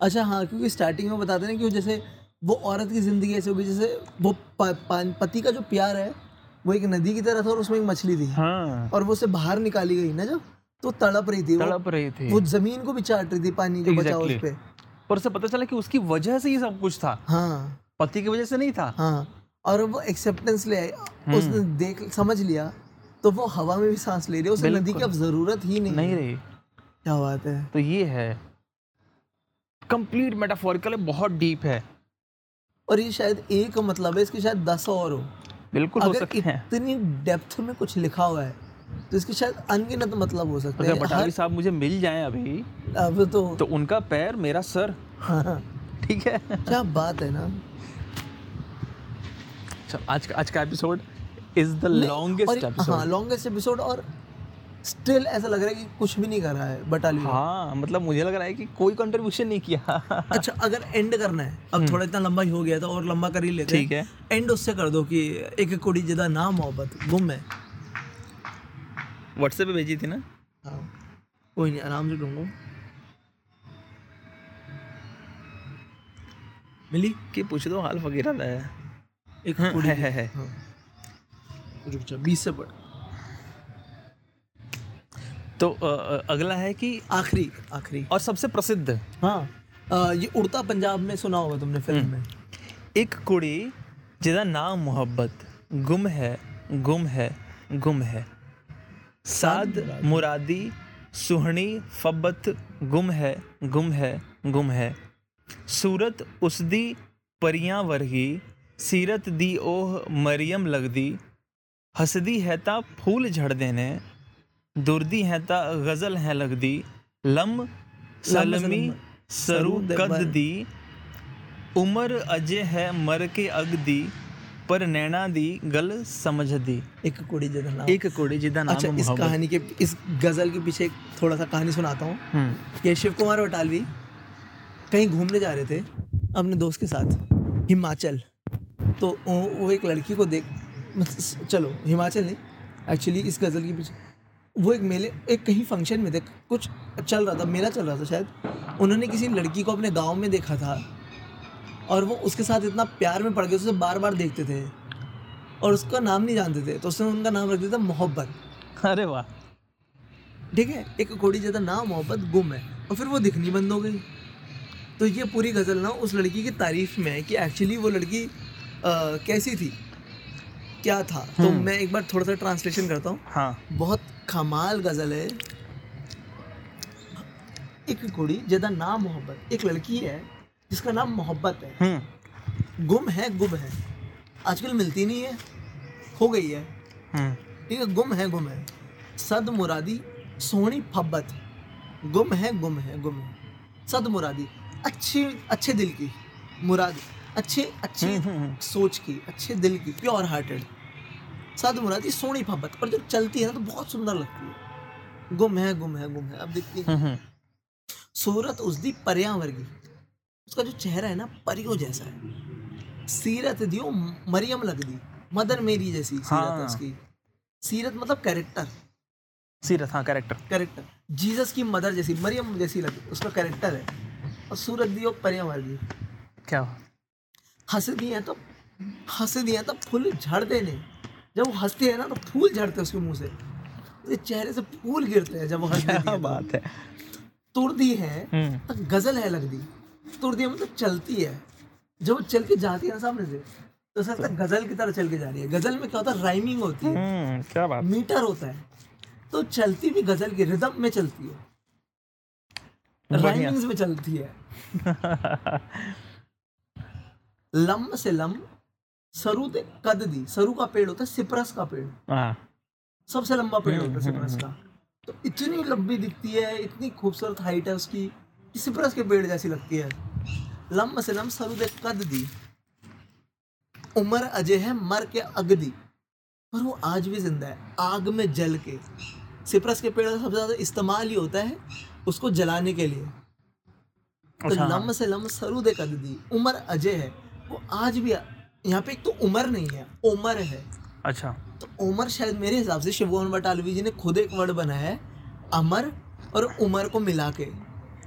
[SPEAKER 1] अच्छा हाँ क्योंकि स्टार्टिंग में बताते हैं कि जैसे वो औरत की ज़िंदगी ऐसे हो गई जैसे वो प, प, पति का जो प्यार है वो एक नदी की तरह था और उसमें एक मछली थी।
[SPEAKER 2] हाँ।
[SPEAKER 1] और वो उसे बाहर निकाली गई ना जब तो तड़प रही थी वो,
[SPEAKER 2] तड़प रही थी।
[SPEAKER 1] वो ज़मीन को भी चाट रही थी पानी जो बचा उस
[SPEAKER 2] Exactly.
[SPEAKER 1] पे।
[SPEAKER 2] और उसे पता चला कि उसकी वजह से ये सब कुछ था।
[SPEAKER 1] हाँ।
[SPEAKER 2] पति की वजह से नहीं था।
[SPEAKER 1] हाँ। और वो एक्सेप्टेंस ले आई। उसने देख समझ लिया तो वो हवा में भी सांस ले रही है उसे नदी की अब ज़रूरत ही नहीं
[SPEAKER 2] नहीं रही।
[SPEAKER 1] क्या बात है।
[SPEAKER 2] तो ये है। कंप्लीट मेटाफोरिकल है बहुत डीप है।
[SPEAKER 1] और ये शायद एक मतलब है इसके शायद दस और हो।
[SPEAKER 2] बिल्कुल हो
[SPEAKER 1] अगर
[SPEAKER 2] सकते हैं।
[SPEAKER 1] इतनी डेप्थ में कुछ लिखा हुआ है तो इसके शायद अनगिनत मतलब हो सकते
[SPEAKER 2] अगर
[SPEAKER 1] हैं।
[SPEAKER 2] बटाली साहब मुझे मिल जाए अभी
[SPEAKER 1] अब तो
[SPEAKER 2] तो उनका पैर मेरा सर।
[SPEAKER 1] हाँ,
[SPEAKER 2] ठीक है।
[SPEAKER 1] क्या बात है ना।
[SPEAKER 2] आज का आज का एपिसोड इज़ द लॉन्गेस्ट
[SPEAKER 1] हाँ लॉन्गेस्ट एपिसोड और स्टिल ऐसा लग रहा है कि कुछ भी नहीं कर रहा है बटालियन
[SPEAKER 2] हाँ मतलब मुझे लग रहा है कि कोई कंट्रीब्यूशन नहीं किया।
[SPEAKER 1] अच्छा अगर एंड करना है अब थोड़ा इतना लंबा ही हो गया था और लंबा कर ही लेते
[SPEAKER 2] हम्म। ठीक है।
[SPEAKER 1] एंड उससे कर दो कि एक कुड़ी जिदा ना मोहब्बत गुम है।
[SPEAKER 2] व्हाट्सएप पे भेजी थी ना?
[SPEAKER 1] हाँ। कोई नहीं आराम से ढूंढो मिली?
[SPEAKER 2] कि पूछ दो हाल फकीरा है।
[SPEAKER 1] एक
[SPEAKER 2] हाँ, है, है, है।
[SPEAKER 1] हाँ। रुक जा बीस से पढ़
[SPEAKER 2] तो अ, अ, अगला है कि
[SPEAKER 1] आखिरी आखिरी
[SPEAKER 2] और सबसे प्रसिद्ध
[SPEAKER 1] हाँ अ, ये उड़ता पंजाब में सुना होगा तुमने फिल्म
[SPEAKER 2] हम्म।
[SPEAKER 1] में
[SPEAKER 2] एक कुड़ी ਜਿਹਦਾ नाम मोहब्बत गुम है गुम है गुम है साद मुरादी सुहनी फब्बत गुम है गुम है गुम है सूरत उसदी परियां वरगी सीरत दी ओह मरियम लगदी हसदी है ता फूल झड़ देने दुर्दी है ता गज़ल है लग दी लम सलमी सरू कद दी उमर अजय है मर के अग दी पर नैना दी गल समझ दी।
[SPEAKER 1] एक कुड़ी जिदा नाम।
[SPEAKER 2] एक कुड़ी जिदा नाम
[SPEAKER 1] अच्छा इस कहानी के इस गज़ल के पीछे थोड़ा सा कहानी सुनाता हूँ।
[SPEAKER 2] हम्म।
[SPEAKER 1] ये शिव कुमार बटालवी कहीं घूमने जा रहे थे अपने दोस्त के साथ हिमाचल। तो वो एक लड़की को देख चलो हिमाचल नहीं एक्चुअली इस गज़ल के पीछे वो एक मेले एक कहीं फ़ंक्शन में थे कुछ चल रहा था मेला चल रहा था शायद। उन्होंने किसी लड़की को अपने गाँव में देखा था। और वो उसके साथ इतना प्यार में पड़ गए उसे बार बार देखते थे। और उसका नाम नहीं जानते थे तो उसने उनका नाम रख दिया था मोहब्बत।
[SPEAKER 2] अरे वाह।
[SPEAKER 1] ठीक है? एक कोड़ी ज़्यादा ना मोहब्बत गुम है। और फिर वो दिखनी बंद हो गई। तो ये पूरी गज़ल ना उस लड़की की तारीफ़ में है कि एक्चुअली वो लड़की अ, कैसी थी। क्या था? तो
[SPEAKER 2] हम्म।
[SPEAKER 1] मैं एक बार थोड़ा सा ट्रांसलेशन करता हूँ।
[SPEAKER 2] हाँ।
[SPEAKER 1] बहुत कमाल गज़ल है। एक कुड़ी ज़्यादा नाम मोहब्बत एक लड़की है जिसका नाम मोहब्बत है।
[SPEAKER 2] हम्म।
[SPEAKER 1] गुम है गुम है। आजकल मिलती नहीं है। हो गई है।
[SPEAKER 2] हम्म।
[SPEAKER 1] ठीक है गुम है गुम है। सद मुरादी सोहनी फब्बत। गुम है गुम है गुम है। सद मुरादी अच्छी अच्छे दिल की मुराद। अच्छे अच्छे
[SPEAKER 2] हम्म, हम्म, हम्म।
[SPEAKER 1] सोच की अच्छे दिल की प्योर हार्टेड सद मुरादी सोनी फब्बत और जब चलती है ना तो बहुत सुंदर लगती है। गुम है गुम है गुम है। अब दिखती है। सूरत उसदी परियाँ वर्गी। उसका जो चेहरा है ना परियों जैसा है। सीरत दियो मरियम लगदी मदर मेरी जैसी सीरत हाँ। उसकी। सीरत मतलब कैरेक्टर
[SPEAKER 2] सीरत हाँ कैरेक्टर
[SPEAKER 1] कैरेक्टर जीसस की मदर जैसी मरियम जैसी लग उसका कैरेक्टर है। और सूरत दियो परियाँ वर्गी।
[SPEAKER 2] क्या
[SPEAKER 1] हंस दिए तो हंस दिए तो फूल झड़ते नहीं। जब वो हँसते हैं ना तो फूल झड़ते हैं उसके मुँह से। उसके चेहरे से फूल गिरते हैं जब वो हंस
[SPEAKER 2] क्या बात है।
[SPEAKER 1] तुरदी है
[SPEAKER 2] हम्म।
[SPEAKER 1] तो गज़ल है लगती। तुरदी है मतलब चलती है। जब वो चल के जाती है ना सामने से तो ऐसा लगता गज़ल की तरह चल के जा रही है। गज़ल में क्या होता है? राइमिंग होती है।
[SPEAKER 2] हम्म क्या बात।
[SPEAKER 1] मीटर होता है। तो चलती भी गज़ल की रिदम में चलती है। राइमिंग्स में चलती है। लम से लम सरू ते कद दी। सरू का पेड़ होता है सिप्रस का पेड़।
[SPEAKER 2] हाँ।
[SPEAKER 1] सबसे लंबा पेड़ होता है
[SPEAKER 2] हम्म,
[SPEAKER 1] सिप्रस का तो इतनी लंबी दिखती है इतनी खूबसूरत हाइट है उसकी कि सिप्रस के पेड़ जैसी लगती है। लम से लम सरू दे कद दी। उमर अजय है मर के अगदी पर वो आज भी ज़िंदा है आग में जल के। सिप्रस के पेड़ का सबसे ज़्यादा इस्तेमाल ही होता है उसको जलाने के लिए। तो
[SPEAKER 2] अच्छा।
[SPEAKER 1] लम से लम सरू दे कद दी। उमर अजय है वो आज भी यहाँ पे एक तो उमर नहीं है उमर है।
[SPEAKER 2] अच्छा।
[SPEAKER 1] तो उमर शायद मेरे हिसाब से शिवगोहन बटालवी जी ने खुद एक वर्ड बनाया है अमर और उमर को मिला के।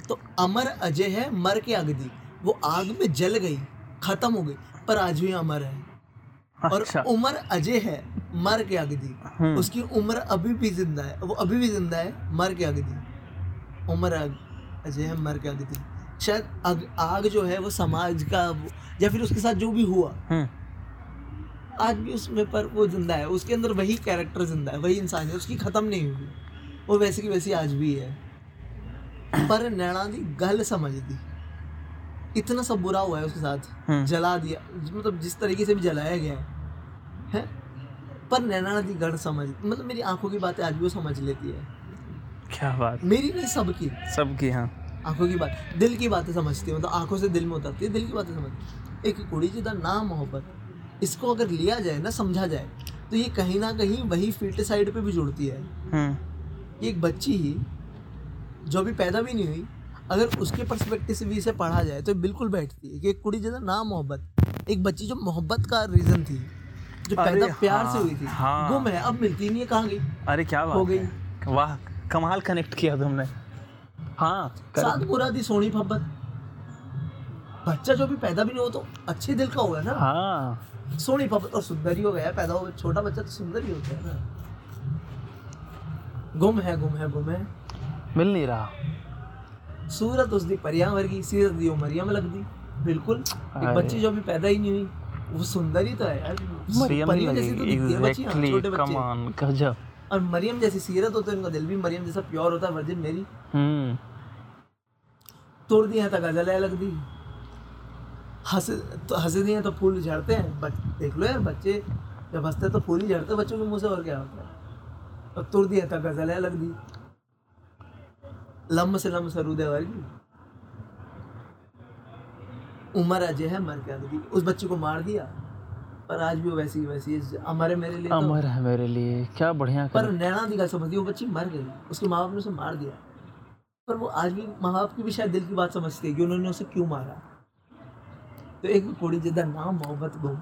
[SPEAKER 1] तो अमर अजय है मर के अगदी वो आग में जल गई खत्म हो गई पर आज भी अमर है। और
[SPEAKER 2] अच्छा।
[SPEAKER 1] उमर अजय है मर के अगदी
[SPEAKER 2] हम्म।
[SPEAKER 1] उसकी उम्र अभी भी ज़िंदा है वो अभी भी ज़िंदा है मर के अगदी उमर अजय है मर के अगदी शायद अग, आग जो है वो समाज का या फिर उसके साथ जो भी हुआ।
[SPEAKER 2] हम्म।
[SPEAKER 1] आज भी उसमें पर वो ज़िंदा है उसके अंदर वही कैरेक्टर ज़िंदा है वही इंसान है उसकी खत्म नहीं हुई। वो वैसी की वैसी आज भी है। पर नैना दी गल समझ दी। इतना सब बुरा हुआ है उसके साथ।
[SPEAKER 2] हम्म।
[SPEAKER 1] जला दिया। मतलब जिस तरीके से भी जलाया गया है। हैं? पर नैना दी गढ़ समझ मतलब मेरी आँखों की बातें आज भी वो समझ लेती है।
[SPEAKER 2] क्या बात।
[SPEAKER 1] मेरी नहीं सबकी।
[SPEAKER 2] सबकी हाँ।
[SPEAKER 1] आँखों की बात दिल की बातें समझती है मतलब आँखों से दिल में उतरती है दिल की बातें समझती एक कुड़ी जिदा ना मोहब्बत इसको अगर लिया जाए ना समझा जाए तो ये कहीं ना कहीं वही फ़ील्ड साइड पे भी जुड़ती है।
[SPEAKER 2] हम्म।
[SPEAKER 1] एक बच्ची ही जो अभी पैदा भी नहीं हुई अगर उसके पर्सपेक्टिव से भी इसे पढ़ा जाए तो बिल्कुल बैठती है कि एक कुड़ी जैसा ना मोहब्बत एक बच्ची जो मोहब्बत का रीजन थी जो पैदा प्यार से
[SPEAKER 2] हाँ,
[SPEAKER 1] हुई थी
[SPEAKER 2] हाँ।
[SPEAKER 1] गुम है अब मिलती नहीं है कहाँ गई?
[SPEAKER 2] अरे क्या बात
[SPEAKER 1] हो गई।
[SPEAKER 2] वाह कमाल कनेक्ट किया तुमने। हाँ
[SPEAKER 1] थी सोनी फब्बत। बच्चा जो भी पैदा भी नहीं हो तो अच्छे दिल का होगा ना।
[SPEAKER 2] हाँ।
[SPEAKER 1] सोनी फब्बत और सुंदर ही हो गया पैदा हो छोटा बच्चा तो सुंदर ही होता है ना। गुम है गुम है गुम है।
[SPEAKER 2] मिल नहीं रहा।
[SPEAKER 1] सूरत उसकी परियाँ वर्गी सीरत दी वो मरियम लग दी बिल्कुल एक बच्ची जो अभी पैदा ही नहीं हुई वो सुंदर ही तो है यार।
[SPEAKER 2] मरियम
[SPEAKER 1] जैसी तो दिखती है बच्चियाँ,
[SPEAKER 2] एग्जैक्टली
[SPEAKER 1] छोटे
[SPEAKER 2] कम
[SPEAKER 1] बच्चे और मरियम जैसी सीरत होता है उनका दिल भी मरियम जैसा प्योर होता है वर्जिन मेरी।
[SPEAKER 2] हम्म।
[SPEAKER 1] तोड़ हैं तो गज़ल लग दी हंस तो हंस दिए तो फूल झड़ते हैं बच, देख लो यार बच्चे जब हँसते हैं तो फूल ही झड़ते बच्चों के मुँह से और क्या होता है। और तोड़ दिए तो गज़ल लग दी लम्ब से लम्ब सरूदे वर्गी। उम्र अजय है मर क्या दी उस बच्चे को मार दिया। पर आज भी वो वैसी की वैसी है। हमारे मेरे लिए तो।
[SPEAKER 2] अमर है मेरे लिए। क्या बढ़िया
[SPEAKER 1] पर नैना दी गल समझती वो बच्ची मर गई। उसके माँ बाप ने उसे मार दिया। पर वो आज भी माँ बाप की भी शायद दिल की बात समझती है कि उन्होंने उसे क्यों मारा। तो एक कुड़ी जिदा नाम मोहब्बत गुम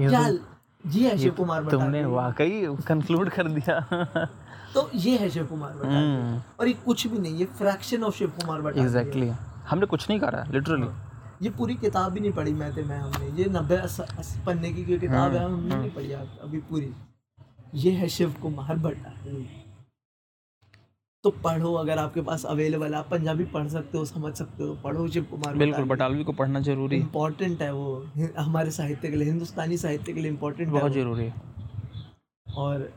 [SPEAKER 2] तो-
[SPEAKER 1] ये है शिव कुमार
[SPEAKER 2] तुमने वाकई कंक्लूड कर दिया।
[SPEAKER 1] तो ये है शिव कुमार।
[SPEAKER 2] हम्म।
[SPEAKER 1] और ये कुछ भी नहीं ये fraction of Shiv Kumar battalion.
[SPEAKER 2] Exactly हमने कुछ नहीं करा लिटरली
[SPEAKER 1] ये पूरी किताब भी नहीं पढ़ी मैं थे मैं हमने। ये नब्बे पन्ने की जो किताब है
[SPEAKER 2] हम्म,
[SPEAKER 1] हमने नहीं पढ़ी अभी पूरी। ये है शिव कुमार भट्टाचार्य तो पढ़ो अगर आपके पास अवेलेबल है आप पंजाबी पढ़ सकते हो समझ सकते हो पढ़ो शिव कुमार
[SPEAKER 2] बिल्कुल बटालवी को पढ़ना ज़रूरी है।
[SPEAKER 1] इम्पोर्टेंट है वो हमारे साहित्य के लिए हिंदुस्तानी साहित्य के लिए इम्पोर्टेंट
[SPEAKER 2] बहुत ज़रूरी है।
[SPEAKER 1] और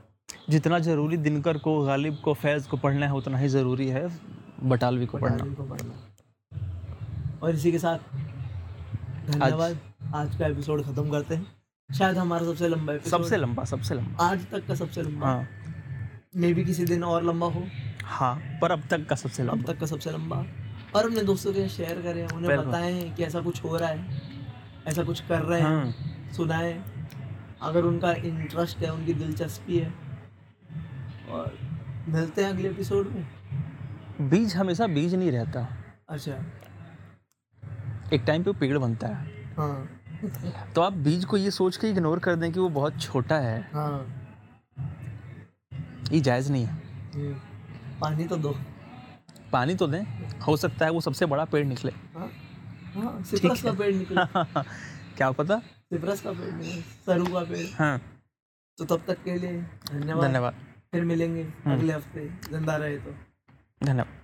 [SPEAKER 2] जितना ज़रूरी दिनकर को गालिब को फैज को पढ़ना है उतना ही ज़रूरी है बटालवी को पढ़ना।
[SPEAKER 1] और इसी के साथ धन्यवाद। आज का एपिसोड खत्म करते हैं। शायद हमारा सबसे लंबा एपिसोड
[SPEAKER 2] सबसे लंबा सबसे लंबा।
[SPEAKER 1] आज तक का सबसे लंबा।
[SPEAKER 2] हाँ।
[SPEAKER 1] मे भी किसी दिन और लंबा हो।
[SPEAKER 2] हाँ पर अब तक का सबसे लंबा।
[SPEAKER 1] अब तक का सबसे लंबा। और अपने दोस्तों के शेयर करें उन्हें। बताएँ कि ऐसा कुछ हो रहा है। ऐसा कुछ कर रहे हैं।
[SPEAKER 2] हाँ।
[SPEAKER 1] सुनाएँ। अगर उनका इंटरेस्ट है उनकी दिलचस्पी है। और मिलते हैं अगले एपिसोड में।
[SPEAKER 2] बीज हमेशा बीज नहीं रहता।
[SPEAKER 1] अच्छा।
[SPEAKER 2] एक टाइम पे पेड़ बनता है।
[SPEAKER 1] हाँ।
[SPEAKER 2] तो आप बीज को ये सोच के इग्नोर कर दें कि वो बहुत छोटा है।
[SPEAKER 1] हाँ।
[SPEAKER 2] ये जायज़ नहीं है।
[SPEAKER 1] हम्म, पानी तो दो।
[SPEAKER 2] पानी तो दें। हो सकता है वो सबसे बड़ा पेड़ निकले।
[SPEAKER 1] हाँ। हाँ का। पेड़ निकला।
[SPEAKER 2] क्या पता?
[SPEAKER 1] सिप्रस का पेड़ निकला सरू का पेड़।
[SPEAKER 2] हाँ।
[SPEAKER 1] तो तब तक के लिए धन्यवाद।
[SPEAKER 2] धन्यवाद।
[SPEAKER 1] फिर मिलेंगे अगले हफ़्ते ज़िंदा रहे तो।
[SPEAKER 2] धन्यवाद।